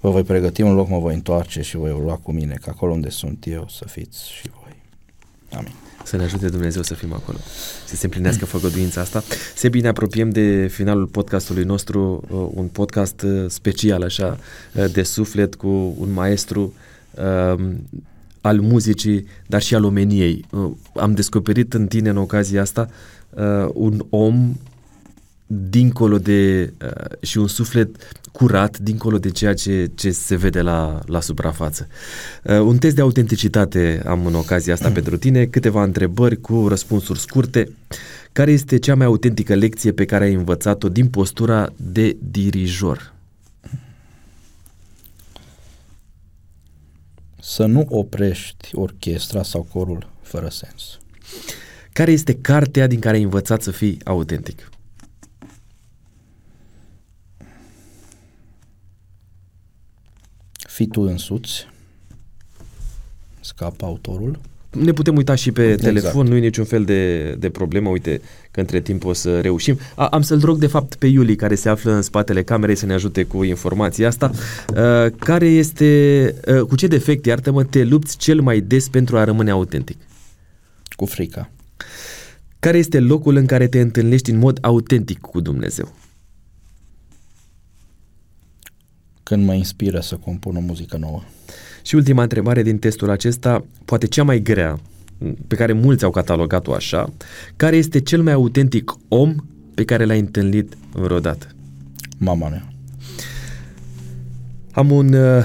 vă voi pregăti un loc, mă voi întoarce și voi lua cu mine, că acolo unde sunt eu să fiți și voi. Amin. Să ne ajute Dumnezeu să fim acolo, să se împlinească făgăduința asta. Se bine apropiem de finalul podcastului nostru, uh, un podcast uh, special așa uh, de suflet cu un maestru al muzicii, dar și al omeniei. Am descoperit în tine în ocazia asta un om dincolo de uh, și un suflet curat dincolo de ceea ce, ce se vede la, la suprafață. Uh, un test de autenticitate am în ocazia asta pentru tine, câteva întrebări cu răspunsuri scurte. Care este cea mai autentică lecție pe care ai învățat-o din postura de dirijor? Să nu oprești orchestra sau corul fără sens. Care este cartea din care ai învățat să fii autentic? Fii tu însuți, scapă autorul. Ne putem uita și pe exact. telefon, nu e niciun fel de, de problemă, uite că între timp o să reușim. A, am să-l rog de fapt pe Iuli, care se află în spatele camerei, să ne ajute cu informația asta. Uh, care este, uh, cu ce defect, iartă-mă, te lupți cel mai des pentru a rămâne autentic? Cu frica. Care este locul în care te întâlnești în mod autentic cu Dumnezeu? Când mă inspiră să compun o muzică nouă. Și ultima întrebare din testul acesta, poate cea mai grea, pe care mulți au catalogat-o așa, care este cel mai autentic om pe care l-ai întâlnit vreodată? Mama mea. Am un uh,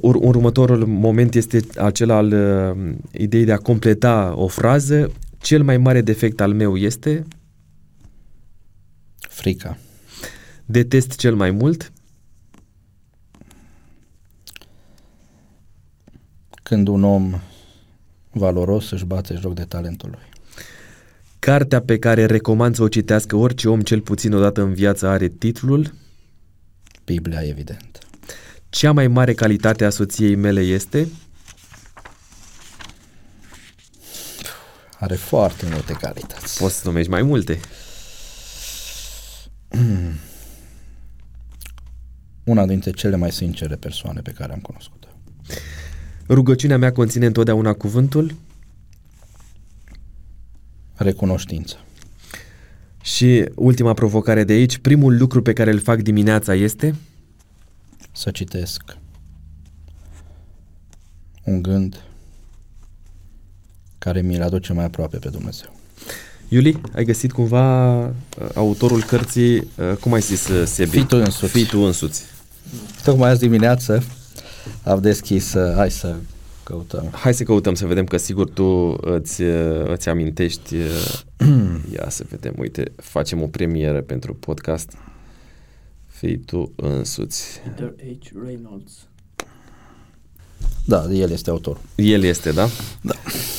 ur, următorul moment este acela al uh, ideii de a completa o frază. Cel mai mare defect al meu este frica. Detest cel mai mult când un om valoros își bate joc de talentul lui. Cartea pe care recomand să o citească orice om cel puțin odată în viață are titlul? Biblia, evident. Cea mai mare calitate a soției mele este? Are foarte multe calități. Poți să numești mai multe. Una dintre cele mai sincere persoane pe care am cunoscut-o. Rugăciunea mea conține întotdeauna cuvântul? Recunoștință. Și ultima provocare de aici, primul lucru pe care îl fac dimineața este? Să citesc un gând care mi-l aduce mai aproape pe Dumnezeu. Iuli, ai găsit cumva uh, autorul cărții, uh, cum ai zis, uh, Sebi? Fii tu însuți. Fii tu însuți. Tocmai azi dimineață am deschis, uh, hai să căutăm. Hai să căutăm să vedem că sigur tu îți, uh, îți amintești. Uh, ia să vedem, uite, facem o premieră pentru podcast. Fii tu însuți. Peter H. Reynolds. Da, el este autor. El este, da? Da.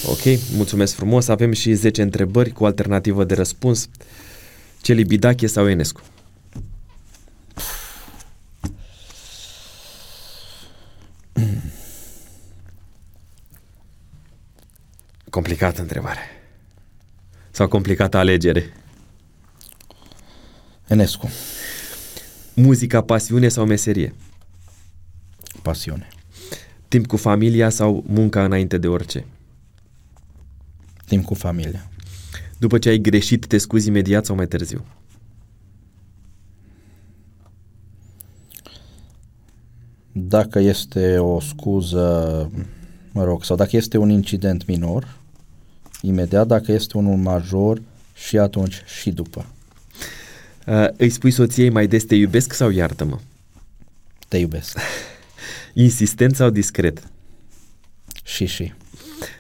Ok, mulțumesc frumos. Avem și 10 întrebări cu alternativă de răspuns. Celibidache sau Enescu? Complicată întrebare. Sau complicată alegere? Enescu. Muzica, pasiune sau meserie? Pasiune. Timp cu familia sau munca înainte de orice? Timp cu familia. După ce ai greșit, te scuzi imediat sau mai târziu? Dacă este o scuză, mă rog, sau dacă este un incident minor, imediat, dacă este unul major și atunci și după. Uh, îi spui soției mai des te iubesc sau iartă-mă? Te iubesc. Insistent sau discret? Și și.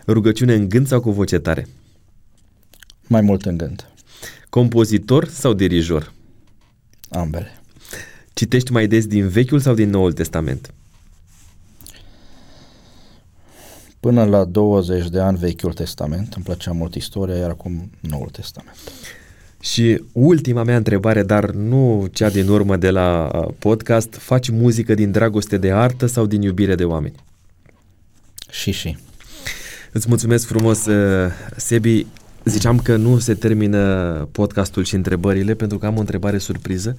Rugăciune în gând sau cu voce tare? Mai mult în gând. Compozitor sau dirijor? Ambele. Citești mai des din Vechiul sau din Noul Testament? Până la 20 de ani Vechiul Testament, îmi plăcea mult istoria, iar acum Noul Testament. Și ultima mea întrebare, dar nu cea din urmă de la uh, podcast, faci muzică din dragoste de artă sau din iubire de oameni? Și și. Îți mulțumesc frumos, uh, Sebi. Ziceam că nu se termină podcastul și întrebările pentru că am o întrebare surpriză.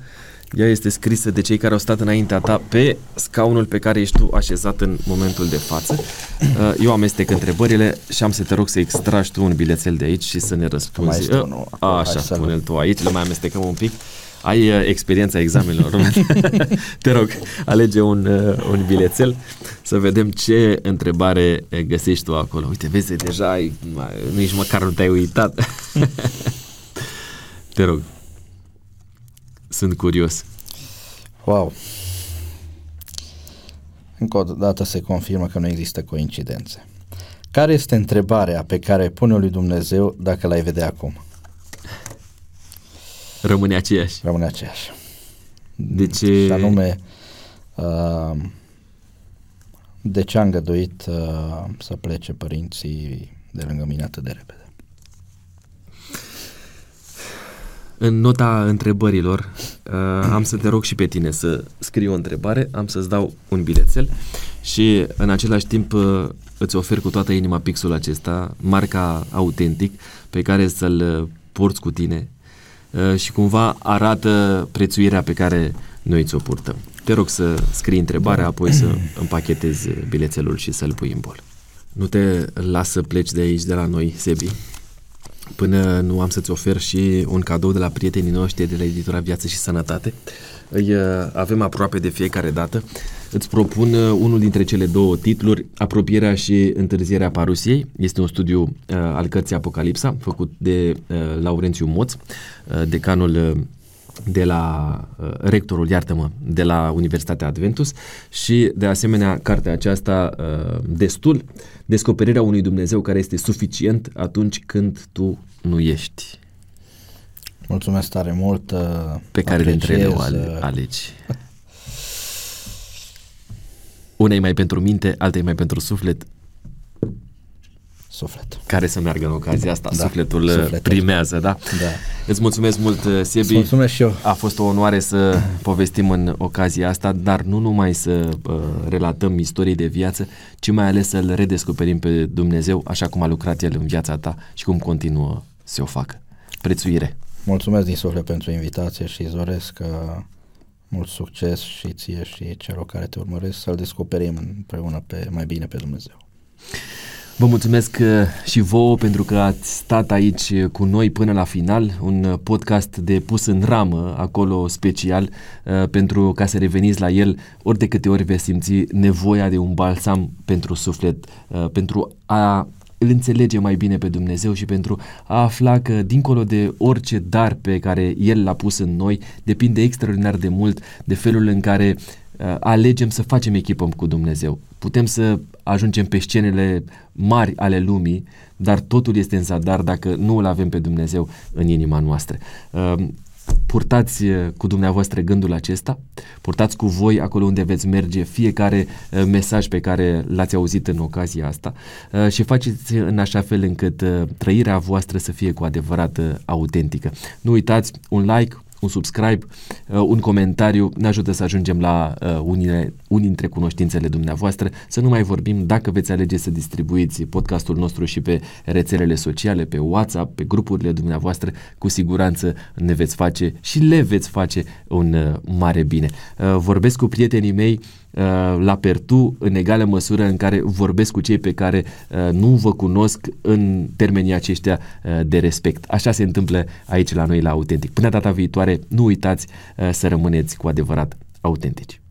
Ea este scrisă de cei care au stat înaintea ta pe scaunul pe care ești tu așezat în momentul de față. Uh, eu amestec întrebările și am să te rog să extragi tu un bilețel de aici și să ne răspunzi. Mai este unul acolo, Așa, hai să-l- pune-l tu aici, le mai amestecăm un pic. Ai uh, experiența examenelor. te rog, alege un, uh, un bilețel să vedem ce întrebare uh, găsești tu acolo. Uite, vezi, deja ai, mai- nici măcar nu te-ai uitat. te rog. Sunt curios. Wow. Încă o dată se confirmă că nu există coincidențe. Care este întrebarea pe care pune lui Dumnezeu dacă l-ai vedea acum? Rămâne aceeași. Rămâne aceeași. De ce? Și anume, uh, de ce a îngăduit uh, să plece părinții de lângă mine atât de repede? În nota întrebărilor uh, am să te rog și pe tine să scrii o întrebare, am să-ți dau un bilețel și în același timp uh, îți ofer cu toată inima pixul acesta, marca autentic, pe care să-l uh, porți cu tine uh, și cumva arată prețuirea pe care noi ți-o purtăm. Te rog să scrii întrebarea, apoi să împachetezi bilețelul și să-l pui în bol. Nu te las să pleci de aici, de la noi, Sebi, până nu am să-ți ofer și un cadou de la prietenii noștri de la editura Viață și Sănătate. Îi uh, avem aproape de fiecare dată. Îți propun uh, unul dintre cele două titluri, Apropierea și întârzierea Parusiei. Este un studiu uh, al cărții Apocalipsa, făcut de uh, Laurențiu Moț, uh, decanul uh, de la uh, rectorul, iartă-mă, de la Universitatea Adventus și de asemenea cartea aceasta uh, destul, descoperirea unui Dumnezeu care este suficient atunci când tu nu ești, Mulțumesc tare mult. uh, pe care dintre ele o apreciez, ale, uh, alegi. Una e mai pentru minte, alta e mai pentru suflet, Suflet. care să meargă în ocazia asta. Da, Sufletul, uh, sufletul. primează, da? Da. Îți mulțumesc mult, uh, Sebi. Îți mulțumesc și eu. A fost o onoare să povestim în ocazia asta, dar nu numai să uh, relatăm istorii de viață, ci mai ales să-L redescoperim pe Dumnezeu așa cum a lucrat El în viața ta și cum continuă să o facă. Prețuire! Mulțumesc din suflet pentru invitație și îți doresc uh, mult succes și ție și celor care te urmăresc să-L descoperim împreună pe mai bine pe Dumnezeu. Vă mulțumesc uh, și vouă pentru că ați stat aici uh, cu noi până la final, un uh, podcast de pus în ramă acolo special uh, pentru ca să reveniți la el ori de câte ori veți simți nevoia de un balsam pentru suflet, uh, pentru a îl înțelege mai bine pe Dumnezeu și pentru a afla că dincolo de orice dar pe care El l-a pus în noi, depinde extraordinar de mult de felul în care uh, alegem să facem echipă cu Dumnezeu. Putem să ajungem pe scenele mari ale lumii, dar totul este în zadar dacă nu îl avem pe Dumnezeu în inima noastră. Uh, Purtați uh, cu dumneavoastră gândul acesta, purtați cu voi acolo unde veți merge fiecare uh, mesaj pe care l-ați auzit în ocazia asta uh, și faceți în așa fel încât uh, trăirea voastră să fie cu adevărat uh, autentică. Nu uitați un like, un subscribe, uh, un comentariu ne ajută să ajungem la uh, unile, unii dintre cunoștințele dumneavoastră, să nu mai vorbim dacă veți alege să distribuiți podcastul nostru și pe rețelele sociale, pe WhatsApp, pe grupurile dumneavoastră, cu siguranță ne veți face și le veți face un uh, mare bine. Uh, vorbesc cu prietenii mei uh, la Pertu în egală măsură în care vorbesc cu cei pe care uh, nu vă cunosc în termenii aceștia uh, de respect. Așa se întâmplă aici la noi la Autentic. Până data viitoare, nu uitați uh, să rămâneți cu adevărat autentici.